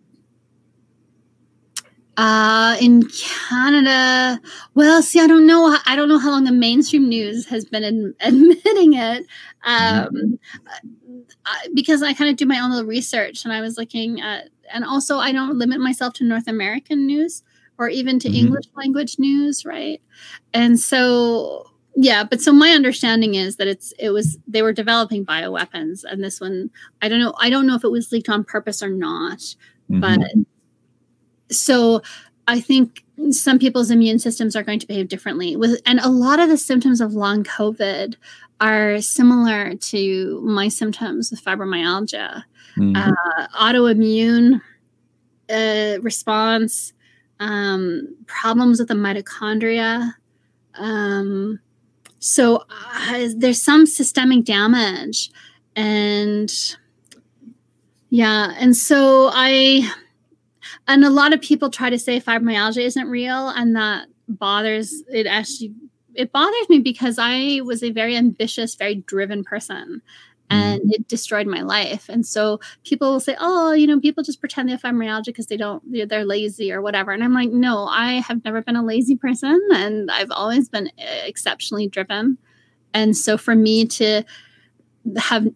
uh, in Canada, well, see, I don't know. I don't know how long the mainstream news has been in, [LAUGHS] admitting it, um, mm-hmm. because I kind of do my own little research, and I was looking at, and also I don't limit myself to North American news or even to mm-hmm. English language news, right? And so, yeah, but so my understanding is that it's it was they were developing bioweapons, and this one, I don't know, I don't know if it was leaked on purpose or not, mm-hmm. but so I think some people's immune systems are going to behave differently with and a lot of the symptoms of long covid are similar to my symptoms with fibromyalgia mm-hmm. uh, autoimmune uh, response um, problems with the mitochondria um, so uh, there's some systemic damage and yeah and so i and a lot of people try to say fibromyalgia isn't real and that bothers it actually it bothers me because i was a very ambitious very driven person and mm. it destroyed my life. And so people will say oh you know people just pretend they have fibromyalgia because they don't they're lazy or whatever. And i'm like no i have never been a lazy person and i've always been eh, exceptionally driven. And so for me to have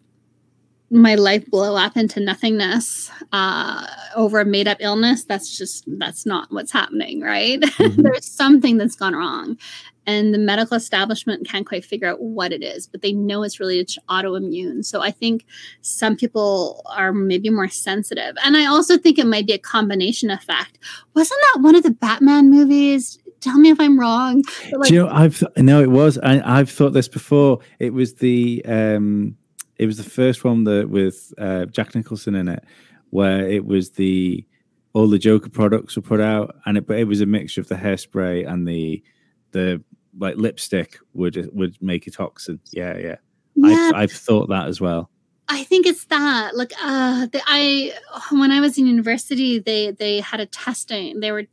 my life blow up into nothingness uh, over a made up illness, that's just that's not what's happening, right? [LAUGHS] Mm-hmm. There's something that's gone wrong, and the medical establishment can't quite figure out what it is, but they know it's related to autoimmune. So I think some people are maybe more sensitive. And I also think it might be a combination effect. Wasn't that one of the Batman movies? Tell me if I'm wrong. Like, Do you know, I've no, it was. I, I've thought this before. It was the um, it was the first one that with uh, Jack Nicholson in it, where it was the all the Joker products were put out, and it but it was a mixture of the hairspray and the the like lipstick would would make a toxin. Yeah, yeah. yeah. I've, I've thought that as well. I think it's that. Like, uh, the, I when I was in university, they they had a testing. They were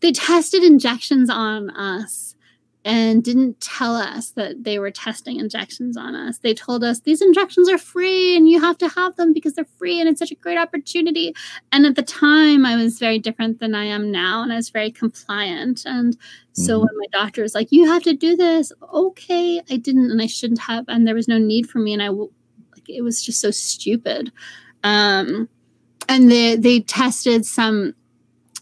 they tested injections on us and didn't tell us that they were testing injections on us. They told us these injections are free and you have to have them because they're free and it's such a great opportunity. And at the time, I was very different than I am now and I was very compliant. And so mm-hmm. when my doctor was like, "You have to do this," okay, I didn't and I shouldn't have, and there was no need for me, and I like it was just so stupid. Um, and they they tested some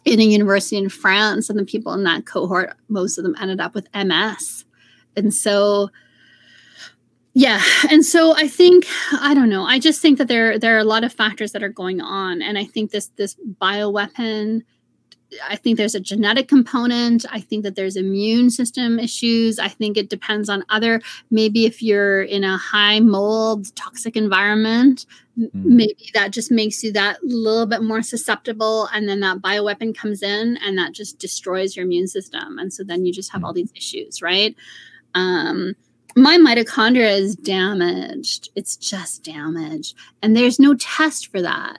in a university in France, and the people in that cohort, most of them ended up with MS. And so, yeah, and so I think I don't know. I just think that there there are a lot of factors that are going on, and I think this this bioweapon I think there's a genetic component. I think that there's immune system issues. I think it depends on other, maybe if you're in a high mold, toxic environment, mm. maybe that just makes you that little bit more susceptible. And then that bioweapon comes in and that just destroys your immune system. And so then you just have mm. all these issues, right? Um, my mitochondria is damaged. It's just damaged. And there's no test for that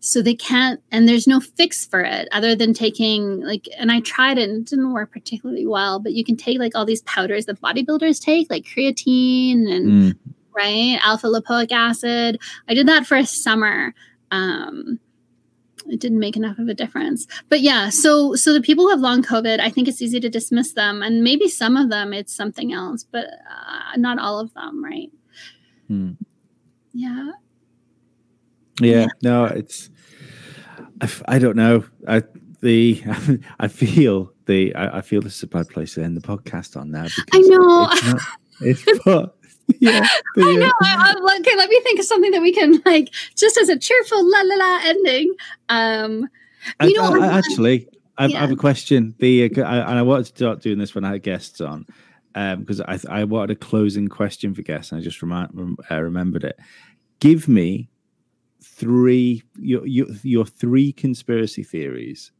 so they can't and there's no fix for it other than taking like and i tried it and it didn't work particularly well but you can take like all these powders that bodybuilders take like creatine and mm. right alpha lipoic acid. I did that for a summer. Um it didn't make enough of a difference. But yeah so so the people who have long covid i think it's easy to dismiss them and maybe some of them it's something else but uh, not all of them right? Hmm. yeah yeah, no, it's I, I don't know. I the [LAUGHS] I feel the I, I, feel this is a bad place to end the podcast on now. I know. It's, not, it's [LAUGHS] but, [LAUGHS] yeah, the, I know. I, I, okay, let me think of something that we can like just as a cheerful la la la ending. Um, you know, actually, I, yeah. I, have a question. The uh, and I wanted to start doing this when I had guests on because um, I I wanted a closing question for guests, and I just remind, uh, remembered it. Give me three your, your your three conspiracy theories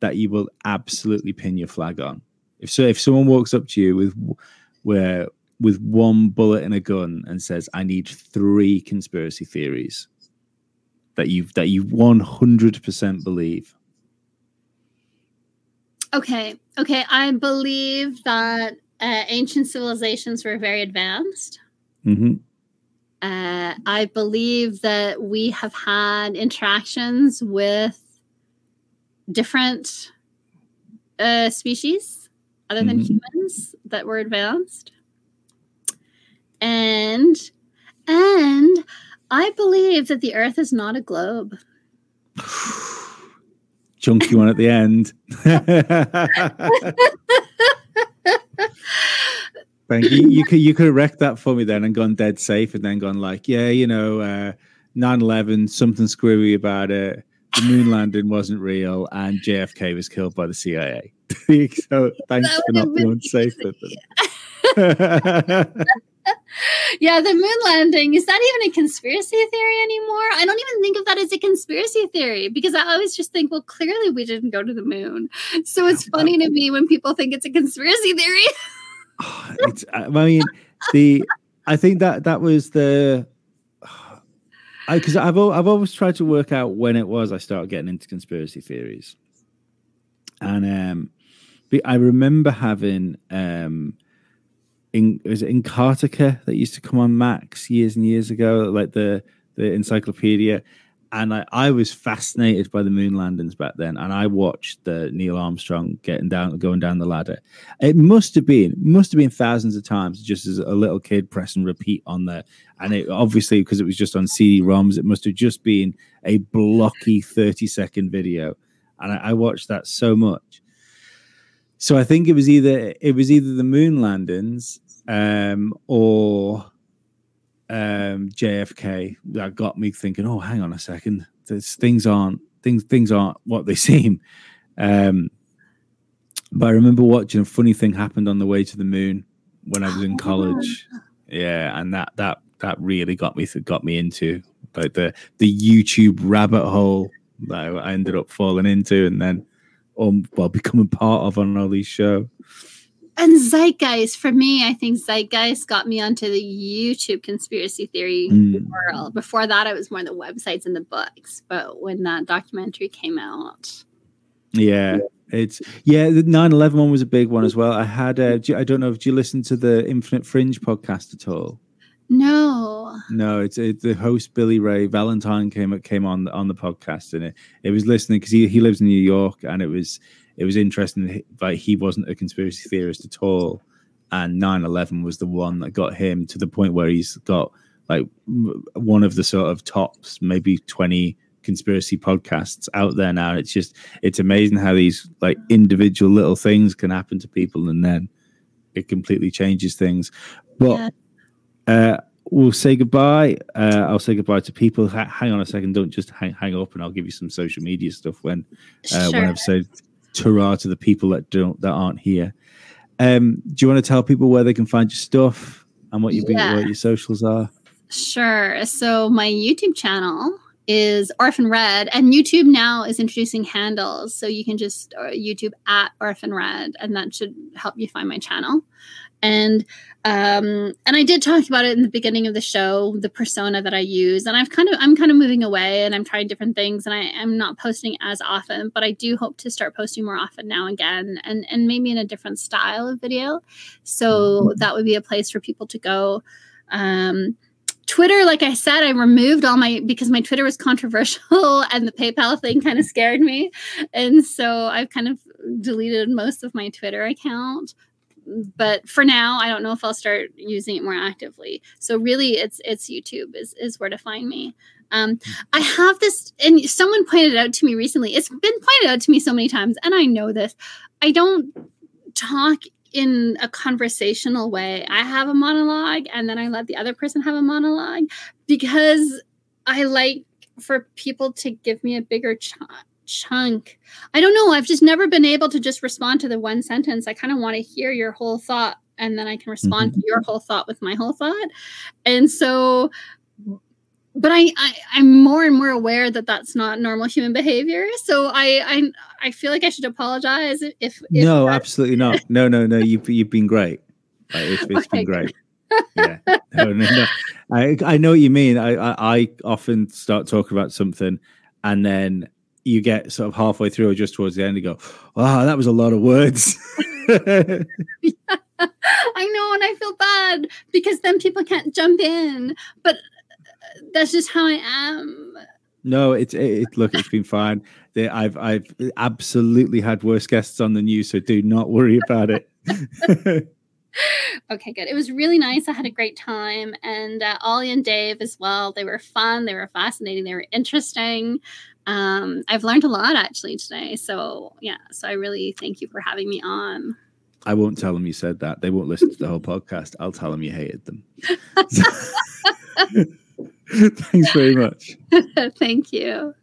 that you will absolutely pin your flag on. If so, if someone walks up to you with where with one bullet and a gun and says, "I need three conspiracy theories," that you that you one hundred percent believe. Okay, okay, I believe that uh, ancient civilizations were very advanced. Mm-hmm. Uh, I believe that we have had interactions with different uh, species other than mm-hmm. humans that were advanced. And and I believe that the earth is not a globe. [SIGHS] Chunky one at the end. [LAUGHS] [LAUGHS] [LAUGHS] Thank you. You could you could have wrecked that for me then and gone dead safe and then gone like, yeah, you know, uh, 9-11, something screwy about it. The moon landing wasn't real, and JFK was killed by the CIA. [LAUGHS] so thanks for not being safe with them. [LAUGHS] yeah, the moon landing is that even a conspiracy theory anymore? I don't even think of that as a conspiracy theory because I always just think, well, clearly we didn't go to the moon. So it's [LAUGHS] funny to me when people think it's a conspiracy theory. [SIGHS] it's, I mean, the I think that that was the [SIGHS] because I've I've always tried to work out when it was I started getting into conspiracy theories, and um, I remember having um, in was it Encartica that used to come on Macs years and years ago, like the the encyclopedia, and I, I was fascinated by the moon landings back then and i watched the neil armstrong getting down going down the ladder. It must have been must have been thousands of times just as a little kid pressing repeat on there. And it obviously because it was just on cd-roms it must have just been a blocky 30 second video. And I, I watched that so much. So I think it was either it was either the moon landings um, or um, JFK that got me thinking. Oh, hang on a second, things aren't things things aren't what they [LAUGHS] seem. Um, but I remember watching a funny thing happened on the way to the moon when I was in [GASPS] college. Yeah, and that that that really got me got me into like the the YouTube rabbit hole that I ended up falling into, and then um, well becoming part of on all these shows. And Zeitgeist, for me, I think Zeitgeist got me onto the YouTube conspiracy theory Mm. world. Before that, it was more the websites and the books. But when that documentary came out, Yeah, it's yeah. The 9-11 one was a big one as well. I had uh, do you- I don't know if you listen to the Infinite Fringe podcast at all. no. No, it's it, the host Billy Ray Valentine came came on on the podcast and it, it was listening because he, he lives in New York and it was it was interesting that he- like he wasn't a conspiracy theorist at all and 9-11 was the one that got him to the point where he's got like one of the sort of tops maybe 20 conspiracy podcasts out there now it's just it's amazing how these like individual little things can happen to people and then it completely changes things but Yeah. uh, we'll say goodbye. Uh, I'll say goodbye to people. Ha- hang on a second. Don't just hang, hang up, and I'll give you some social media stuff when uh, when. I've said ta to the people that don't that aren't here. Um, do you want to tell people where they can find your stuff and what your Yeah. what your socials are? Sure. So my YouTube channel is Orphan Red, and YouTube now is introducing handles. So you can just uh, YouTube at Orphan Red, and that should help you find my channel. And um, and I did talk about it in the beginning of the show, the persona that I use, and I've kind of I'm kind of moving away, and I'm trying different things, and I am not posting as often, but I do hope to start posting more often now and again, and and maybe in a different style of video. So that would be a place for people to go. Um, Twitter, like I said, I removed all my because my Twitter was [LAUGHS] controversial and the PayPal thing kind of scared me. And so I've kind of deleted most of my Twitter account. But for now, I don't know if I'll start using it more actively. So really it's it's YouTube is is where to find me. Um, I have this, and someone pointed out to me recently. It's been pointed out to me so many times, and I know this. I don't talk in a conversational way. I have a monologue and then I let the other person have a monologue because I like for people to give me a bigger ch- chunk. I don't know. I've just never been able to just respond to the one sentence. I kind of want to hear your whole thought and then I can respond to mm-hmm. your whole thought with my whole thought. And so but I, I I'm more and more aware that that's not normal human behavior. So I I I feel like I should apologize if, if no, absolutely not. No, no, no. You've you've been great. Like, it's, it's Okay, been great. [LAUGHS] yeah. No, no, no. I I know what you mean. I, I I often start talking about something, and then you get sort of halfway through or just towards the end, and go, "Wow, that was a lot of words." [LAUGHS] I know, and I feel bad because then people can't jump in. But uh, that's just how I am. no, it's it, it. Look, it's been fine. They- I've I've absolutely had worse guests on than you, so do not worry about it. [LAUGHS] Okay, good. It was really nice. I had a great time, and uh, Ollie and Dave as well. They were fun. They were fascinating. They were interesting. Um, I've learned a lot actually today. So yeah, so I really thank you for having me on. I won't tell them you said that. They won't listen to the whole [LAUGHS] podcast. I'll tell them you hated them. [LAUGHS] [LAUGHS] Thanks very much. thank you.